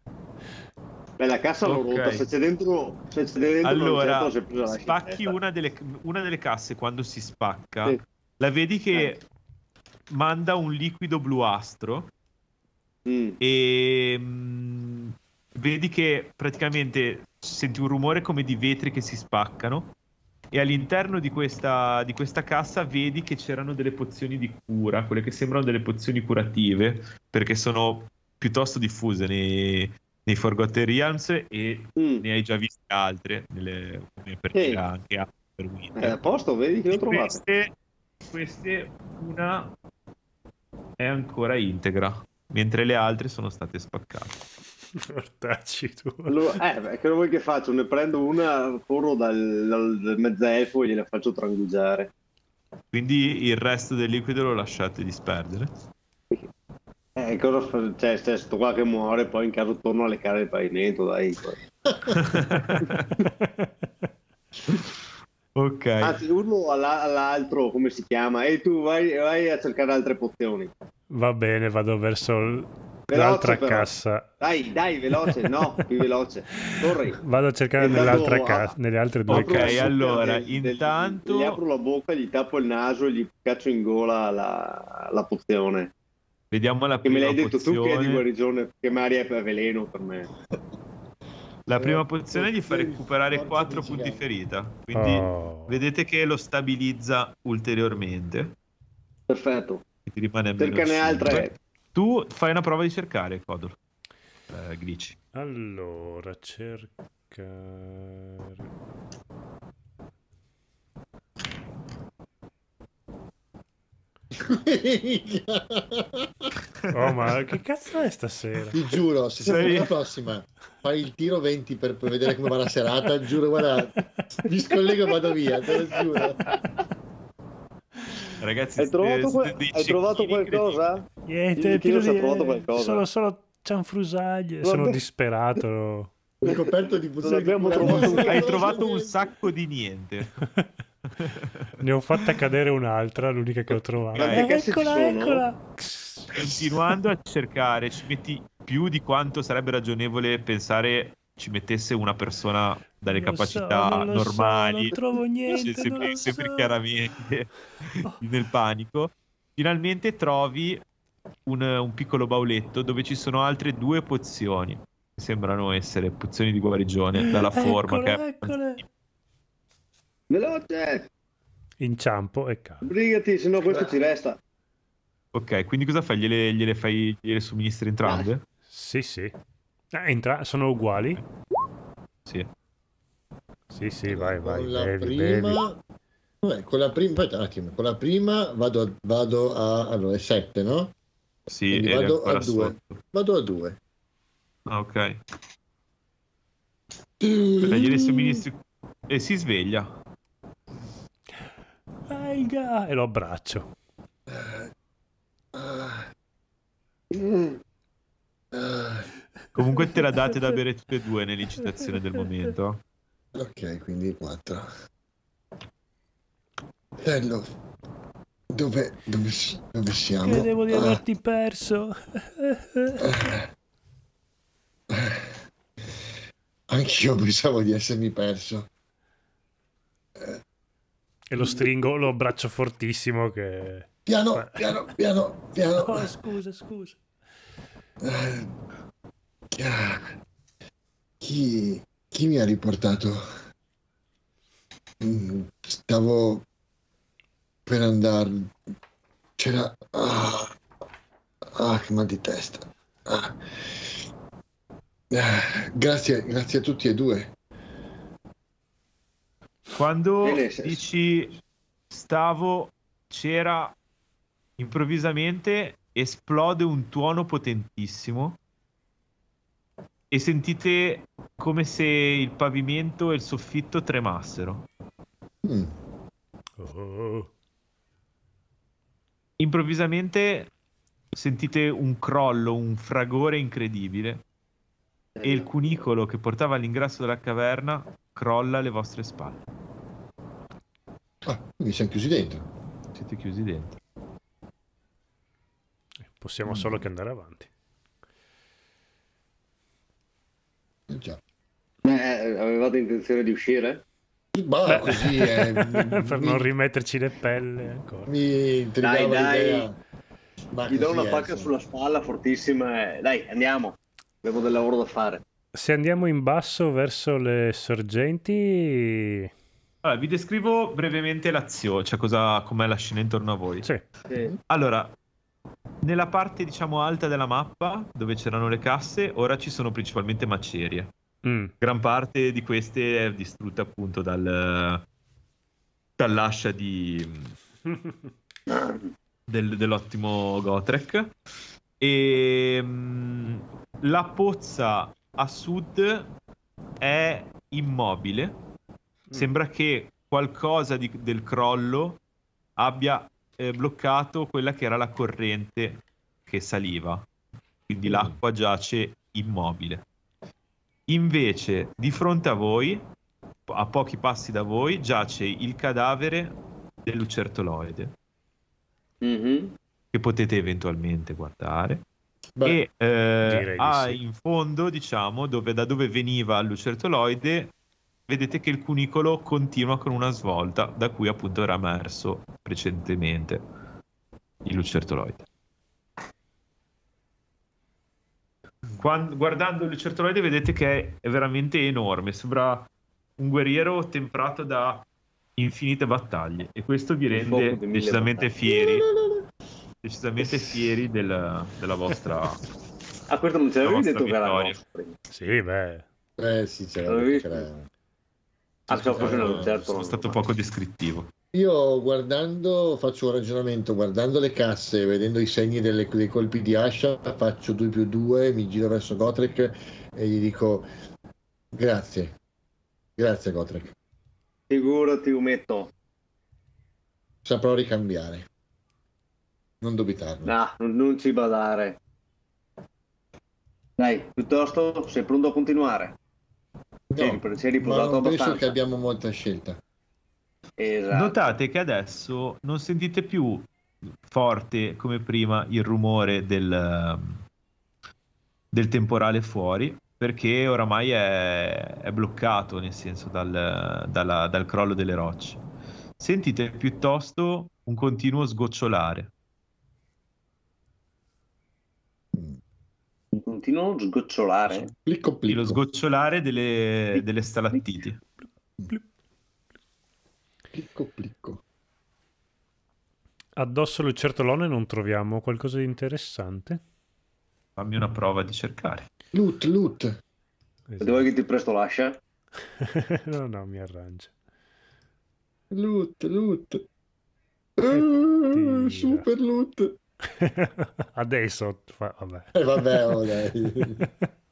Beh, la cassa l'ho Ok. rotta. Se c'è dentro, se c'è dentro Allora, c'è, la spacchi una delle, una delle casse quando si spacca, Sì. la vedi che. Manda un liquido bluastro Mm. e mm, vedi che praticamente senti un rumore come di vetri che si spaccano e all'interno di questa, di questa cassa vedi che c'erano delle pozioni di cura, quelle che sembrano delle pozioni curative, perché sono piuttosto diffuse nei, nei Forgotten Realms e Mm. ne hai già viste altre, nelle, per dire anche a per Winter. Eh, a posto, vedi che l'ho trovato. queste, queste una è ancora integra, mentre le altre sono state spaccate. Mortacci tu. Allora, eh, beh, che vuoi che faccio? Ne prendo una, corro dal, dal, dal mezzelfo e gliela faccio trangugiare. Quindi il resto del liquido lo lasciate disperdere. Eh, cosa fa? Cioè, c'è sto qua che muore, poi in caso torno a leccare il pavimento, dai. ok. Anzi, urlo alla- all'altro, come si chiama? E tu vai, vai a cercare altre pozioni. Va bene, vado verso l- Veloce, l'altra però. cassa. Dai, dai, veloce, no, più veloce. Corri. Vado a cercare nell'altra andato a- cassa, nelle altre due Ok, Apro casse. bocca allora, del- del- intanto- Gli apro la bocca, gli tappo il naso e gli caccio in gola la, la pozione. Vediamo la Che me prima l'hai detto tu che è di pozione. guarigione, che magari è veleno per me. La prima Eh, pozione gli fa recuperare forza 4 di punti ferita. Quindi Oh. vedete che lo stabilizza ulteriormente. Perfetto. Ti rimane Cercane 5. altre. Tu fai una prova di cercare, Codor. Eh, glitch. Allora, cercare... Oh, ma che cazzo è stasera? Ti giuro, se Sei- la prossima, fai il tiro 20 per, per vedere come va la serata. Giuro, guarda, mi scollego e vado via, te lo giuro. Ragazzi, Hai trovato, que- hai trovato qualcosa? Niente, Il tiro di- trovato qualcosa. Sono solo cianfrusaglie. Vabbè. Sono disperato. Un coperto di pozioni di abbiamo cura. trovato incredibili. Hai trovato un sacco di niente. Ne ho fatta cadere un'altra, l'unica che ho trovato. Ci eccola, eccola. Continuando a cercare, ci metti più di quanto sarebbe ragionevole pensare ci mettesse una persona dalle Non so, capacità so, normali. non trovo niente, sempre, lo sempre so. chiaramente nel panico. Finalmente trovi un, un piccolo bauletto dove ci sono altre due pozioni. Sembrano essere pozioni di guarigione dalla forma che Eccole, è. Veloce, Inciampo e cado. brigati, se no questo ci resta. Ok, quindi cosa fai? Gliele, gliele fai, gliele somministri entrambe? Sì, sì. Ah, entra- sono uguali? Sì. Sì, sì, vai, vai. Con la bevi, prima... bevi. Vabbè, con la prima... Aspetta un attimo. Con la prima vado a... Vado a... Allora, è 7, no? Sì, vado a 2. sotto. Vado a 2. Ah, ok. Aspetta, gli somministri... E si sveglia. Aiga! E lo abbraccio. Comunque te la date da bere tutte e due nell'incitazione del momento. Ok, quindi 4. Bello. Dove, dove, dove siamo? Credevo di Ah, averti perso. anch'io pensavo di essermi perso. E lo stringo, lo abbraccio fortissimo che... Piano, piano, piano, piano. Oh, scusa, scusa. Eh, Chi, chi mi ha riportato? Mm, Stavo per andare. C'era. Ah, ah, che mal di testa. Ah. Ah, Grazie, grazie a tutti e due. Quando dici stavo, c'era improvvisamente esplode un tuono potentissimo e sentite come se il pavimento e il soffitto tremassero. Mm, Oh. Improvvisamente sentite un crollo, un fragore incredibile e il cunicolo che portava all'ingresso della caverna crolla alle vostre spalle. Ah, quindi siamo chiusi dentro. Siete chiusi dentro. Possiamo solo che andare avanti. Eh, Già. Eh, avevate intenzione di uscire? Bah, così eh, per mi- non rimetterci le pelle ancora. Mi Dai, dai. l'idea. Ma Gli do una pacca sulla spalla fortissima dai, andiamo. Abbiamo del lavoro da fare. Se andiamo in basso verso le sorgenti... Allora, vi descrivo brevemente l'azione, cioè cosa, com'è la scena intorno a voi. Sì, Sì. Allora, nella parte diciamo alta della mappa, dove c'erano le casse, ora ci sono principalmente macerie. Mm, Gran parte di queste è distrutta appunto dal, dall'ascia di, del- dell'ottimo Gotrek. E mm, la pozza a sud è immobile. Sembra che qualcosa di- del crollo abbia eh, bloccato quella che era la corrente che saliva. Quindi Mm. l'acqua giace immobile. Invece, di fronte a voi, a pochi passi da voi, giace il cadavere del lucertoloide, Mhm. che potete eventualmente guardare. Beh, e eh, ha sì. in fondo, diciamo, dove, da dove veniva il lucertoloide, vedete che il cunicolo continua con una svolta da cui appunto era emerso precedentemente il lucertoloide. Quan- guardando il lucertoloide vedete che è veramente enorme, sembra un guerriero temprato da infinite battaglie e questo vi rende decisamente battaglie. fieri, decisamente fieri del- della vostra Ah, questo non ce l'avevi La detto che era prima. sì, beh. eh sì. L'avevi c'era- Ah, Eh, un certo. sono stato poco descrittivo. Io guardando, faccio un ragionamento, guardando le casse, vedendo i segni delle- dei colpi di ascia, faccio 2 più 2, mi giro verso Gotrek e gli dico grazie, grazie Gotrek, Figurati, umetto. saprò ricambiare, non dubitarne. No, non, non ci badare. Dai, piuttosto sei pronto a continuare. No, sei riposato non penso abbastanza. che abbiamo molta scelta. Esatto. Notate che adesso non sentite più forte come prima il rumore del, del temporale fuori, perché oramai è, è bloccato, nel senso, dal, dalla- dal crollo delle rocce. Sentite piuttosto un continuo sgocciolare. Continuano a sgocciolare. Plicco Sì, plicco. Lo sgocciolare delle, delle stalattiti. Plicco plicco. Addosso al lucertolone non troviamo qualcosa di interessante? Fammi una prova di cercare. Loot, loot. Esatto. Dove che ti presto l'ascia? no, no, mi arrangio. Loot, loot. Eh, super loot. Adesso, fa- vabbè. E vabbè, oh.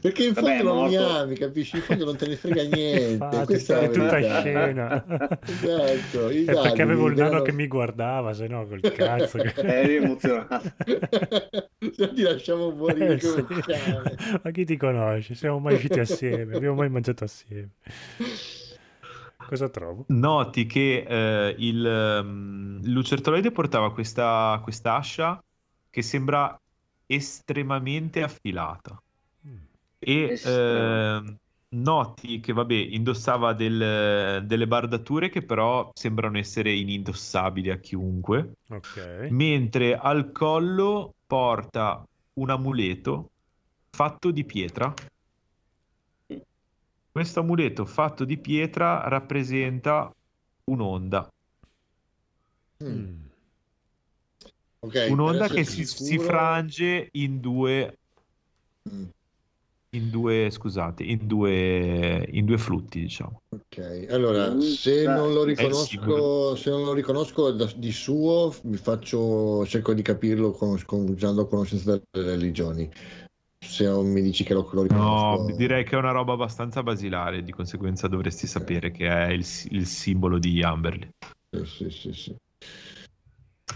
Perché in Vabbè, fondo è non mi morto. ami, capisci? In fondo non te ne frega niente. Infatti, Questa è la tutta scena. Esatto, È perché avevo il nano che mi guardava, se no col cazzo. che- Eri emozionato. Se ti lasciamo morire Eh, sì. Ma chi ti conosce? Siamo mai usciti assieme, abbiamo mai mangiato assieme. Cosa trovo? Noti che eh, il ehm, lucertoloide portava questa quest'ascia che sembra estremamente affilata. Mm. E ehm, noti che, vabbè, indossava del- delle bardature che però sembrano essere inindossabili a chiunque, Ok. mentre al collo porta un amuleto fatto di pietra. Questo amuleto fatto di pietra rappresenta un'onda, Mm. Mm. Ok, un'onda che si, si frange in due, Mm, in due, scusate, in due, in due flutti, diciamo. Ok, allora se non lo il riconosco, se non lo riconosco da- di suo, mi faccio, cerco di capirlo con, con- usando conoscenza delle religioni. Se non mi dici che lo, lo riconosco, No, direi che è una roba abbastanza basilare, di conseguenza dovresti sapere che è il, il simbolo di Amberley. Sì, sì, sì, sì.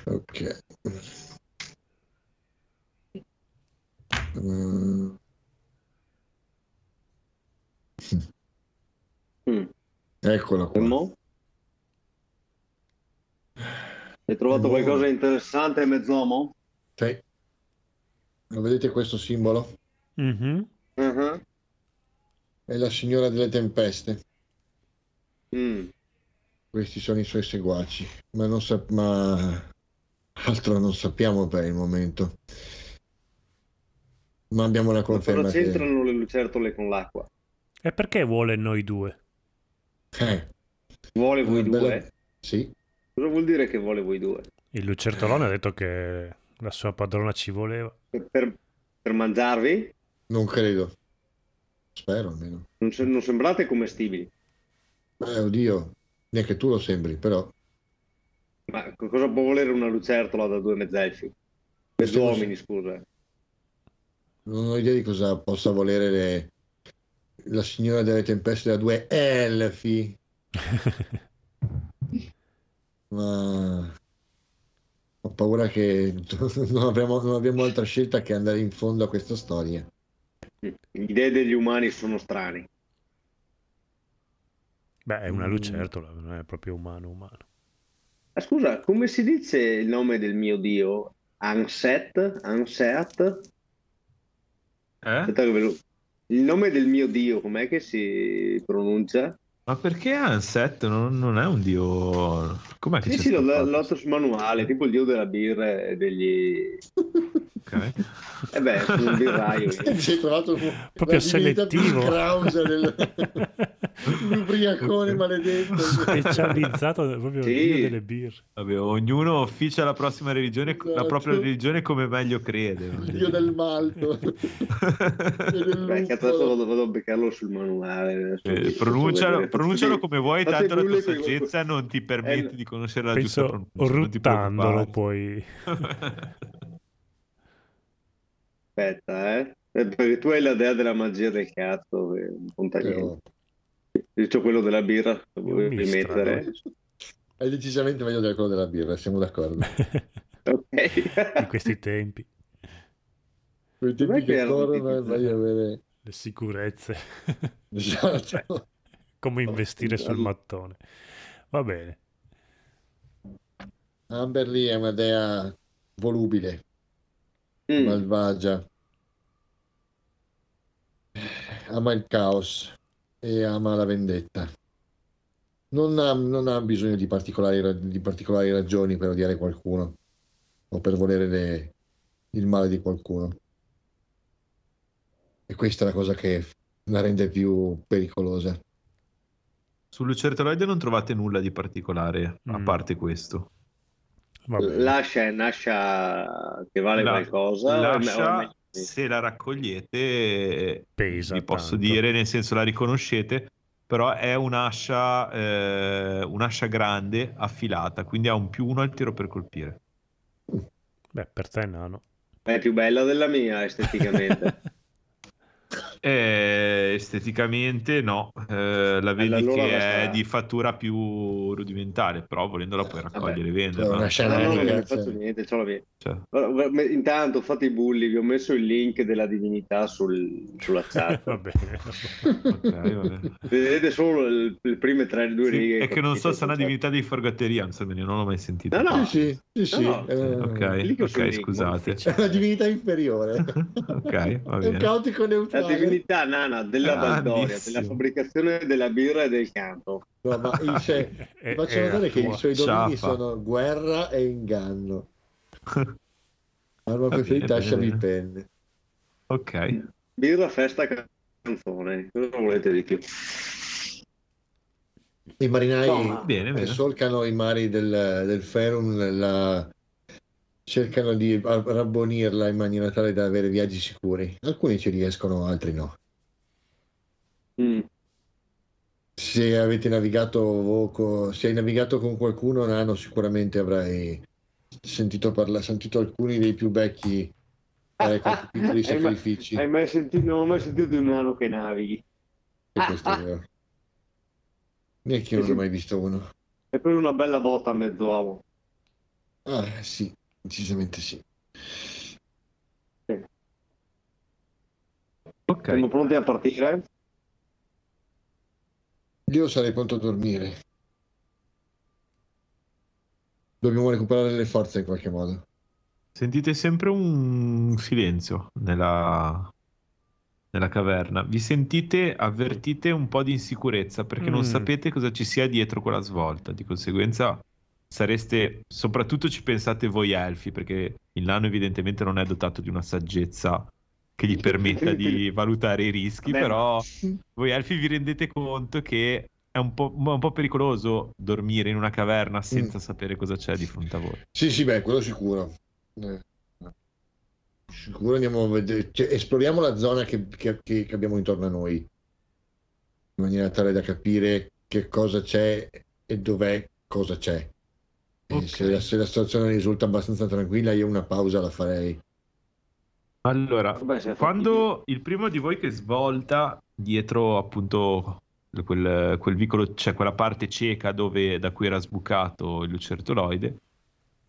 Ok. Mm, Mm. eccola qua. Mo? Hai trovato qualcosa di interessante, mezzomo? Sì. Lo vedete questo simbolo? Mhm. Mhm. È la signora delle tempeste. Mm. Questi sono i suoi seguaci, ma, non sa- ma altro non sappiamo per il momento. Ma abbiamo la Ma conferma cosa che... c'entrano le lucertole con l'acqua? E perché vuole noi due? Eh, Vuole voi una bella- due? Sì, Cosa vuol dire che vuole voi due? Il lucertolone ha detto che la sua padrona ci voleva. Per, per- per mangiarvi? non credo. Spero almeno. Non, se- non sembrate commestibili. Eh, oddio, neanche tu lo sembri, però... Ma co- cosa può volere una lucertola da due mezzelfi? Mezzuomini, scusa. Non ho idea di cosa possa volere le- la signora delle tempeste da due elfi, ma ho paura che non avremo, non abbiamo altra scelta che andare in fondo a questa storia. Le idee degli umani sono strani. Beh, è una Mm. lucertola, non è proprio umano umano. Ah, scusa, come si dice il nome del mio dio? Anset? Anseat? Eh? Aspetta che ve lo- Il nome del mio dio, com'è che si pronuncia? Ma perché Anset non, non è un dio... Com'è che Sì, c'è sì, sul manuale, tipo il dio della birra e degli... Ok. Eh beh, un birraio. hai trovato un- Proprio la selettivo. del l'ubriacone maledetto. Specializzato proprio Sì. delle birre. Vabbè, ognuno officia la prossima religione, la Esatto. propria religione come meglio crede. Il dio del malto. Beh, cazzo, adesso vado, vado a beccarlo sul manuale. Eh, vi- pronuncialo, pronuncialo come vuoi, Fate tanto la tua saggezza non ti permette Eh, di conoscere la Penso giusta pronuncia. non ti ruttandolo poi. Aspetta, eh. Eh, Perché tu hai la dea della magia del cazzo, non conta Eh, niente. Io c'ho quello della birra, se vuoi rimettere. È decisamente meglio del quello della birra, siamo d'accordo. Ok. In questi tempi, Quei tempi che corrono vai a avere... le sicurezze, Esatto. come investire sul mattone. Va bene. Amberly è una dea volubile, Mm. malvagia. Ama il caos e ama la vendetta. Non ha, non ha bisogno di particolari, di particolari ragioni per odiare qualcuno o per volere le- il male di qualcuno. E questa è la cosa che la rende più pericolosa. Sul lucertoloide non trovate nulla di particolare, a Mm. parte questo. Lascia e Nascia che vale La- qualcosa. lascia, è se la raccogliete, Pesa vi posso tanto. dire, nel senso la riconoscete, però è un'ascia, eh, un'ascia grande, affilata, quindi ha un più uno al tiro per colpire. Beh, per te nano. È più bella della mia esteticamente. Eh, esteticamente no, Eh, la vedi allora che basta- è di fattura più rudimentale, però volendola puoi raccogliere e venderla. una scena No, no, non ne faccio niente, c'ho la mia. Cioè, guarda, Intanto fate i bulli, vi ho messo il link della divinità sul- sulla chat. Va bene. ok, va bene. Vedete solo il- le prime tre due Sì, righe. è che non so se è una divinità di Forgoterians, almeno non l'ho mai sentito. No, no. Sì, sì, sì. No, no. eh, Ok, Clicco sul ok, link, scusate. È una divinità inferiore. ok, va È un bene. caotico La neutrale. Divinità nana della Valdoria, della fabbricazione della birra e del canto. No, ma il- cioè, È- faccio è notare la che i suoi domini Sciappa. sono guerra e inganno. Arma preferita, lasciami il penne. Ok, Birra, festa, canzone. Cosa volete di più? I marinai No, bene, bene. solcano i mari del, del Ferum, la- cercano di rabbonirla in maniera tale da avere viaggi sicuri. Alcuni ci riescono, altri no. Mm. Se avete navigato, o co- se hai navigato con qualcuno, Nano, sicuramente avrai sentito parlare, sentito alcuni dei più vecchi fare questi piccoli sacrifici. Hai mai sentito, non ho mai sentito di un nano che navighi. E questo è vero. Neanche io non ho mai visto uno. E poi una bella botta a mezzoavo. Ah, sì, decisamente sì. ok. Siamo pronti a partire? Io sarei pronto a dormire. Dobbiamo recuperare le forze in qualche modo. Sentite sempre un silenzio nella, nella caverna. Vi sentite, avvertite un po' di insicurezza perché non Mm. sapete cosa ci sia dietro quella svolta. Di conseguenza sareste, soprattutto ci pensate voi elfi, perché il nano evidentemente non è dotato di una saggezza che gli permetta di valutare i rischi, Vabbè, però voi elfi vi rendete conto che è un po', un po' pericoloso dormire in una caverna senza sapere cosa c'è di fronte a voi. Sì, sì, beh, quello sicuro. Eh, Sicuro andiamo a vedere, cioè, esploriamo la zona che, che- che- che abbiamo intorno a noi, in maniera tale da capire che cosa c'è e dov'è cosa c'è. E Ok. se, la, se la situazione risulta abbastanza tranquilla, io una pausa la farei. Allora, Vabbè, quando il primo di voi che svolta dietro appunto quel, quel vicolo, c'è quella parte cieca dove, da cui era sbucato il lucertoloide,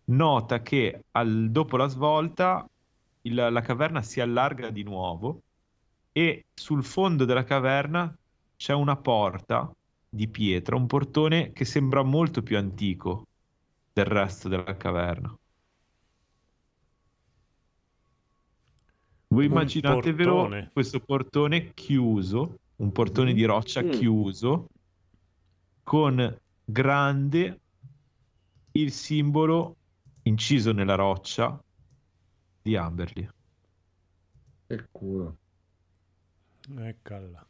nota che al- dopo la svolta il- la caverna si allarga di nuovo e sul fondo della caverna c'è una porta di pietra, un portone che sembra molto più antico del resto della caverna. Voi immaginatevelo portone. questo portone chiuso, un portone di roccia Mm. chiuso, con grande il simbolo inciso nella roccia di Amberley. Che culo. Eccola.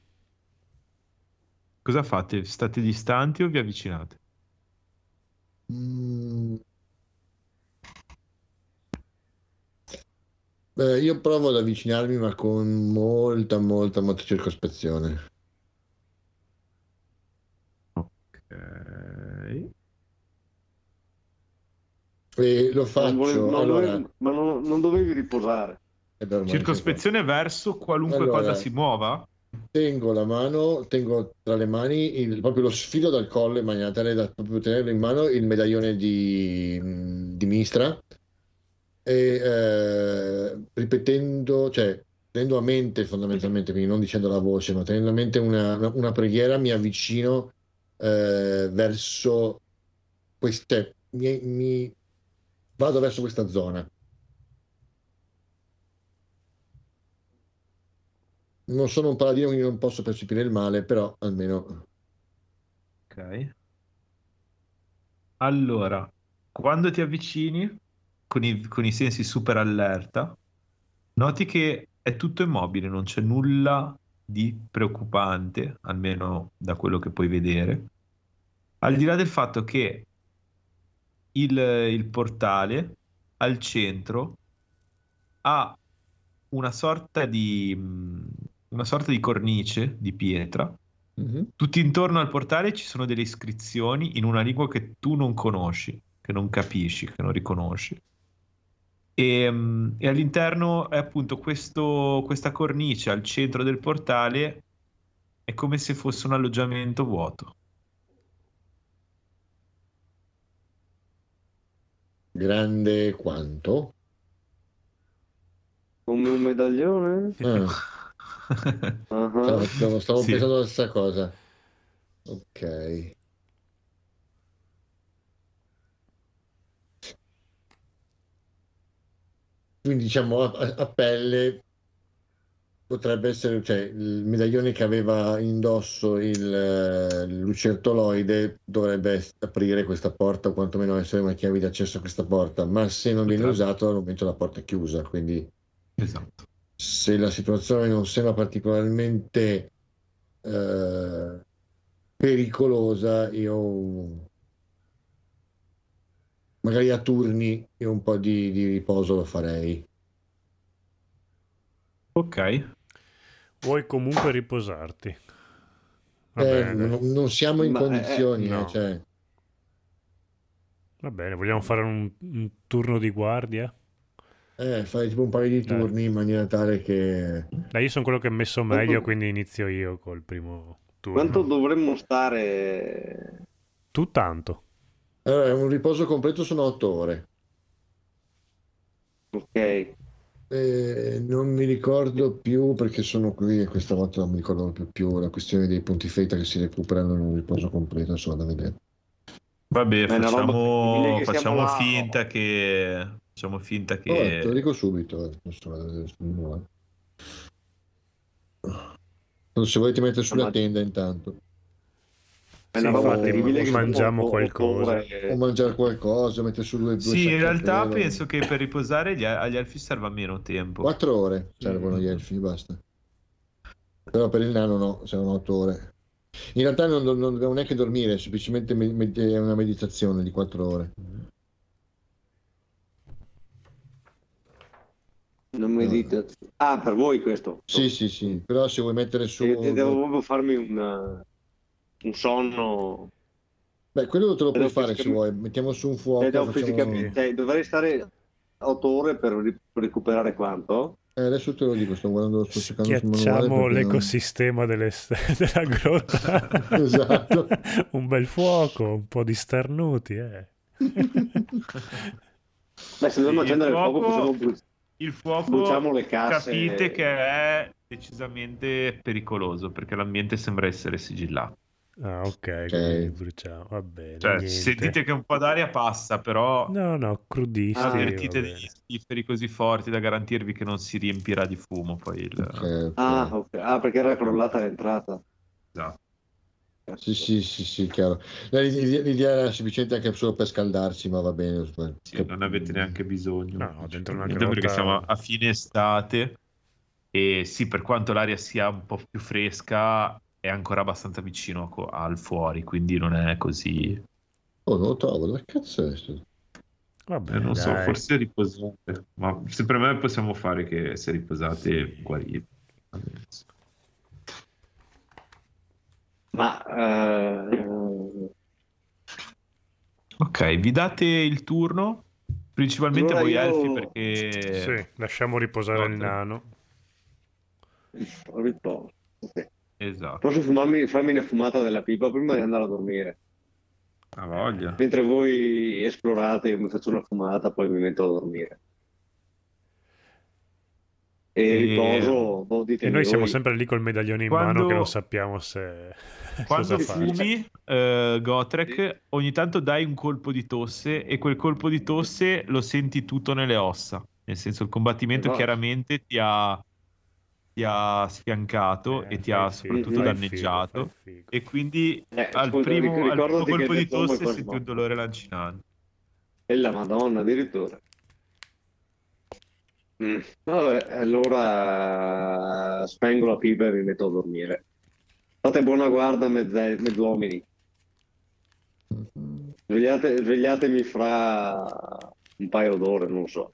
Cosa fate? State distanti o vi avvicinate? Mm. Beh, io provo ad avvicinarmi, ma con molta, molta, molta circospezione. Ok. E lo Non faccio. volevi- non allora, dovevi- ma non, non dovevi riposare. Circospezione verso qualunque Allora. cosa si muova? Tengo la mano, tengo tra le mani il- proprio lo sfilo dal collo in maniera tale da proprio tenere in mano il medaglione di, di Mistra e eh, ripetendo, cioè tenendo a mente fondamentalmente, quindi non dicendo la voce, ma tenendo a mente una, una- una preghiera, mi avvicino eh, verso queste, mi, mi- vado verso questa zona. Non sono un paladino, quindi non posso percepire il male, però almeno Ok. Allora, quando ti avvicini con i, con i sensi super allerta, noti che è tutto immobile, non c'è nulla di preoccupante, almeno da quello che puoi vedere. Al di là del fatto che il, il portale al centro ha una sorta di, mh, una sorta di cornice di pietra. Mhm. Tutti intorno al portale ci sono delle iscrizioni in una lingua che tu non conosci, che non capisci, che non riconosci. E, mh, e all'interno è appunto questo- questa cornice al centro del portale, è come se fosse un alloggiamento vuoto. Grande quanto? Come un medaglione? Ah, Ah, stavo, stavo Sì. pensando alla stessa cosa. Ok. Quindi diciamo a, a- pelle potrebbe essere, cioè il medaglione che aveva indosso il, il lucertoloide dovrebbe aprire questa porta o quantomeno essere una chiave di accesso a questa porta, ma se non viene Potrebbe. usato al momento la porta è chiusa, quindi Esatto. Se la situazione non sembra particolarmente eh, pericolosa, io magari a turni e un po' di, di riposo lo farei. Ok. Vuoi comunque riposarti. Va Eh, bene, non, non siamo in Ma, eh, condizioni, no. eh, cioè, va bene, vogliamo fare un, un turno di guardia? Eh, fare tipo un paio di Dai. turni in maniera tale che... Dai, io sono quello che è messo Quanto- meglio, quindi inizio io col primo turno. Quanto dovremmo stare? Tu tanto. Allora, un riposo completo sono otto ore. Ok. Eh, non mi ricordo più perché sono qui e questa volta non mi ricordo più, più la questione dei punti feta che si recuperano in un riposo completo, insomma, da vedere. Vabbè, facciamo, che facciamo là. finta che facciamo finta Oh, te lo che dico subito. eh. Se volete mettere sulla tenda intanto, Sì, infatti, che mangiamo qualcosa. o mangiare qualcosa, mettere su due, due Sì, in realtà pelo. penso che per riposare gli- agli elfi serva meno tempo. Quattro ore servono Mm. gli elfi, basta. Però per il nano no, servono otto ore. In realtà non, non- non è che dormire, semplicemente è una meditazione di quattro ore. Non mi dite. Ah, per voi questo? Sì, sì, sì, però se vuoi mettere su... E- devo proprio farmi un, un sonno. Beh, quello te lo puoi fare se vuoi, mettiamo su un fuoco, Eh, devo facciamo- fisicamente- cioè, dovrei stare 8 ore per recuperare quanto? Eh, adesso te lo dico, sto guardando, sto Schiacciamo perché non- l'ecosistema delle- della grotta. Esatto. un bel fuoco, un po' di starnuti. Eh. Beh, se dobbiamo accendere il fuoco, fuoco- possiamo Il fuoco bruciamo le casse. capite che è decisamente pericoloso perché l'ambiente sembra essere sigillato. Ah, ok, Ok. quindi bruciamo. Va bene. Cioè, sentite che un po' d'aria passa, però No, no, crudisti. Ah, avvertite degli bene. spifferi così forti da garantirvi che non si riempirà di fumo poi il... Ok, ok. Ah, ok. Ah, perché era crollata l'entrata. Esatto. Sì, sì, sì, sì, chiaro. No, L'idea era semplicemente anche solo per scaldarci, ma va bene. Sì, non avete neanche bisogno. No, dentro una Principalmente perché grotta- siamo a fine estate e sì, per quanto l'aria sia un po' più fresca, è ancora abbastanza vicino co- al fuori, quindi non è così... Oh, non lo trovo, dove cazzo è questo? Va eh, bene, non so, dai. forse riposate, ma se per me possiamo fare che se riposate guarite. Ma eh, Ok, vi date il turno, principalmente Allora voi io- elfi perché... Sì, lasciamo riposare il Notte. nano. riposo. Esatto, Posso fumarmi, farmi una fumata della pipa prima di andare a dormire? ha voglia. Mentre voi esplorate, io mi faccio una fumata, poi mi metto a dormire. E E- riposo, boh, ditemi E noi siamo voi. sempre lì col medaglione in Quando- mano che non sappiamo se Quando fumi, eh, Gotrek, ogni tanto dai un colpo di tosse e quel colpo di tosse lo senti tutto nelle ossa. Nel senso, il combattimento Esatto. chiaramente ti ha, ti ha sfiancato Eh, e ti ha figo, soprattutto danneggiato. figo. E quindi Eh, al ascolta, primo, al primo colpo di tosse senti un dolore lancinante. E la Madonna addirittura. Mm, Vabbè, allora spengo la pipa e mi metto a dormire. Fate buona guarda, mezze- mezz'uomini. Svegliate- svegliatemi fra un paio d'ore, non so.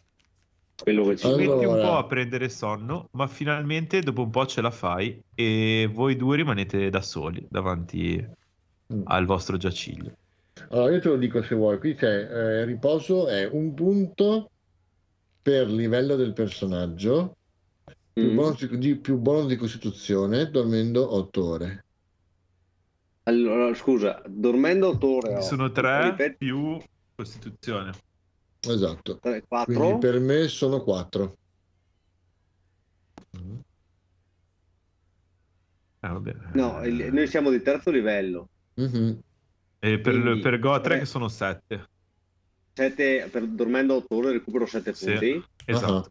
quello che ci Allora- Metti un po' a prendere sonno, ma finalmente dopo un po' ce la fai e voi due rimanete da soli davanti Mm. al vostro giaciglio. Allora, io te lo dico se vuoi, qui c'è eh, riposo è un punto per livello del personaggio, più Mm. bonus di, più bonus di costituzione, dormendo 8 ore. Allora, scusa, dormendo 8 ore ho. Sono tre Ripeti, più Costituzione. Esatto. tre, Quindi 4. per me sono 4. Ah, vabbè. No, il- noi siamo di terzo livello. Mhm. E per, quindi per Gotrek tre. sono 7. Sette, per, dormendo 8 ore recupero 7 Sì. punti. Esatto. Ah,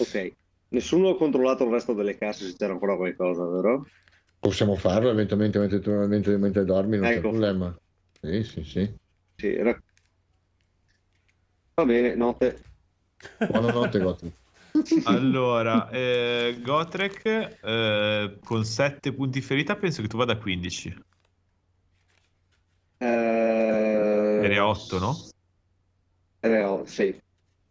Ok. Nessuno ha controllato il resto delle casse se c'era ancora qualcosa, vero? Possiamo farlo eventualmente mentre, tu- mentre, mentre dormi, non c'è Ecco. problema. Sì, sì, sì. Sì, era... Va bene, notte. Buonanotte, Gotti. Allora, eh, Gotrek eh, con 7 punti ferita penso che tu vada a 15. Eh... Eri a 8, no? Era a- sì.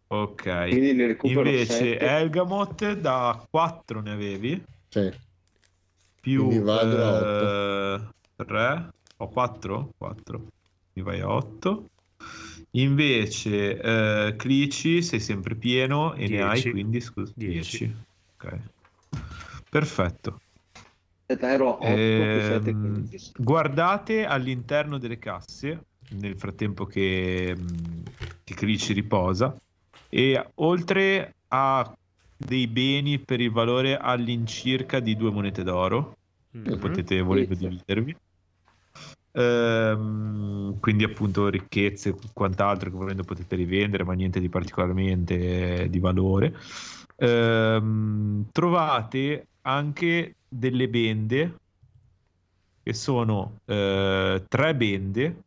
Ok. Quindi ne recupero Invece 7. Elgamot da 4 ne avevi, Sì. più a 3, o 4? 4. Mi vai a 8. Invece eh, Clici sei sempre pieno e ne hai quindi scusa, Dieci. 10. Ok. Perfetto. A 8 più 7, Ehm, 15. guardate all'interno delle casse nel frattempo che, mh, che Clici riposa e oltre a dei beni per il valore all'incirca di due monete d'oro che Mhm. potete volendo dividervi. Ehm, quindi appunto ricchezze quant'altro che volendo potete rivendere ma niente di particolarmente di valore. Ehm, trovate anche delle bende che sono eh, tre bende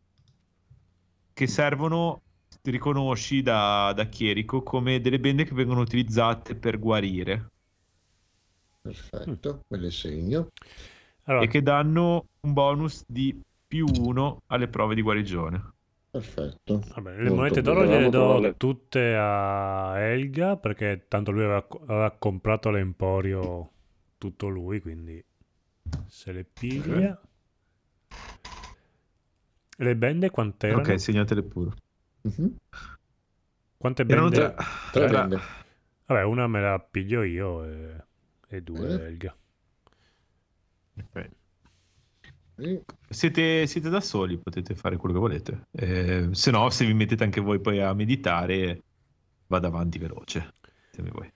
che servono riconosci da, da Chierico come delle bende che vengono utilizzate per guarire Perfetto, me le segno. Allora, e che danno un bonus di più uno alle prove di guarigione. Perfetto. vabbè, le molto monete d'oro gliele do Provarle. tutte a Elga perché tanto lui aveva, aveva comprato l'Emporio tutto lui, quindi se le piglia. Le bende quante erano? Ok, segnatele pure. Mhm. Quante Erano bende? tre. Tre bende. Vabbè, una me la piglio io e, e due Bene. Elga. Siete, siete da soli, potete fare quello che volete. Eh, se no, se vi mettete anche voi poi a meditare, vado avanti veloce. Se mi vuoi.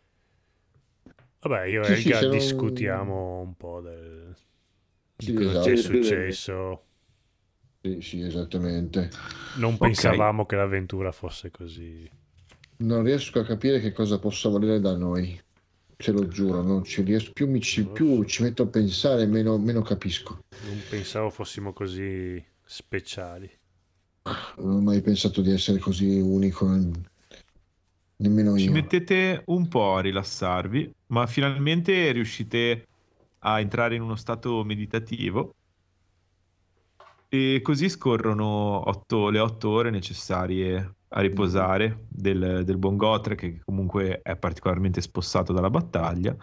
Vabbè, io e Sì, sì, Elga se non- discutiamo un po' del, di Sì, cosa esatto. ci è Sì, sì, sì. successo. Sì, sì, esattamente. Non pensavamo che l'avventura fosse così. Non riesco a capire che cosa possa volere da noi. Ce lo giuro, non ci riesco. Più mi ci, più ci metto a pensare, meno, meno capisco. Non pensavo fossimo così speciali. Non ho mai pensato di essere così unico. Nemmeno Ci io. mettete un po' a rilassarvi, ma finalmente riuscite a entrare in uno stato meditativo. E così scorrono otto- le otto ore necessarie a riposare del, del buon Gotre, che comunque è particolarmente spossato dalla battaglia.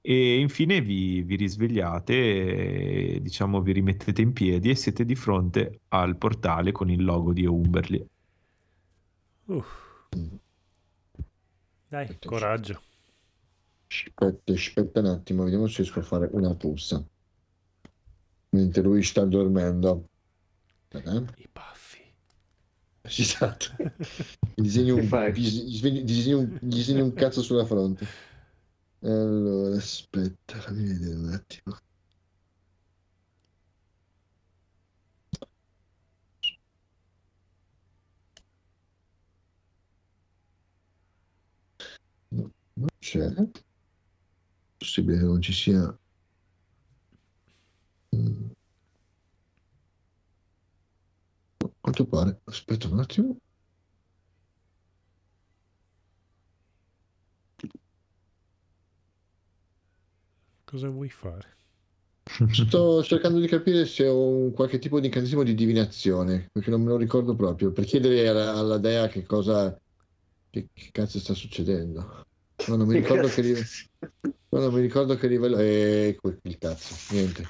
E infine vi, vi risvegliate, e, diciamo, vi rimettete in piedi e siete di fronte al portale con il logo di Umberly. Uff. Dai, coraggio. Aspetta, aspetta un attimo, vediamo se riesco a fare una pulsa. Mentre lui sta dormendo. Eh. I baffi. Esatto. Gli disegno un, gli disegno- gli disegno un- gli disegno un cazzo sulla fronte. Allora, aspetta, fammi vedere un attimo. No, non c'è. Possibile che non ci sia. Mm. No, a quanto pare. Aspetta un attimo. Cosa vuoi fare? Sto cercando di capire se ho un qualche tipo di incantesimo di divinazione, perché non me lo ricordo proprio, per chiedere alla, alla dea che cosa, che Che, cazzo sta succedendo? No, non mi ricordo che livello. No, non mi ricordo che livello. Ecco il cazzo, niente.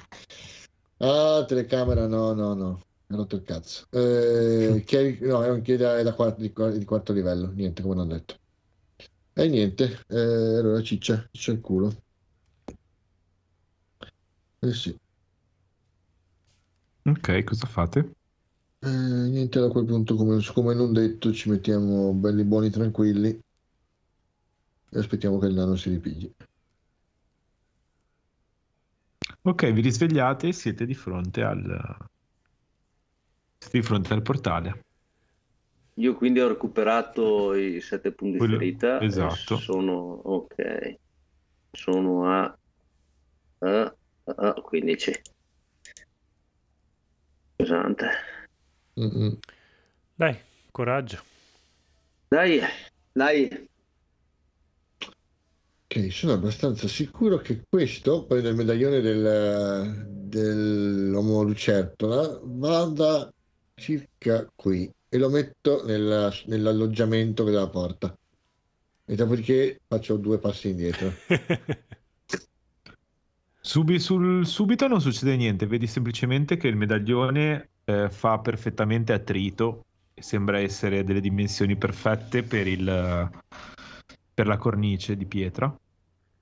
Ah, telecamera, no, no, no. Ha rotto il cazzo. Eh, che, no, è un chiede è da quarto, di, di, quarto livello, niente, come non detto. E niente, eh, allora ciccia, ciccia il culo. Eh sì. Ok, cosa fate? Eh, niente, da quel punto, come, come non detto, ci mettiamo belli buoni tranquilli e aspettiamo che il nano si ripigli. Ok, vi risvegliate e siete di fronte al di fronte al portale. Io quindi ho recuperato i sette punti Quello- ferita. e esatto. Sono ok. Sono a, a, a 15. Pesante. Mm-mm. Dai, coraggio. Dai, dai. Ok, sono abbastanza sicuro che questo, poi nel medaglione del, dell'uomo lucertola, vada circa qui e lo metto nella- nell'alloggiamento della porta. E dopodiché faccio due passi indietro. Subi- sul- subito non succede niente, vedi semplicemente che il medaglione eh, fa perfettamente attrito e sembra essere delle dimensioni perfette per, il, per la cornice di pietra.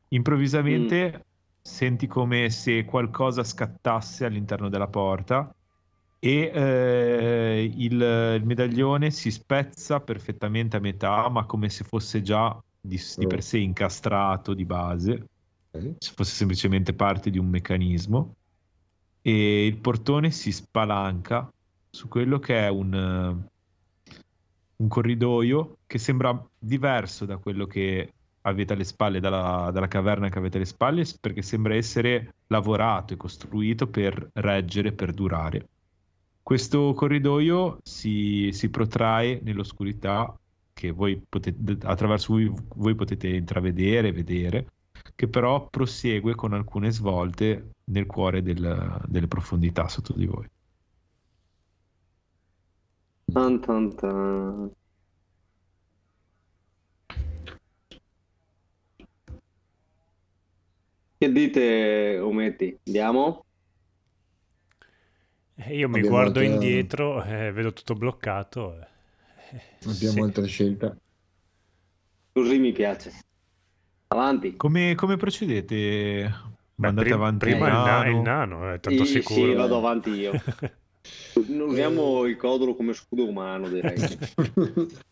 Improvvisamente senti come se qualcosa scattasse all'interno della porta e eh, il, il medaglione si spezza perfettamente a metà, ma come se fosse già di, di per sé incastrato di base. Se fosse semplicemente parte di un meccanismo. E il portone si spalanca su quello che è un, eh, un corridoio che sembra diverso da quello che avete alle spalle, dalla, dalla caverna che avete alle spalle, perché sembra essere lavorato e costruito per reggere, per durare. Questo corridoio si, si protrae nell'oscurità che voi potete, attraverso cui voi potete intravedere, vedere, che però prosegue con alcune svolte nel cuore del- delle profondità sotto di voi. Tan, tan, tan. Che dite, Ometti? Andiamo? E io mi Abbiamo guardo altre- indietro e vedo tutto bloccato. eh. Abbiamo Sì. altra scelta. Così mi piace. Avanti. Come, come procedete? Beh, Mandate prim- avanti prima il il, na- nano? il nano, è tanto Sì, sicuro. sì, vado avanti io. Usiamo il codolo come scudo umano, direi.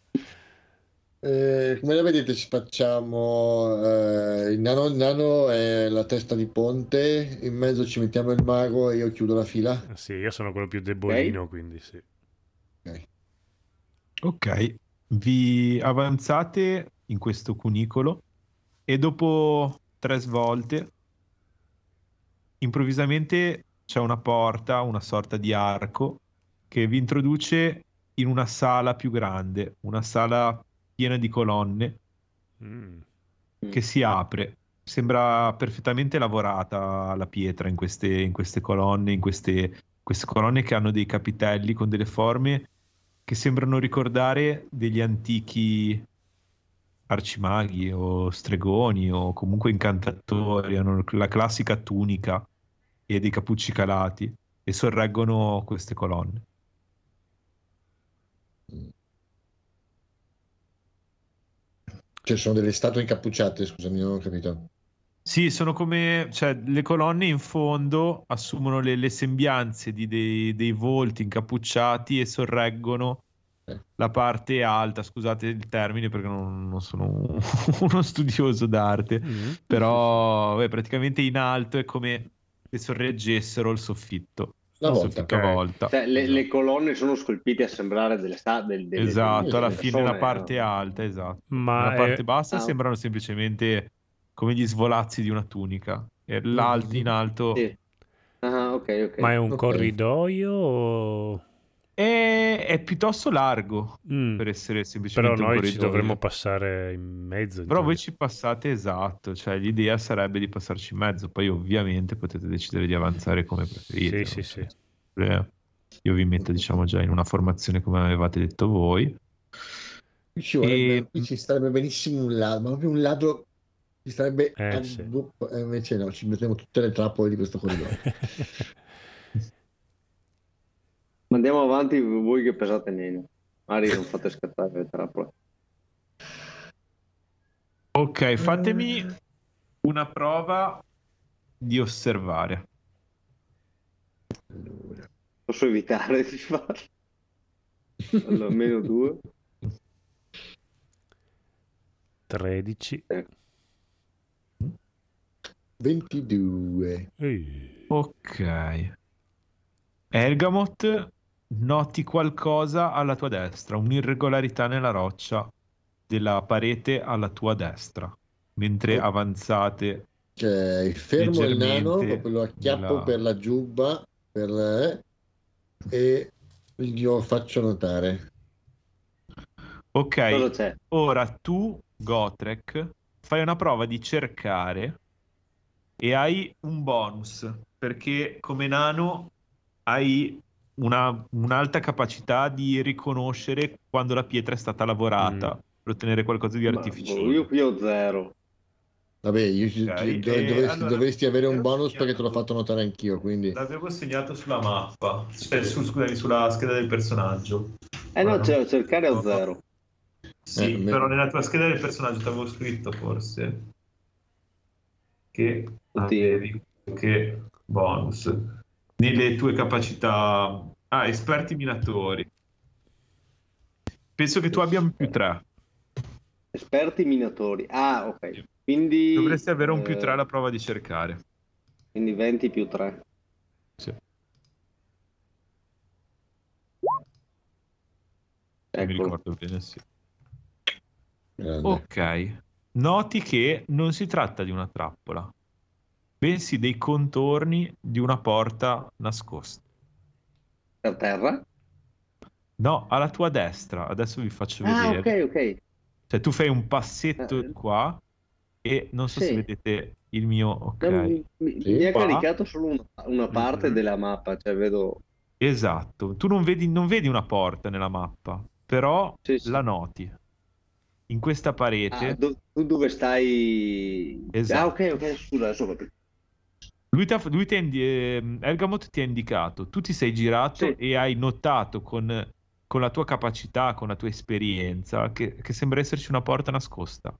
Eh, come la vedete, ci facciamo eh, il nano, il nano è la testa di ponte, in mezzo ci mettiamo il mago e io chiudo la fila. Sì, io sono quello più debolino, quindi sì. Ok, vi avanzate in questo cunicolo e dopo tre svolte, improvvisamente c'è una porta, una sorta di arco che vi introduce in una sala più grande, una sala piena di colonne Mm. che si apre. Sembra perfettamente lavorata la pietra in queste, in queste colonne, in queste, queste colonne che hanno dei capitelli con delle forme che sembrano ricordare degli antichi arcimaghi o stregoni o comunque incantatori, hanno la classica tunica e dei cappucci calati e sorreggono queste colonne. Cioè sono delle statue incappucciate, scusami, non ho capito. Sì, sono come, cioè, le colonne in fondo assumono le, le sembianze di dei, dei volti incappucciati e sorreggono Eh. la parte alta. Scusate il termine perché non, non sono un- uno studioso d'arte, Mm. però beh, praticamente in alto è come se sorreggessero il soffitto. La il volta. soffitto a ok. volta. Cioè, le, Esatto. le colonne sono scolpite a sembrare delle sta- del- delle, Esatto, alla delle fine la persone, parte no? alta, esatto. Ma La parte è- bassa ah. sembrano semplicemente come gli svolazzi di una tunica. E l'alto in alto Sì. Ah, ok, ok. Ma è un corridoio o... è, è piuttosto largo Mm. per essere Però semplicemente un noi ci dovremmo passare in mezzo. Però voi ci passate esatto, cioè l'idea sarebbe di passarci in mezzo, poi ovviamente potete decidere di avanzare come preferite. Sì, sì, sì. Io vi metto diciamo già in una formazione come avevate detto voi. Ci, vorrebbe- E- qui ci starebbe benissimo un ladro, ma proprio un ladro ci starebbe Eh, sì. invece no, ci mettiamo tutte le trappole di questo corridoio. Ma Andiamo avanti voi che pesate meno. Magari non fate scattare le trappole. Ok, fatemi una prova di osservare. Allora, Posso evitare di farlo? Allora, meno due. 13. 22. Ehi. Ok. Ergamot, noti qualcosa alla tua destra, un'irregolarità nella roccia della parete alla tua destra, mentre Oh. avanzate. Ok, fermo il nano, lo acchiappo nella- per la giubba per la- e glielo faccio notare. Ok, ora tu, Gotrek, fai una prova di cercare e hai un bonus, perché come nano hai una- un'alta capacità di riconoscere quando la pietra è stata lavorata, Mm. per ottenere qualcosa di artificioso. Io qui ho zero. Vabbè, io, Ok, dove- e dovresti, allora- dovresti avere un bonus perché te l'ho fatto notare anch'io, quindi... L'avevo segnato sulla mappa, cioè, su- scusami, sulla scheda del personaggio. Eh no, Guarda. c'è cercare a zero. Sì, Eh, me- però nella tua scheda del personaggio ti avevo scritto forse che avevi che bonus nelle tue capacità. Ah, esperti minatori. Penso che tu abbia un più 3. Esperti minatori. Ah, ok. Quindi... Dovresti avere un più eh, 3 alla prova di cercare. Quindi 20 più 3. Sì, mi Eccolo. ricordo bene, sì. Grande. Ok, noti che non si tratta di una trappola, bensì dei contorni di una porta nascosta. Per terra? No, alla tua destra, adesso vi faccio Ah, vedere. ok, ok. Cioè, tu fai un passetto Eh, qua e non so se sì. vedete il mio. Ok, No, mi, mi- ha caricato solo una, una parte Mhm. della mappa, cioè vedo... esatto. Tu non vedi, non vedi una porta nella mappa, però Sì, sì. la noti. In questa parete, Ah, do- tu dove stai? Esatto. Ah, ok, ok, scusa, adesso capito. Lui, t'ha- lui ti ha indi- ehm, Ergamot ti ha indicato, tu ti sei girato Sì. e hai notato con, con la tua capacità, con la tua esperienza, che, che sembra esserci una porta nascosta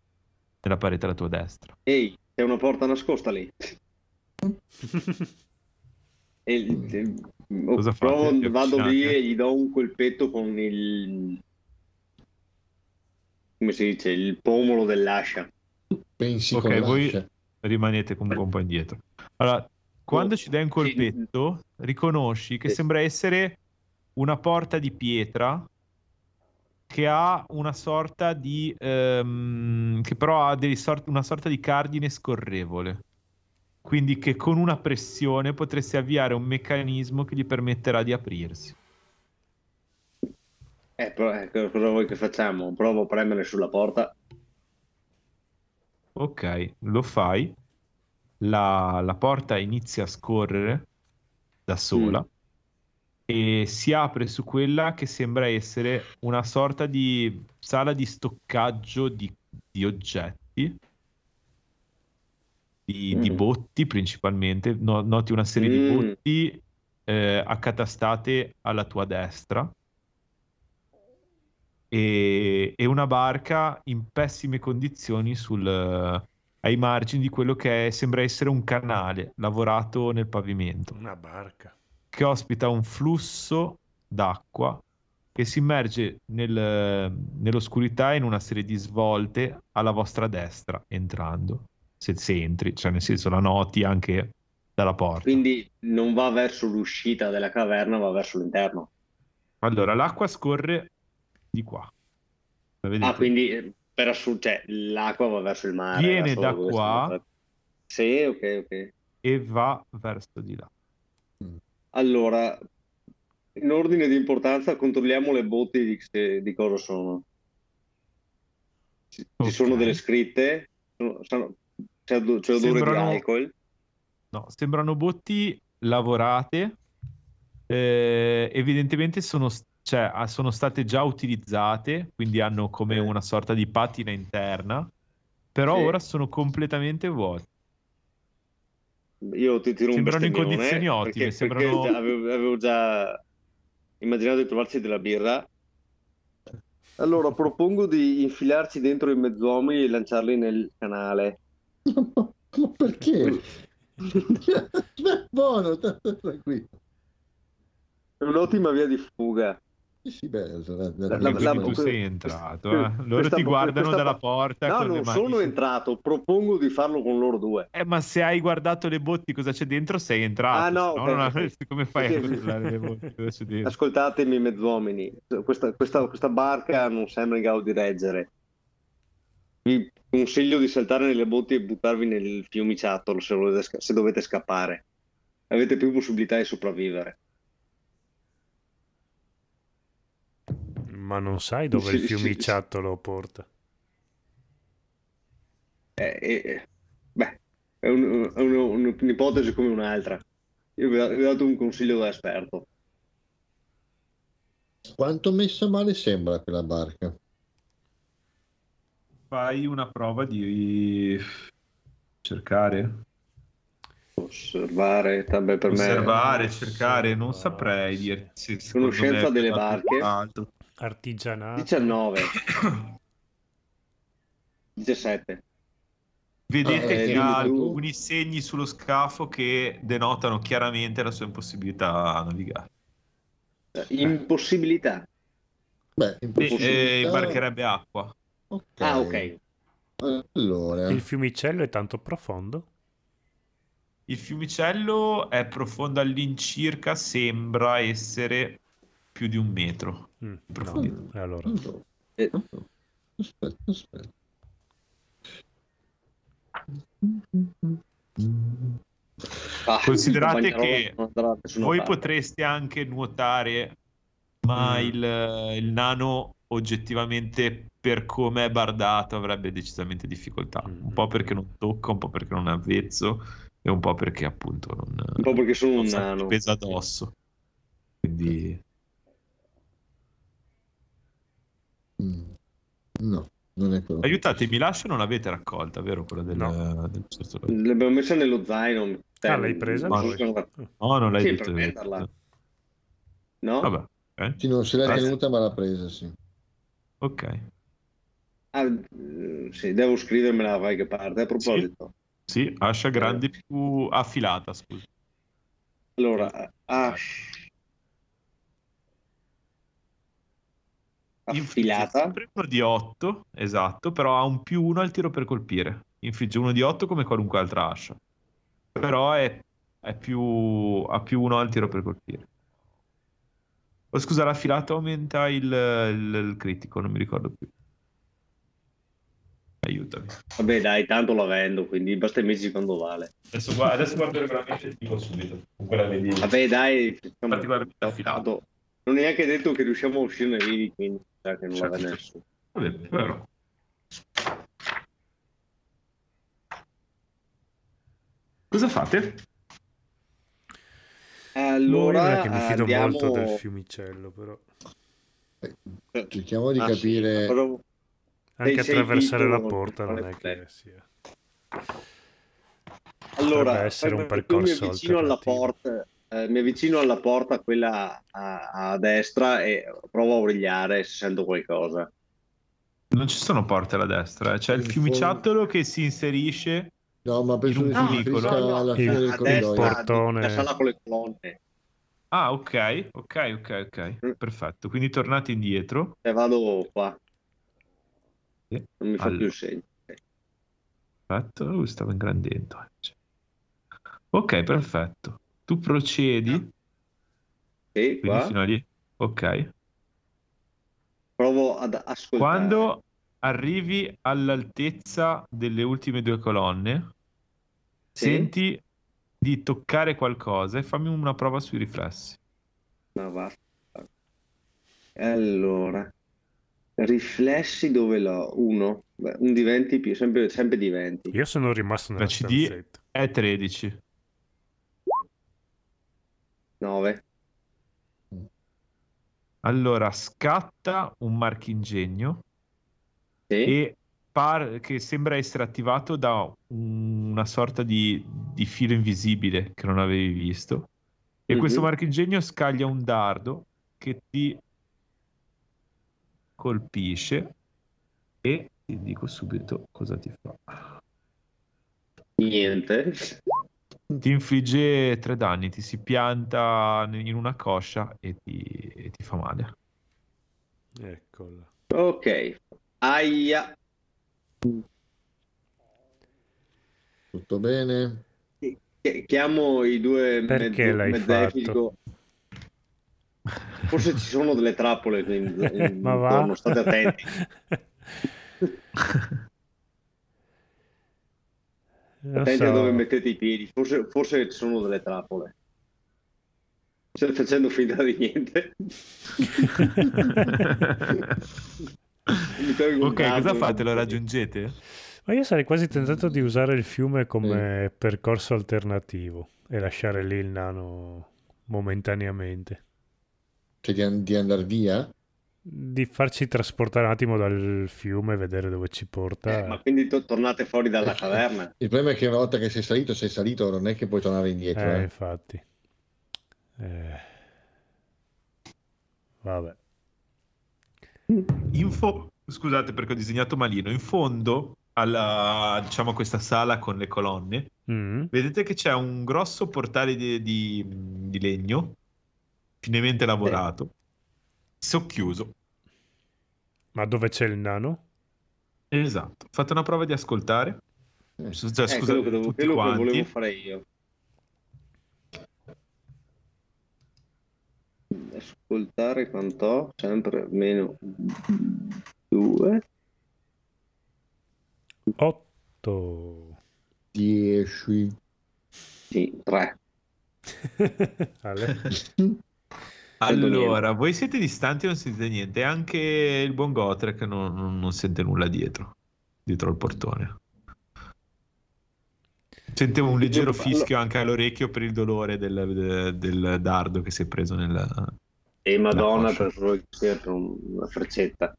nella parete alla tua destra. Ehi, c'è una porta nascosta lì. E il- Cosa fate? provo- Vi vado lì e gli do un colpetto con il... come si dice? Il pomolo dell'ascia. Pensi Ok, con voi l'ascia. rimanete comunque un po' indietro. Allora, quando ci dai un sì. colpetto, riconosci che sembra essere una porta di pietra che ha una sorta di... ehm, che però ha sort- una sorta di cardine scorrevole. Quindi che con una pressione potresti avviare un meccanismo che gli permetterà di aprirsi. Eh, però, eh, cosa vuoi che facciamo? Provo a premere sulla porta. Ok, lo fai. La, la porta inizia a scorrere da sola Mm. e si apre su quella che sembra essere una sorta di sala di stoccaggio di, di oggetti, di, di Mm. botti principalmente. No- noti una serie di Mm. botti eh, accatastate alla tua destra e, e una barca in pessime condizioni sul, ai margini di quello che è- sembra essere un canale lavorato nel pavimento Una barca. che ospita un flusso d'acqua che si immerge nel- nell'oscurità in una serie di svolte alla vostra destra entrando, se, se entri, cioè nel senso la noti anche dalla porta. Quindi non va verso l'uscita della caverna, va verso l'interno. Allora, l'acqua scorre di qua. Ah, quindi per assurdo, cioè, l'acqua va verso il mare. Viene da qua. Sì, ok, ok. E va verso di là. Allora, in ordine di importanza, controlliamo le botti di, se- di cosa sono. Ci, ci Ok. sono delle scritte, sono- sono- c'è odore Sembrano- di alcol. No, sembrano botti lavorate. eh, evidentemente sono, cioè, ah, sono state già utilizzate, quindi hanno come una sorta di patina interna, però Sì. ora sono completamente vuote. Io ti tiro un Sembrano in condizioni ottime, perché, sembrano- perché avevo, avevo già immaginato di trovarci della birra. Allora, propongo di infilarci dentro i mezzomi e lanciarli nel canale. Ma perché? Beh, buono, tranquillo. È un'ottima via di fuga. Sì, sì, beh, la- la- La- tu sei entrato, eh. Loro ti guardano questa- dalla porta No, con le non mani sono entrato, propongo di farlo con loro due. Eh, ma se hai guardato le botti cosa c'è dentro, sei entrato. Ah, no, se ok, non ok. avresti- come fai a controllare le botti cosa c'è dentro? Ascoltatemi, mezzomini, questa, questa, questa barca non sembra in grado di reggere. Vi consiglio di saltare nelle botti e buttarvi nel fiumiciattolo se, volete se dovete scappare. Avete più possibilità di sopravvivere. Ma non sai dove Sì, il sì, fiumiciattolo porta. Eh, eh, beh, è, un- è un- un'ipotesi come un'altra. Io vi ho, dato un consiglio da esperto. Quanto messa male sembra quella barca? Fai una prova di cercare, Osservare, vabbè, per me osservare, cercare, non saprei dirti. Conoscenza me delle barche. alto. Artigianato. 19, 17. Vedete Eh, che ha alcuni segni sullo scafo che denotano chiaramente la sua impossibilità a navigare. Impossibilità. Beh, impossibilità- e imbarcherebbe acqua. Ok. Ah, ok. Allora, Il fiumicello è tanto profondo? Il fiumicello è profondo all'incirca, sembra essere più di un metro. Mm, no. Profondità. E allora, Eh, aspetta, aspetta. ah, Considerate che Voi parte. potreste anche nuotare, ma Mm. il, il nano oggettivamente per come è bardato avrebbe decisamente difficoltà. Mm. Un po' perché non tocca, un po' perché non è avvezzo e un po' perché appunto non, Un po' perché sono un nano. pesa addosso. Quindi Mm. No, non è quello. aiutatemi, lascia non l'avete raccolta, vero? Quella del, No. del certo- L'abbiamo messa nello zaino. Ah, l'hai presa? Non- No, non l'hai Sì, detto. per prenderla. No? Vabbè, ok. Sì, non se l'è Grazie. tenuta, ma l'ha presa, sì. Ok. Ah, eh, sì, devo scrivermela da qualche parte. A proposito, Sì, ascia grande più affilata, scusa. allora, Ash affilata. Sempre uno di 8, esatto, però ha un più 1 al tiro per colpire. Infligge uno di 8 come qualunque altra ascia. Però è, è più, ha più 1 al tiro per colpire. Oh, scusa, l'affilata aumenta il, il- il critico, non mi ricordo più. Aiutami. Vabbè, dai, tanto la vendo, quindi basta metterci quando vale. Adesso, guarda, adesso guardo il regolamento e ti dico subito. Con quella vedi Vabbè, dai, particolarmente affilato. Non è neanche detto che riusciamo a uscirne vivi, quindi sa che non Certo. vende nessuno. Vabbè, però. Cosa fate? Allora, non è che mi fido andiamo... molto del fiumicello, però. Cerchiamo di Ah, sì, capire. però- Anche sei attraversare la porta non è che sia. Allora, Potrebbe essere un io percorso mi avvicino alla porta, eh, mi avvicino alla porta, quella a, a destra, e provo a origliare se sento qualcosa. Non ci sono porte alla destra, eh. c'è il fiumiciattolo che si inserisce. No, ma penso In un che cunicolo. riferisca alla Il- fine del corridoio. portone. la sala con le colonne. Ah, ok, ok, ok, ok. Perfetto. Quindi tornate indietro. E vado qua. Sì. Non mi fa Allora. più segno. Perfetto, lui stava ingrandendo. Ok, perfetto. Tu procedi, quindi qua. fino a lì. Ok. Provo ad ascoltare. Quando arrivi all'altezza delle ultime due colonne, Sì. senti di toccare qualcosa e fammi una prova sui riflessi. Ma va. Allora, riflessi dove l'ho? Uno, Beh, un di 20 più, sempre, sempre di 20. Io sono rimasto nella La CD stanzetta. è 13. 9. Allora, scatta un marchingegno Sì. e par- che sembra essere attivato da un- una sorta di, di filo invisibile che non avevi visto. E questo Mhm. marchingegno scaglia un dardo che ti colpisce e ti dico subito cosa ti fa. Niente. Ti infligge tre danni, ti si pianta in una coscia e ti, e ti fa male. Eccola. Ok. Aia. Tutto bene? Chi- Chiamo i due Perché mezzo- l'hai mezzelfi, fatto? dico, Forse ci sono delle trappole in- Ma va? intorno, state attenti. Attenti a so. dove mettete i piedi, forse, forse ci sono delle trappole. Stai facendo finta di niente. Ok, cosa fate? Lo raggiungete? Ma io sarei quasi tentato di usare il fiume come percorso alternativo e lasciare lì il nano momentaneamente. Cioè di, an- di andare via? Di farci trasportare un attimo dal fiume e vedere dove ci porta. Eh, ma quindi to- tornate fuori dalla caverna? Il problema è che una volta che sei salito, sei salito, non è che puoi tornare indietro. Eh, eh. infatti. Eh. Vabbè. In fo- Scusate perché ho disegnato malino. In fondo alla, diciamo, questa sala con le colonne, Mm. vedete che c'è un grosso portale di, di- di legno, finemente lavorato, socchiuso. Ma dove c'è il nano? Esatto. Fate una prova di ascoltare. Eh. Cioè, Eh, scusate, quello che, dovevo- quello che volevo fare io. Ascoltare quanto? Sempre meno 2. 8. 10. Sì, 3. Ale. Allora, voi siete distanti e non sentite niente. Anche il buon Gotrek non, non- sente nulla dietro, dietro al portone. Sente un leggero fischio anche all'orecchio per il dolore del, del- del dardo che si è preso nel... E Madonna per, per una freccetta.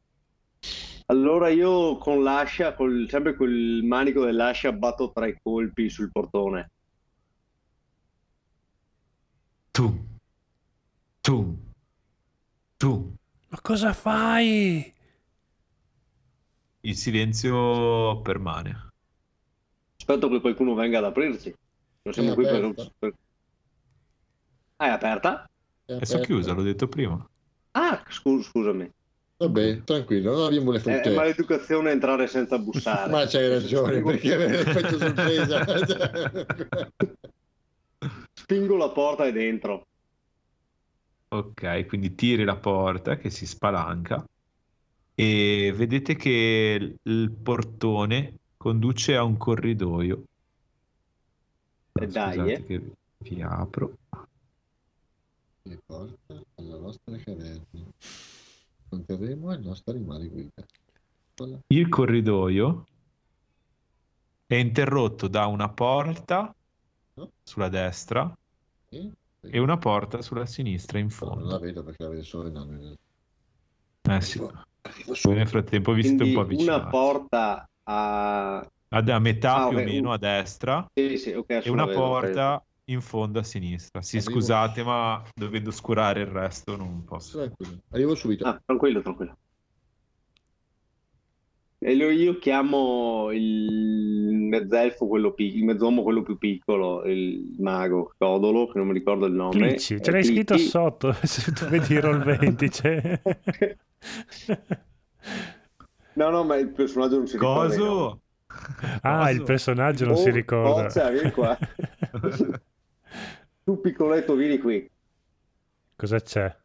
Allora io con l'ascia, col, sempre col manico dell'ascia, batto tre colpi sul portone. Tu, tu, tu. Ma cosa fai? Il silenzio permane. Aspetto che qualcuno venga ad aprirci. Non siamo È qui per... aperta. per- Ah, è aperta? È È socchiusa, l'ho detto prima. Ah, scu- scusami. Vabbè, tranquillo, non abbiamo le È, frutte. è maleducazione entrare senza bussare. Ma c'hai ragione, perché avere l'effetto sorpresa. Spingo la porta e dentro. Ok, quindi tiri la porta che si spalanca e vedete che il portone conduce a un corridoio. E dai, eh. che vi apro. Che porta alla nostra caverna. Incontreremo il nostro animale guida. Voilà. Il corridoio è interrotto da una porta sulla destra Sì? E una porta sulla sinistra in No, non la fondo. vedo perché la vedo solo in realtà. Eh sì, Arrivo voi subito. nel frattempo vi siete un po' avvicinati. una porta a... A, a metà Ah, più o meno un- a destra Sì, sì, ok, e una vedo, porta in fondo a sinistra. Sì, Arrivo. scusate, ma dovendo oscurare il resto non posso. Tranquillo. Arrivo subito. Ah, tranquillo, tranquillo. E lo- io chiamo il mezzelfo, quello pi- il mezzomo, quello più piccolo, il mago Codolo, che non mi ricordo il nome. Clicci, ce Eh, l'hai scritto Clicci. sotto, se tu vedi roll 20 c'è. No, no, ma il personaggio non si ricorda. il. Coso? Ah, il Coso? personaggio non Oh, si ricorda. Bozza, vieni qua. Tu piccoletto, vieni qui. Cosa c'è?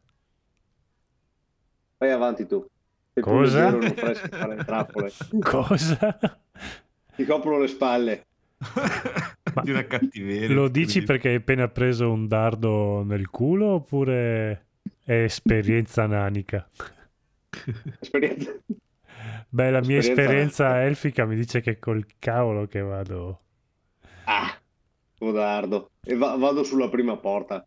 Vai avanti tu. Se Cosa? non fare trappole. Cosa? Ti coprono le spalle. Di una cattiveria. Lo dici perché hai appena preso un dardo nel culo oppure è esperienza nanica? Esperienza. Beh, la mia Esperienza esperienza elfica mi dice che col cavolo che vado. Ah, codardo. E va- vado sulla prima porta.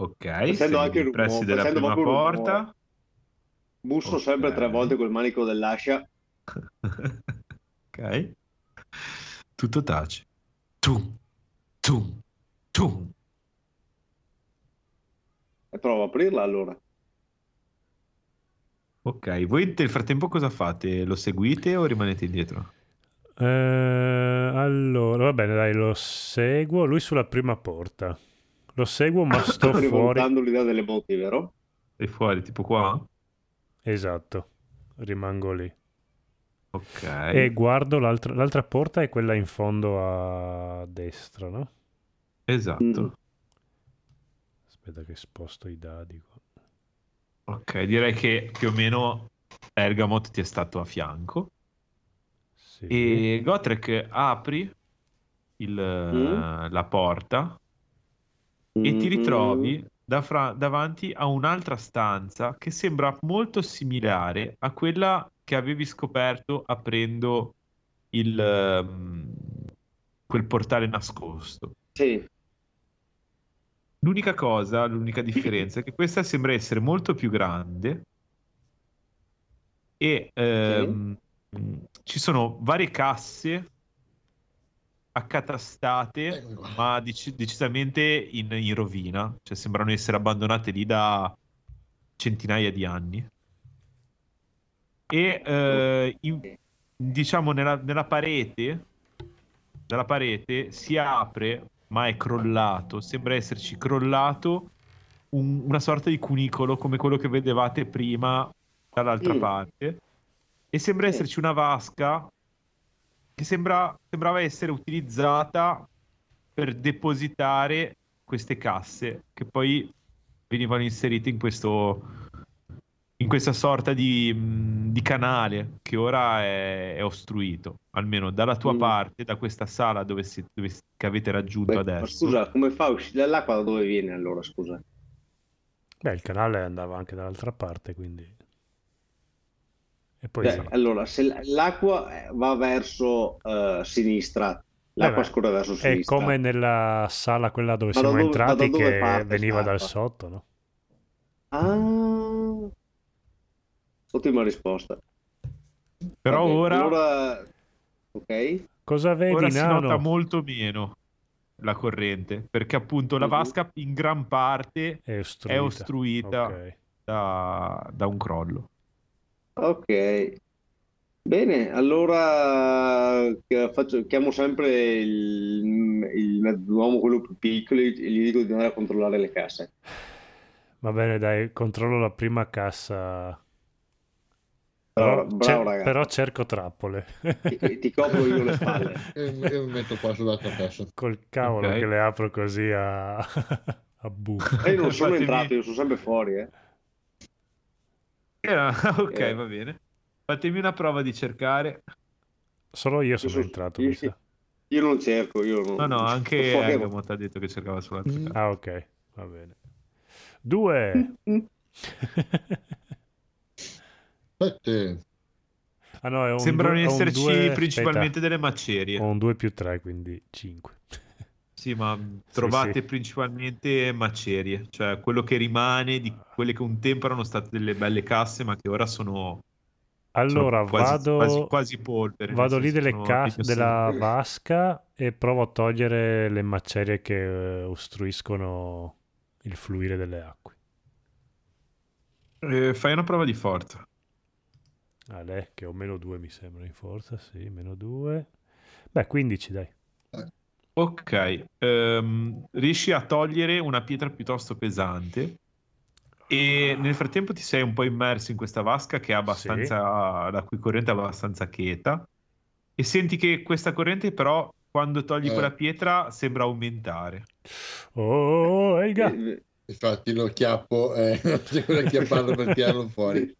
Ok, Facendo anche pressi rumore, della facendo prima porta. rumore. Busso Ok. sempre tre volte col manico dell'ascia. ok. Tutto tace. Tu, tu, tu. E provo a aprirla allora. Ok, voi nel frattempo cosa fate? Lo seguite o rimanete indietro? Eh, allora, va bene, dai, lo seguo. Lui sulla prima porta. Lo seguo, ma sto fuori. Rivalutando l'idea delle moti, vero? Sei fuori, tipo qua? Esatto, rimango lì. Ok. E guardo l'altra, l'altra porta è quella in fondo a destra, no? Esatto. Mm. Aspetta che sposto i dadi qua. Ok, direi che più o meno Ergamot ti è stato a fianco. Sì. E Gotrek apri il- Mm. la porta e ti Mm-hmm. ritrovi da fra- davanti a un'altra stanza che sembra molto similare a quella che avevi scoperto aprendo il, ehm, quel portale nascosto. Sì. L'unica cosa, l'unica differenza è che questa sembra essere molto più grande e ehm, ci sono varie casse accatastate, Ecco ma dec- decisamente in, in rovina, cioè sembrano essere abbandonate lì da centinaia di anni. E eh, in- diciamo nella, nella parete, dalla parete si apre, ma è crollato, sembra esserci crollato un- una sorta di cunicolo come quello che vedevate prima dall'altra Mm. parte. E sembra Sì. esserci una vasca che sembra, sembrava essere utilizzata per depositare queste casse che poi venivano inserite in questo in questa sorta di, mh, di canale che ora è, è ostruito, almeno dalla tua Mm. parte, da questa sala dove, si- dove si- che avete raggiunto Beh, adesso. scusa, come fa a uscire dall'acqua da dove viene allora, scusa? Beh, il canale andava anche dall'altra parte, quindi... E poi Cioè, sì. allora, se l'acqua eh, va verso eh, sinistra, l'acqua Beh, scorre verso È sinistra. come nella sala quella dove Ma siamo dove- entrati dove che parte veniva dal st'acqua? sotto, no? Ah, ottima risposta. Però Vabbè, ora, allora- ok. Cosa vedi, ora si nota nano? molto meno la corrente, perché appunto la Mhm. vasca in gran parte È ostruita. è ostruita Ok. da, da un crollo. Ok. Bene, allora faccio- chiamo sempre il, il- l'uomo quello più piccolo e gli dico di andare a controllare le casse. Va bene, dai, controllo la prima cassa. Bravo, Però, bravo ragazzo. però cerco trappole. Ti, ti copro io le spalle. E, e mi metto qua sull'altra cassa. Col cavolo Ok. che le apro così a, a buco. E io non sono Fatemi- entrato, io sono sempre fuori. Eh. Eh, ok, Eh. va bene. Fatemi una prova di cercare. Solo io sono sono- entrato, io- mi sa. Io non cerco, io non... No, no, anche. Ergamot ha detto che cercava sull'altra Mm. Ah, ok, va bene. Due. Sette. ah no, è un Sembrano due- esserci due- principalmente aspetta, delle macerie. ho un 2 più 3, quindi 5. Sì, ma trovate sì. principalmente macerie, cioè quello che rimane di quelle che un tempo erano state delle belle casse, ma che ora sono, Allora, sono quasi, vado, quasi, quasi polvere. vado lì delle sono cas- legno della vasca e provo a togliere le macerie che eh, ostruiscono il fluire delle acque. Eh, fai una prova di forza. Ah, lei, che ho meno 2 mi sembra in forza, sì, meno 2. Beh, 15 dai. Ok, ehm, riesci a togliere una pietra piuttosto pesante e nel frattempo ti sei un po' immerso in questa vasca che è abbastanza, la cui corrente è abbastanza cheta e senti che questa corrente però quando togli Eh. quella pietra sembra aumentare. Oh, oh, oh, Elga! Eh, Infatti lo chiappo e non c'è quello a chiapparlo per tirarlo fuori.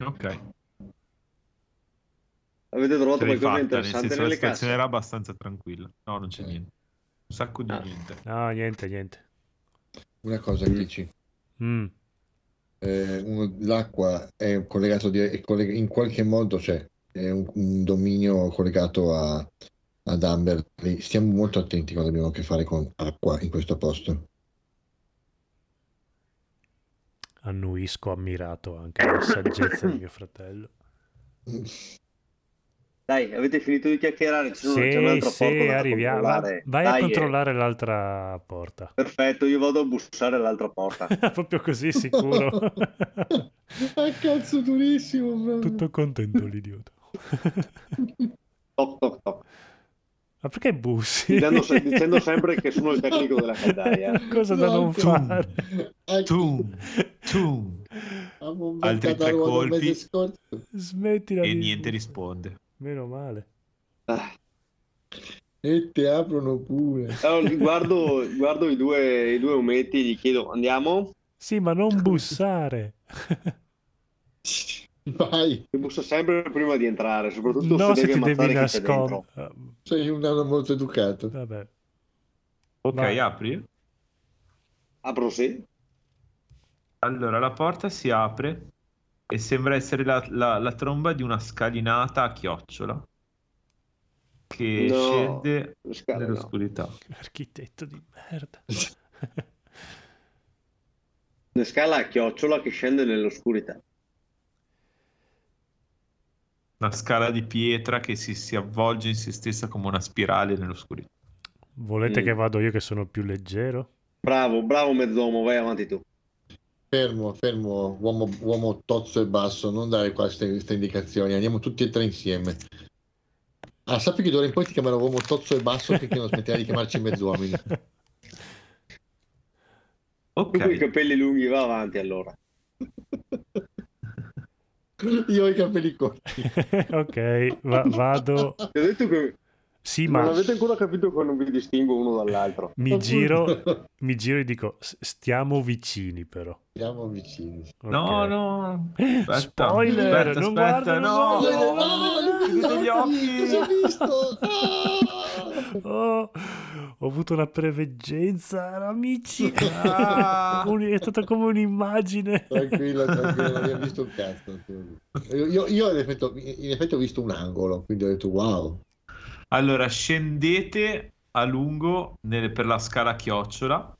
Ok, Avete trovato ce qualcosa di fatta, nel interessante senso la nelle situazione casse? era abbastanza tranquilla. No, non c'è Eh. niente. Un sacco di Ah. niente. No, niente, niente. Una cosa, Mm. Mm. Eh, uno- l'acqua è collegato di- è collega- in qualche modo, cioè, è un, un dominio collegato a, ad Amberley. Stiamo molto attenti quando abbiamo a che fare con acqua in questo posto. Annuisco ammirato anche alla saggezza di mio fratello. Dai, avete finito di chiacchierare? Ci sono, c'è Sì, un'altra sì, porta da arriviamo. Va- vai a Dai, eh. controllare l'altra porta. Perfetto, io vado a bussare all'altra porta. Proprio così sicuro. Ah, cazzo durissimo, proprio. Tutto contento l'idiota. Toc, toc, toc. Ma perché bussi? Dicendo, se- dicendo sempre che sono il tecnico della caldaia. Cosa da non fare? Tum, tum. Altri tre colpi. Smettila E di niente risponde. Meno male. Ah, E ti aprono pure. Allora, guardo, guardo i, due, i due ometti e gli chiedo, andiamo? Sì, ma non bussare. Vai, Si bussa sempre prima di entrare, soprattutto No, se se devi ti devi nascondere. sei un nano molto educato. Vabbè. Ok, Vai. apri. Apro sì? Allora, la porta si apre e sembra essere la, la- la tromba di una scalinata a chiocciola che No, scende le scale no. nell'oscurità. Architetto di merda. Una scala a chiocciola che scende nell'oscurità. Una scala di pietra che si, si avvolge in se stessa come una spirale nell'oscurità. Volete Mm. che vado io che sono più leggero? Bravo, bravo mezzomo, vai avanti tu. Fermo, fermo, uomo, uomo tozzo e basso, non dare queste, queste indicazioni, andiamo tutti e tre insieme. Ah, sappi che d'ora in poi ti chiamerò uomo tozzo e basso finché non smetterai di chiamarci mezzuomini. Tu con i Ok, capelli lunghi, va avanti allora. Io ho i capelli corti. ok, va- vado. Ti ho detto che Sì, non ma avete ancora capito che non vi distingo uno dall'altro. mi giro, mi giro e dico, "S- stiamo vicini però. Siamo vicini. Ok. no, no, aspetta, Spoiler, aspetta, non aspetta, guarda, non no, guarda. no, no, chiudete gli occhi. Visto? Oh, ho avuto una preveggenza, amici. Ah. È stata come un'immagine. Tranquillo, tranquillo, non abbiamo visto un cazzo. Io, io in, effetti, in effetti ho visto un angolo, quindi ho detto wow. Allora, scendete a lungo nel- per la scala chiocciola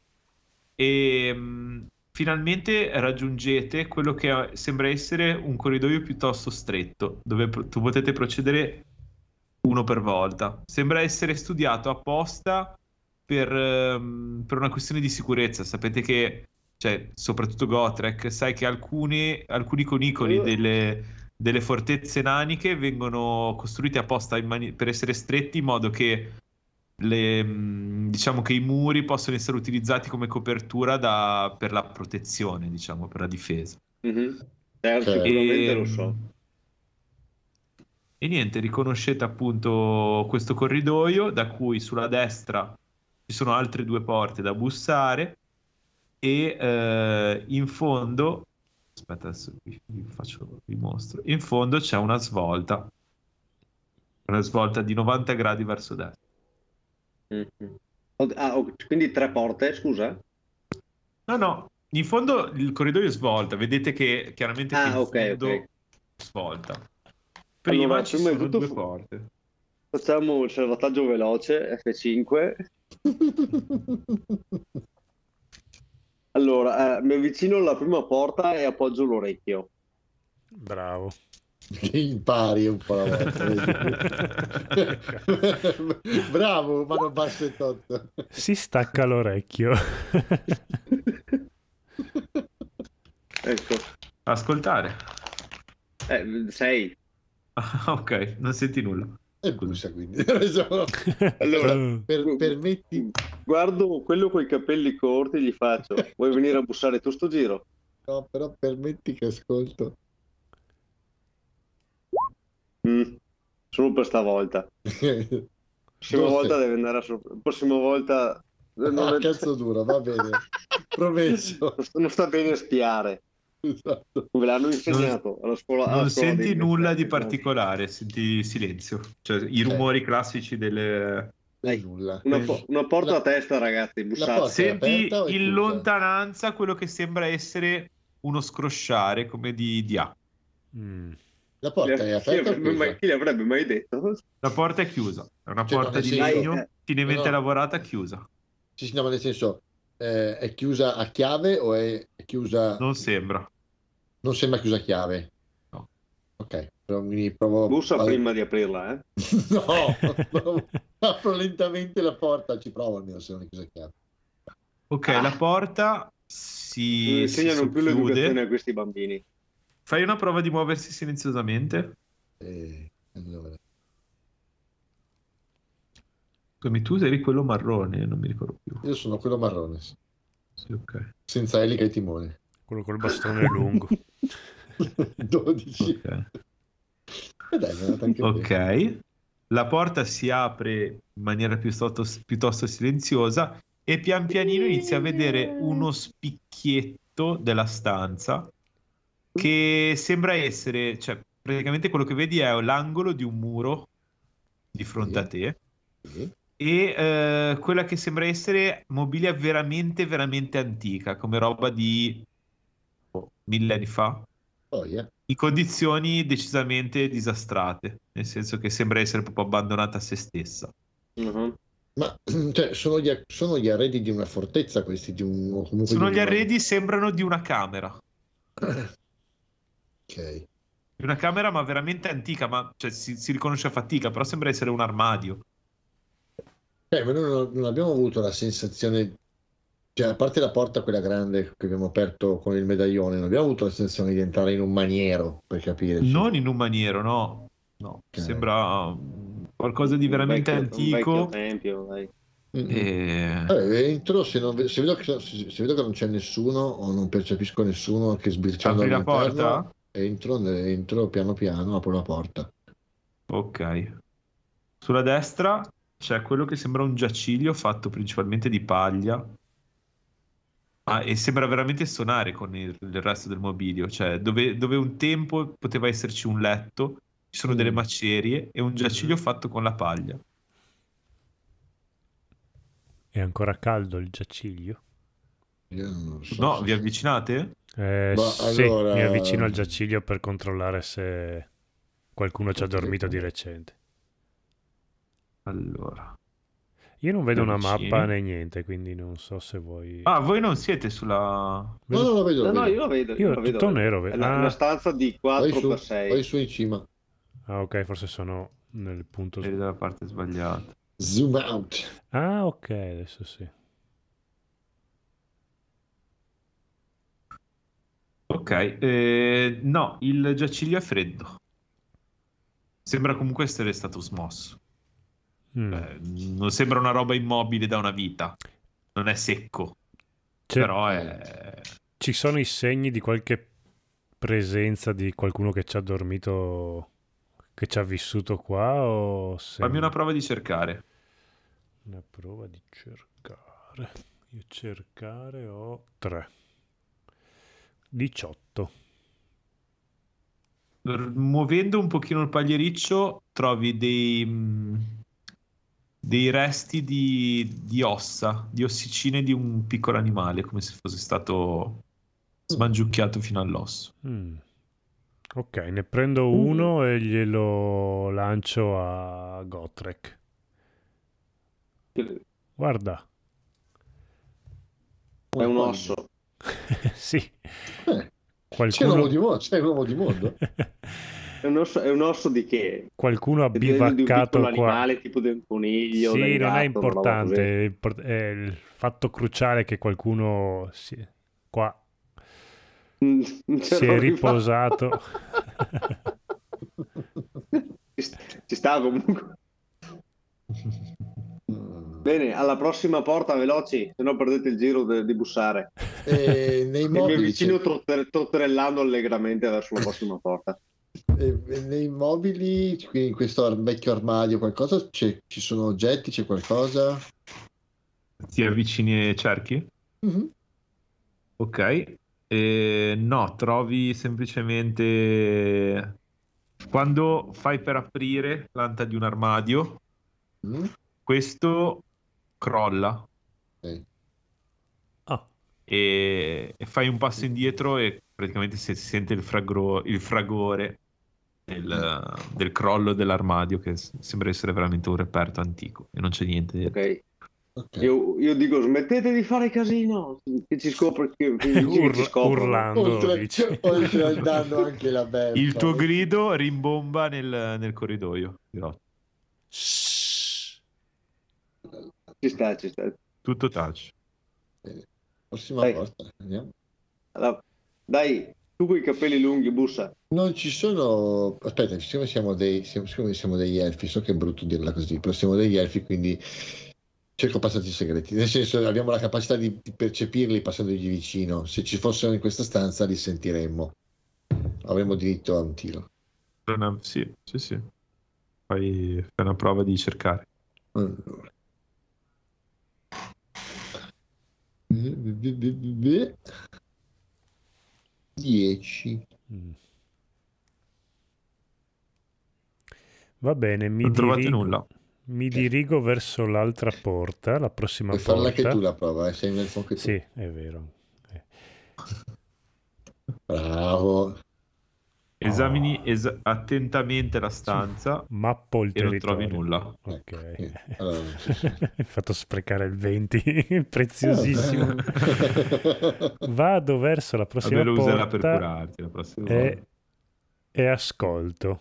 e mh, finalmente raggiungete quello che sembra essere un corridoio piuttosto stretto, dove pro- tu potete procedere uno per volta. Sembra essere studiato apposta per, ehm, per una questione di sicurezza. Sapete che, cioè, soprattutto Gotrek, sai che alcuni, alcuni conicoli delle, delle fortezze naniche vengono costruiti apposta in mani- per essere stretti in modo che le, mh, diciamo che i muri possono essere utilizzati come copertura da- per la protezione, diciamo, per la difesa. Mhm. Certo, Ok. sicuramente E, lo so. e niente, riconoscete appunto questo corridoio da cui sulla destra ci sono altre due porte da bussare e eh, in fondo, aspetta adesso vi, vi faccio, vi mostro, in fondo c'è una svolta, una svolta di 90 gradi verso destra. Mhm. Oh, ah, oh, quindi tre porte, scusa? No, no, in fondo il corridoio è svolta, vedete che chiaramente che Ah, in ok, fondo ok. svolta. Prima Allora, ci prima sono tutto due fu- porte. Facciamo il salvataggio veloce, F5. Allora, eh, mi avvicino alla prima porta e appoggio l'orecchio. Bravo. Impari un po' la volta. Bravo, ma non basta e tozzo. Si stacca l'orecchio. Ecco, Ascoltare. eh, sei. Ah, ok, non senti nulla. E bussa quindi. Allora, per- permetti, guardo quello con i capelli corti gli faccio: Vuoi venire a bussare tu sto giro? no, però permetti che ascolto. Mm, Solo per stavolta. La prossima Dove volta sei? deve andare a sor- La prossima volta. eh, Non, Ah, è- cazzo duro, va bene. Promesso. non sta- non sta bene spiare. Esatto. Ve l'hanno insegnato alla scuola. alla Non scuola senti nulla di particolare, senti silenzio. Cioè, i rumori classici delle... Dai, Nulla. Una, po- una porta La- a testa, ragazzi. Bussate. È Senti è in lontananza quello che sembra essere uno scrosciare come di, di acqua. mm. La Chi, porta è chi aperta avrebbe mai, chiusa? chi l'avrebbe mai detto? La porta è chiusa, è una Cioè, porta non di senso- legno eh, finemente no, lavorata chiusa. Sì, sì, no, ma nel senso, eh, è chiusa a chiave o è, chiusa, Non sembra. non sembra chiusa chiave. No. Ok, provo... Bussa a- prima di aprirla, eh. No, apro lentamente la porta, ci provo almeno se non è chiusa a chiave. Ok, Ah. la porta Non si, si insegnano più l'educazione a questi bambini. Fai una prova di muoversi silenziosamente. E allora, Come tu eri quello marrone, non mi ricordo più. io sono quello marrone, sì. Sì, ok. senza elica e timone. Quello col bastone lungo. 12. ok. E dai. Ok. La porta si apre in maniera piuttosto, piuttosto silenziosa e pian pianino inizia a vedere uno spicchietto della stanza che sembra essere, cioè praticamente quello che vedi è l'angolo di un muro di fronte a te Sì. E eh, quella che sembra essere mobilia veramente veramente antica, come roba di oh, millenni fa Poi, eh. in condizioni decisamente disastrate, nel senso che sembra essere proprio abbandonata a se stessa. Mhm. Ma cioè, sono, gli, sono gli arredi di una fortezza questi, di un, Sono di gli un- arredi, sembrano di una camera. Ok. Di una camera, ma veramente antica, ma cioè, si, si riconosce a fatica, però sembra essere un armadio. Eh, ma noi non, non abbiamo avuto la sensazione, cioè a parte la porta quella grande che abbiamo aperto con il medaglione, non abbiamo avuto la sensazione di entrare in un maniero, per capire. Non in un maniero, no. No, Ok. sembra um, qualcosa di veramente Un vecchio- un antico. tempio, dai. Mm. E... Eh, entro, se, non se vedo che, se, se vedo che non c'è nessuno o non percepisco nessuno che sbirciando Apri la porta? entro, entro piano piano, apro la porta. Ok. Sulla destra c'è quello che sembra un giaciglio fatto principalmente di paglia. Ah, e sembra veramente suonare con il, il resto del mobilio. Cioè, dove, dove un tempo poteva esserci un letto, ci sono delle Mm. macerie e un giaciglio fatto con la paglia. È ancora caldo il giaciglio? Io non so No, se- vi avvicinate? Eh, sì, allora- mi avvicino al giaciglio per controllare se qualcuno ci ha dormito di recente. Allora. Io non vedo una mappa né niente, quindi non so se vuoi... Ah, voi non siete sulla... No, no, lo vedo, No, no, vedo. io lo vedo. Io lo vedo. tutto nero È vedo. una, Ah. una stanza di Vai su, 4x6. vai su in cima. Ah, ok, forse sono nel punto... Eri dalla parte sbagliata. Zoom out. Ah, ok, adesso sì. Ok, eh, no, il giaciglio è freddo. Sembra comunque essere stato smosso. Mm. Eh, non sembra una roba immobile da una vita. Non è secco, C'è- però è... Ci sono i segni di qualche presenza di qualcuno che ci ha dormito, che ci ha vissuto qua o se... Fammi una prova di cercare. Una prova di cercare. Io cercare ho 3. 18. R- Muovendo un pochino il pagliericcio trovi dei, mh, dei resti di, di ossa, di ossicine di un piccolo animale, come se fosse stato smangiucchiato fino all'osso. Mm. Ok, ne prendo uno e glielo lancio a Gotrek. Guarda. È un osso. sì. Eh, Qualcuno... C'è l'uomo di mondo, c'è l'uomo di mondo. È un osso, è un osso di che? Qualcuno ha È di- un bivaccato qua. animale tipo di un coniglio. Sì, non è gatto, roba importante. È è il fatto cruciale che qualcuno si... qua Mm, si è riposato. Ci sta- comunque. Bene, alla prossima porta, veloci, se no perdete il giro de- di bussare. E nei E mi mobili, avvicino trotter- trotterellando allegramente verso la prossima porta. E- e nei mobili, quindi in questo vecchio armadio, qualcosa, c'è- ci sono oggetti, c'è qualcosa? Ti avvicini e cerchi? Mhm. Ok. Eh, no, trovi semplicemente quando fai per aprire l'anta di un armadio, Mm. questo crolla Ok. Ah, e, e fai un passo indietro e praticamente si si sente il, fragro- il fragore del, del crollo dell'armadio che sembra essere veramente un reperto antico e non c'è niente dentro. Ok. Ok. Io, io dico smettete di fare casino, che ci scopre che, che, che ci Ur- scoprono. urlando Oltre, oltre danno anche la beffa. Il tuo grido rimbomba nel, nel corridoio. Ci sta, ci sta. Tutto touch. Prossima Dai. volta. Andiamo. Allora, dai, tu con i capelli lunghi, bussa. Non ci sono. Aspetta, siccome siamo, dei... siamo- siccome siamo degli elfi, so che è brutto dirla così, però siamo degli elfi, quindi cerco passaggi segreti. Nel senso, abbiamo la capacità di, percepirli passandogli vicino. Se ci fossero in questa stanza, li sentiremmo. Avremmo diritto a un tiro. Una- Sì, sì, sì. Fai, fai una prova di cercare. Allora. 10. Va bene, mi Non trovate dirigo, nulla. mi dirigo verso l'altra porta, la prossima Puoi farla porta. anche tu la prova, eh? sei nel anche tu. Sì, è vero. Eh. Bravo. Esamini es- attentamente la stanza Mappo il e non territorio. trovi nulla. Ok. Sì. Allora, sì, sì. Hai fatto sprecare il 20, preziosissimo. Eh, Vado verso la prossima Vabbè, lo userà per porta curarti la prossima e, volta. e ascolto.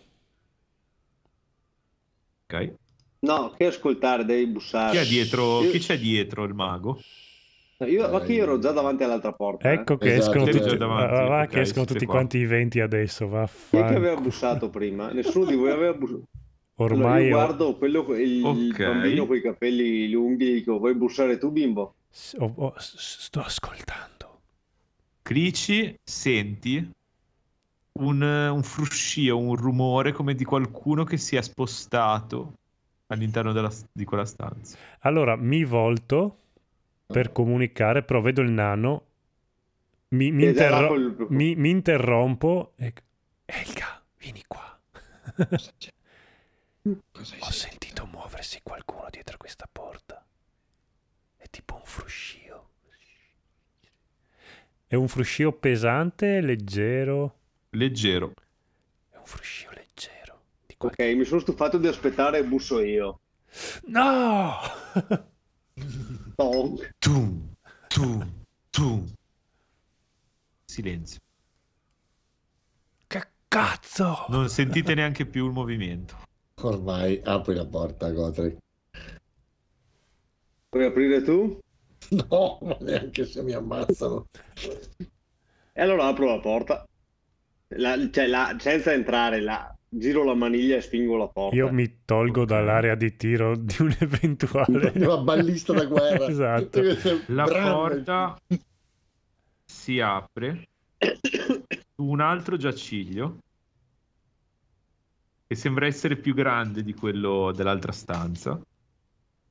Ok. No, che ascoltare, devi bussare. Chi, è dietro, Io- chi c'è dietro il mago? Io, ma che io ero già davanti all'altra porta. eh. Ecco che Esatto, escono tutti, davanti, va- va ok, che escono tutti qua. quanti i venti adesso, Chi è che vaffanculo. aveva bussato prima? Nessuno di voi aveva bussato. Allora, Ormai io ho- guardo quello, il, il Ok. bambino con i capelli lunghi, dico, vuoi bussare tu bimbo? s- sto ascoltando. Crici, senti un, un fruscio, un rumore come di qualcuno che si è spostato all'interno della- di quella stanza. Allora mi volto per comunicare, però vedo il nano, mi, mi interro- col- mi- mi interrompo e... Elga, vieni qua. Cosa Ho sentito? sentito muoversi qualcuno dietro questa porta. È tipo un fruscio. È un fruscio pesante, leggero. Leggero. È un fruscio leggero. Di Ok, qualche- mi sono stufato di aspettare e busso io. No! Tonk. Tum, tum, tum. Silenzio. che cazzo! Non sentite neanche più il movimento. Ormai apri la porta, Gotrek. Puoi aprire tu? No, ma neanche se mi ammazzano. E allora apro la porta. La- cioè, la- senza entrare, la, giro la maniglia e spingo la porta. Io mi tolgo dall'area di tiro di un eventuale... Una ballista da guerra. esatto. La porta si apre su un altro giaciglio che sembra essere più grande di quello dell'altra stanza.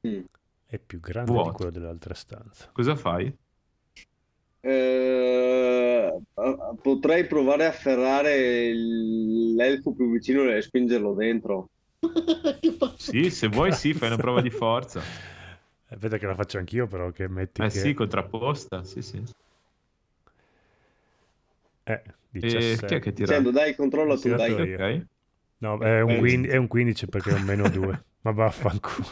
Mm. È più grande Vuoto. di quello dell'altra stanza. Cosa fai? Eh, potrei provare a afferrare il- l'elfo più vicino e spingerlo dentro. Sì, se vuoi sì, fai una prova di forza. Aspetta che la faccio anch'io però che metti Eh che... sì, contrapposta, sì sì. Eh, E 17. chi è che tira? Dai, controlla tu, dai. io. Ok. No, è un, Eh, 15, è un 15 perché è un meno 2. Ma vaffanculo.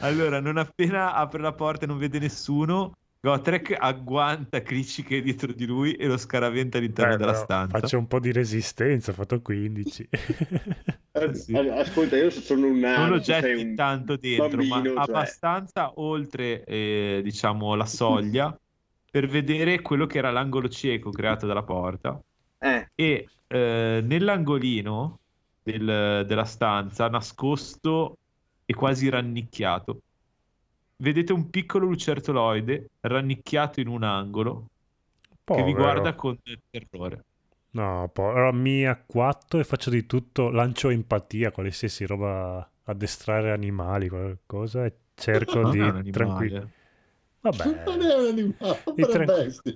allora, non appena apre la porta e non vede nessuno, Gotrek agguanta Crici che è dietro di lui e lo scaraventa all'interno Eh, della stanza. Faccio un po' di resistenza, ho fatto 15. Eh, Sì. Ascolta, io sono un nano, non lo getti un tanto dentro, bambino, ma cioè. abbastanza oltre, eh, diciamo, la soglia per vedere quello che era l'angolo cieco creato dalla porta. Eh, E eh, nell'angolino del- della stanza, nascosto e quasi rannicchiato, vedete un piccolo lucertoloide rannicchiato in un angolo che vi Povero. guarda con terrore. No, po- allora mi acquatto e faccio di tutto, lancio empatia, qualsiasi roba, addestrare animali, qualcosa, e cerco Non di è un animale. tranquillizzare. Vabbè, Non è un animale, Di tranqu- bestia.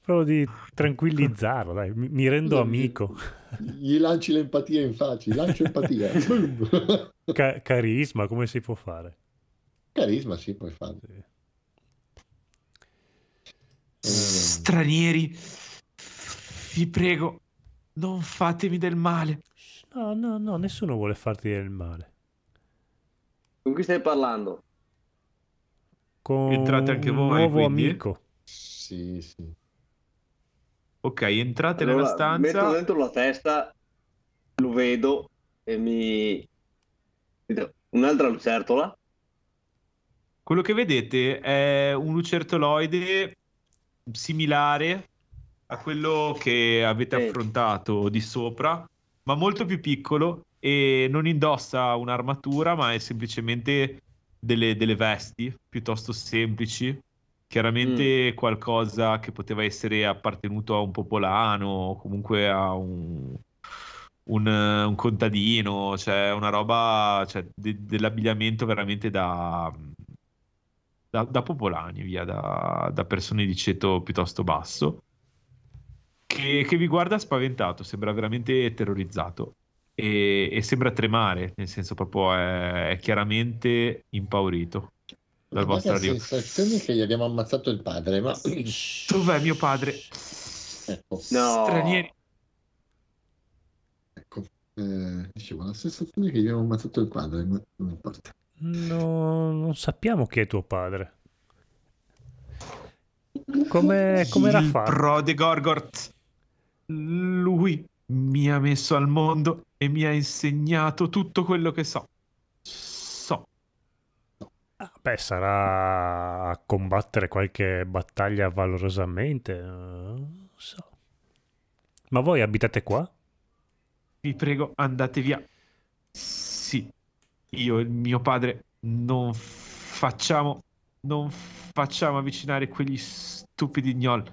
provo di tranquillizzarlo, dai, mi, mi rendo amico. Gli lanci l'empatia in faccia, lancio empatia. Ca- carisma, come si può fare? Carisma, sì, puoi fare. Sì. Stranieri, vi prego, non fatemi del male. No, no, no, nessuno vuole farti del male. con chi stai parlando? con Entrate anche un voi, nuovo quindi? amico. Sì, sì. Ok, entrate Allora, nella stanza. metto dentro la testa, lo vedo e mi... Un'altra lucertola. Quello che vedete è un lucertoloide similare a quello che avete affrontato di sopra, ma molto più piccolo e non indossa un'armatura, ma è semplicemente delle, delle vesti piuttosto semplici. Chiaramente qualcosa che poteva essere appartenuto a un popolano o comunque a un, un, un contadino, cioè una roba, cioè, de- dell'abbigliamento veramente da, da, da popolani, via, da, da persone di ceto piuttosto basso, che, che vi guarda spaventato, sembra veramente terrorizzato e, e sembra tremare, nel senso proprio è, è chiaramente impaurito dal La vostro arrivo. sensazione che gli abbiamo ammazzato il padre, ma Dov'è mio padre? ecco, No. Stranieri. ecco. Eh, dicevo, la sensazione che gli abbiamo ammazzato il padre, ma non importa. No, non sappiamo chi è tuo padre. Come, come era fatto? prode Gorgort. Lui mi ha messo al mondo e mi ha insegnato tutto quello che so. So. Ah, Beh, sarà a combattere qualche battaglia valorosamente. eh, Non so. Ma voi abitate qua? Vi prego, andate via. Io e mio padre non facciamo, non facciamo avvicinare quegli stupidi gnoll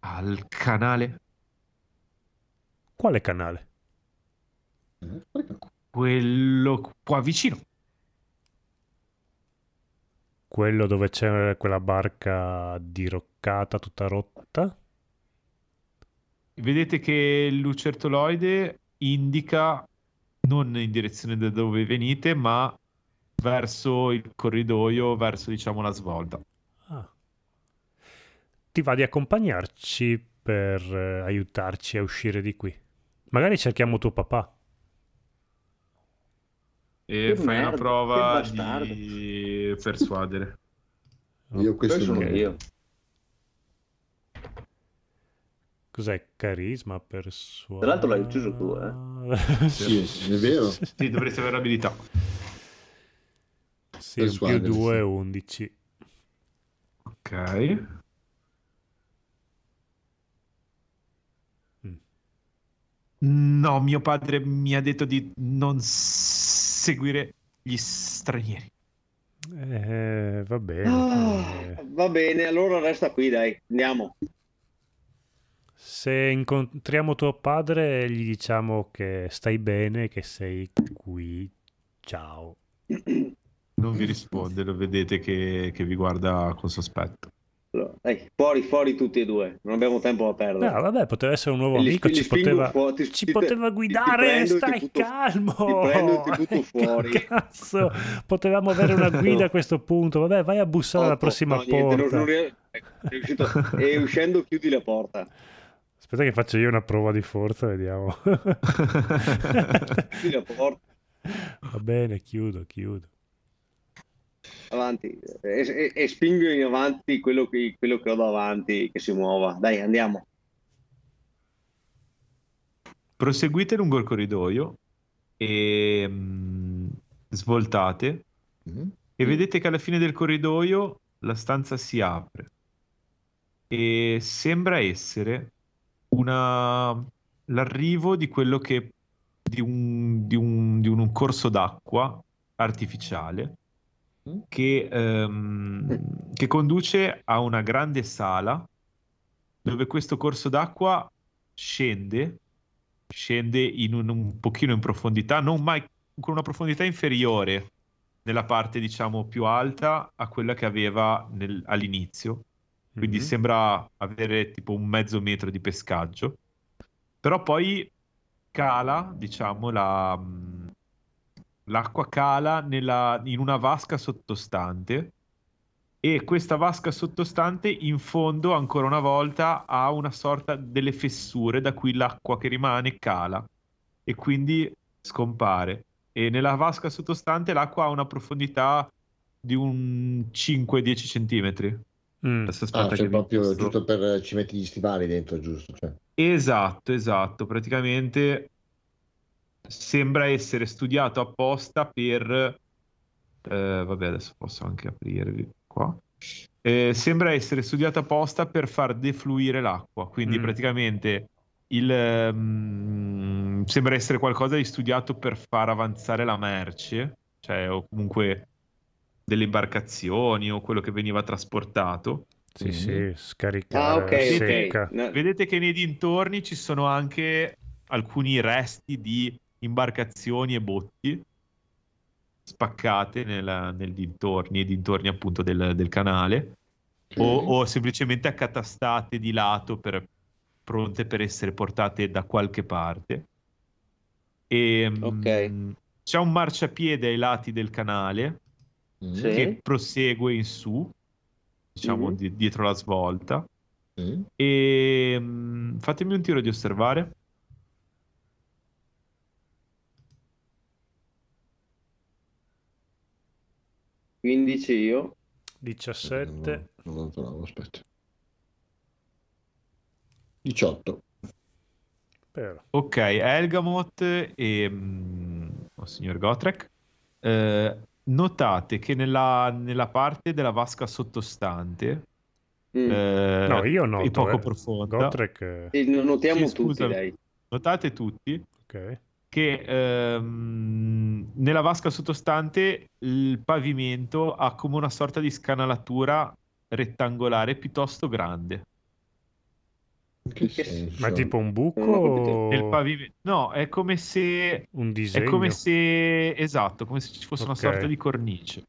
al canale, Quale canale? Quello qua vicino. Quello dove c'è quella barca diroccata tutta rotta? Vedete che il lucertoloide indica non in direzione da dove venite, ma verso il corridoio, verso diciamo la svolta. Ah. Ti va di accompagnarci per eh, aiutarci a uscire di qui? Magari cerchiamo tuo papà. E Che fai una merda, prova che bastardo. di persuadere. Io questo sono non- io. Cos'è? Carisma, persuasione? Tra l'altro l'hai ucciso tu, eh? Sì, è vero. Sì, dovreste avere abilità. Sì, un più Persuadere, 2 sì. 11. Ok. Mm. No, mio padre mi ha detto di non seguire gli stranieri. Eh, va bene. Ah, va bene, allora resta qui, dai, andiamo. Se incontriamo tuo padre, gli diciamo che stai bene, che sei qui. Ciao. Non vi risponde, lo vedete che, che vi guarda con sospetto. Allora, dai, fuori, fuori tutti e due, non abbiamo tempo da perdere. No, vabbè, poteva essere un nuovo E amico, ci poteva, fuori, ti- ci poteva ti- ti guidare, prendo ti stai butto- calmo. ti prendo ti butto fuori. Cazzo, potevamo avere una guida a questo punto. Vabbè, vai a bussare alla prossima no, niente, non- porta. non riuscito- E uscendo chiudi la porta. Aspetta che faccio io una prova di forza, vediamo. Chiudi la porta, Va bene, chiudo, chiudo. avanti. E, e- e spingo in avanti quello che, quello che ho davanti che si muova. Dai, andiamo. Proseguite lungo il corridoio e mm, svoltate Mhm. e vedete che alla fine del corridoio la stanza si apre e sembra essere una... l'arrivo di quello che di un, di un, di un corso d'acqua artificiale Mm. che, ehm, che conduce a una grande sala dove questo corso d'acqua scende, scende in un, un pochino in profondità, non mai con una profondità inferiore nella parte diciamo più alta a quella che aveva nel- all'inizio quindi Mhm. sembra avere tipo un mezzo metro di pescaggio, però poi cala, diciamo, la, mh, l'acqua cala nella- in una vasca sottostante e questa vasca sottostante in fondo ancora una volta ha una sorta delle fessure da cui l'acqua che rimane cala e quindi scompare e nella vasca sottostante l'acqua ha una profondità di un 5-10 centimetri. Mm. Ah, cioè proprio mostro. giusto per ci metti gli stivali dentro, giusto? Cioè. Esatto, esatto. Praticamente sembra essere studiato apposta per... eh, vabbè, adesso posso anche aprirvi qua. Eh, sembra essere studiato apposta per far defluire l'acqua, quindi Mm. praticamente il, ehm, sembra essere qualcosa di studiato per far avanzare la merce, cioè o comunque delle imbarcazioni o quello che veniva trasportato. Sì, sì, Mhm. scaricare Ah, ok, secca. ok. No, Vedete che nei dintorni ci sono anche alcuni resti di imbarcazioni e botti spaccate nella- nel dintorni, dintorni appunto del, del canale, o, o semplicemente accatastate di lato per, pronte per essere portate da qualche parte. E, Ok. mm, c'è un marciapiede ai lati del canale Mm, Sì. che prosegue in su, diciamo Mhm. di- dietro la svolta. mm. E mm, fatemi un tiro di osservare. Quindici io. 17. Non lo trovo, aspetta. 18. Ok, Ok, Elgamot e mm, oh, signor Gotrek, eh, notate che nella, nella parte della vasca sottostante, Mm. eh, No, io noto, poco eh. profonda, Gotrek, eh, notiamo Sì, tutti, dai. notate tutti ok. che ehm, nella vasca sottostante il pavimento ha come una sorta di scanalatura rettangolare piuttosto grande. In che Che- senso? Ma tipo un buco o pavimento, no, è come se un È disegno? come se, esatto, come se ci fosse una Ok. sorta di cornice.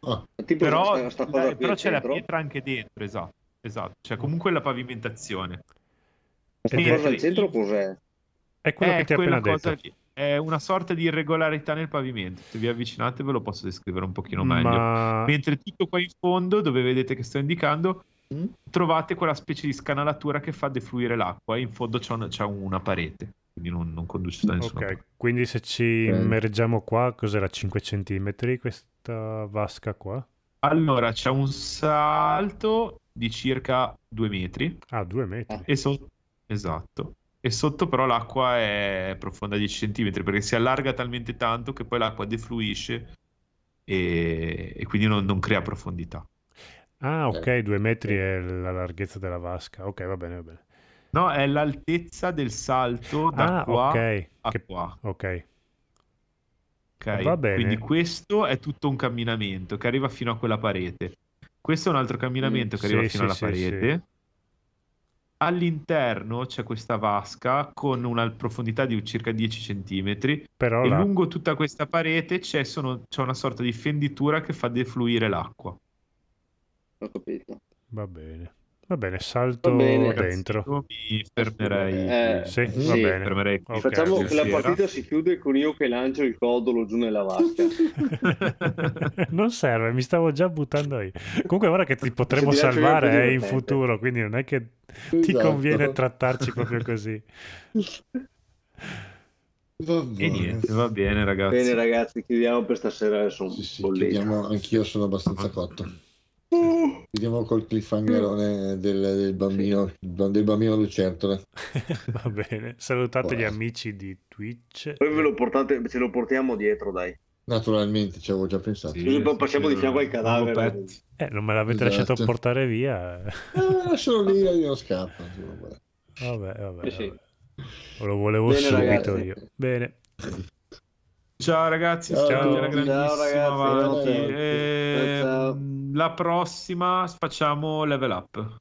Ah, Tipo Però, qui però c'è la pietra anche dentro, esatto. Esatto, c'è comunque la pavimentazione. Sta Ed è- cosa al centro cos'è? È quello È che ti ho quella appena cosa detto. lì. È una sorta di irregolarità nel pavimento. Se vi avvicinate ve lo posso descrivere un pochino meglio. Ma Mentre tutto qua in fondo, dove vedete che sto indicando, Mm. trovate quella specie di scanalatura che fa defluire l'acqua. E in fondo c'è una, c'è una parete, quindi non, non conduce da nessuna ok, parte. quindi se ci immergiamo qua, cos'era 5 centimetri questa vasca qua? Allora, c'è un salto di circa due metri. Ah, due metri. E sotto, esatto. E sotto però l'acqua è profonda 10 cm perché si allarga talmente tanto che poi l'acqua defluisce e, e quindi non, non crea profondità. Ah, ok, Eh. due metri è la larghezza della vasca. Ok, va bene, va bene. No, è l'altezza del salto da Ah, qua ok. a Che- qua. Ok. ok? Va bene. Quindi questo è tutto un camminamento che arriva fino a quella parete. Questo è un altro camminamento Mm, che arriva sì, fino alla sì, sì, parete. All'interno c'è questa vasca con una profondità di circa 10 cm Però E la... lungo tutta questa parete c'è, sono- c'è una sorta di fenditura che fa defluire l'acqua. Ho capito. Va bene. Va bene, salto Va bene. dentro. Io mi fermerei. Eh, Sì, Sì. va bene. fermerei qui. Ok, Facciamo sì, che la sì, partita si chiude con io che lancio il codolo giù nella vasca. non serve, mi stavo già buttando io. Comunque ora che ti potremo salvare eh, in futuro, quindi non è che ti Esatto. conviene trattarci proprio così. vabbè. E niente, va bene ragazzi. Bene ragazzi, chiudiamo per stasera. Sono Sì, sì, chiudiamo- anch'io sono abbastanza cotto. Uh. Chiudiamo col cliffhangerone del, del bambino, del bambino lucertole. Va bene. Salutate gli Buono. amici di Twitch. Poi ve lo portate, ce lo portiamo dietro, dai. Naturalmente ci avevo già pensato. Sì, poi passiamo di fianco al cadavere. Eh, non me l'avete Esatto. lasciato portare via. Eh, solo lì lì non scappa. insomma, guarda. Vabbè, vabbè. Sì, sì. vabbè. Lo volevo Bene, subito ragazzi. io. Bene. Ciao ragazzi, Ciao. Ciao. grandissimo Ciao, ragazzi. avanti. Ehm, Ciao, ciao. La prossima facciamo level up.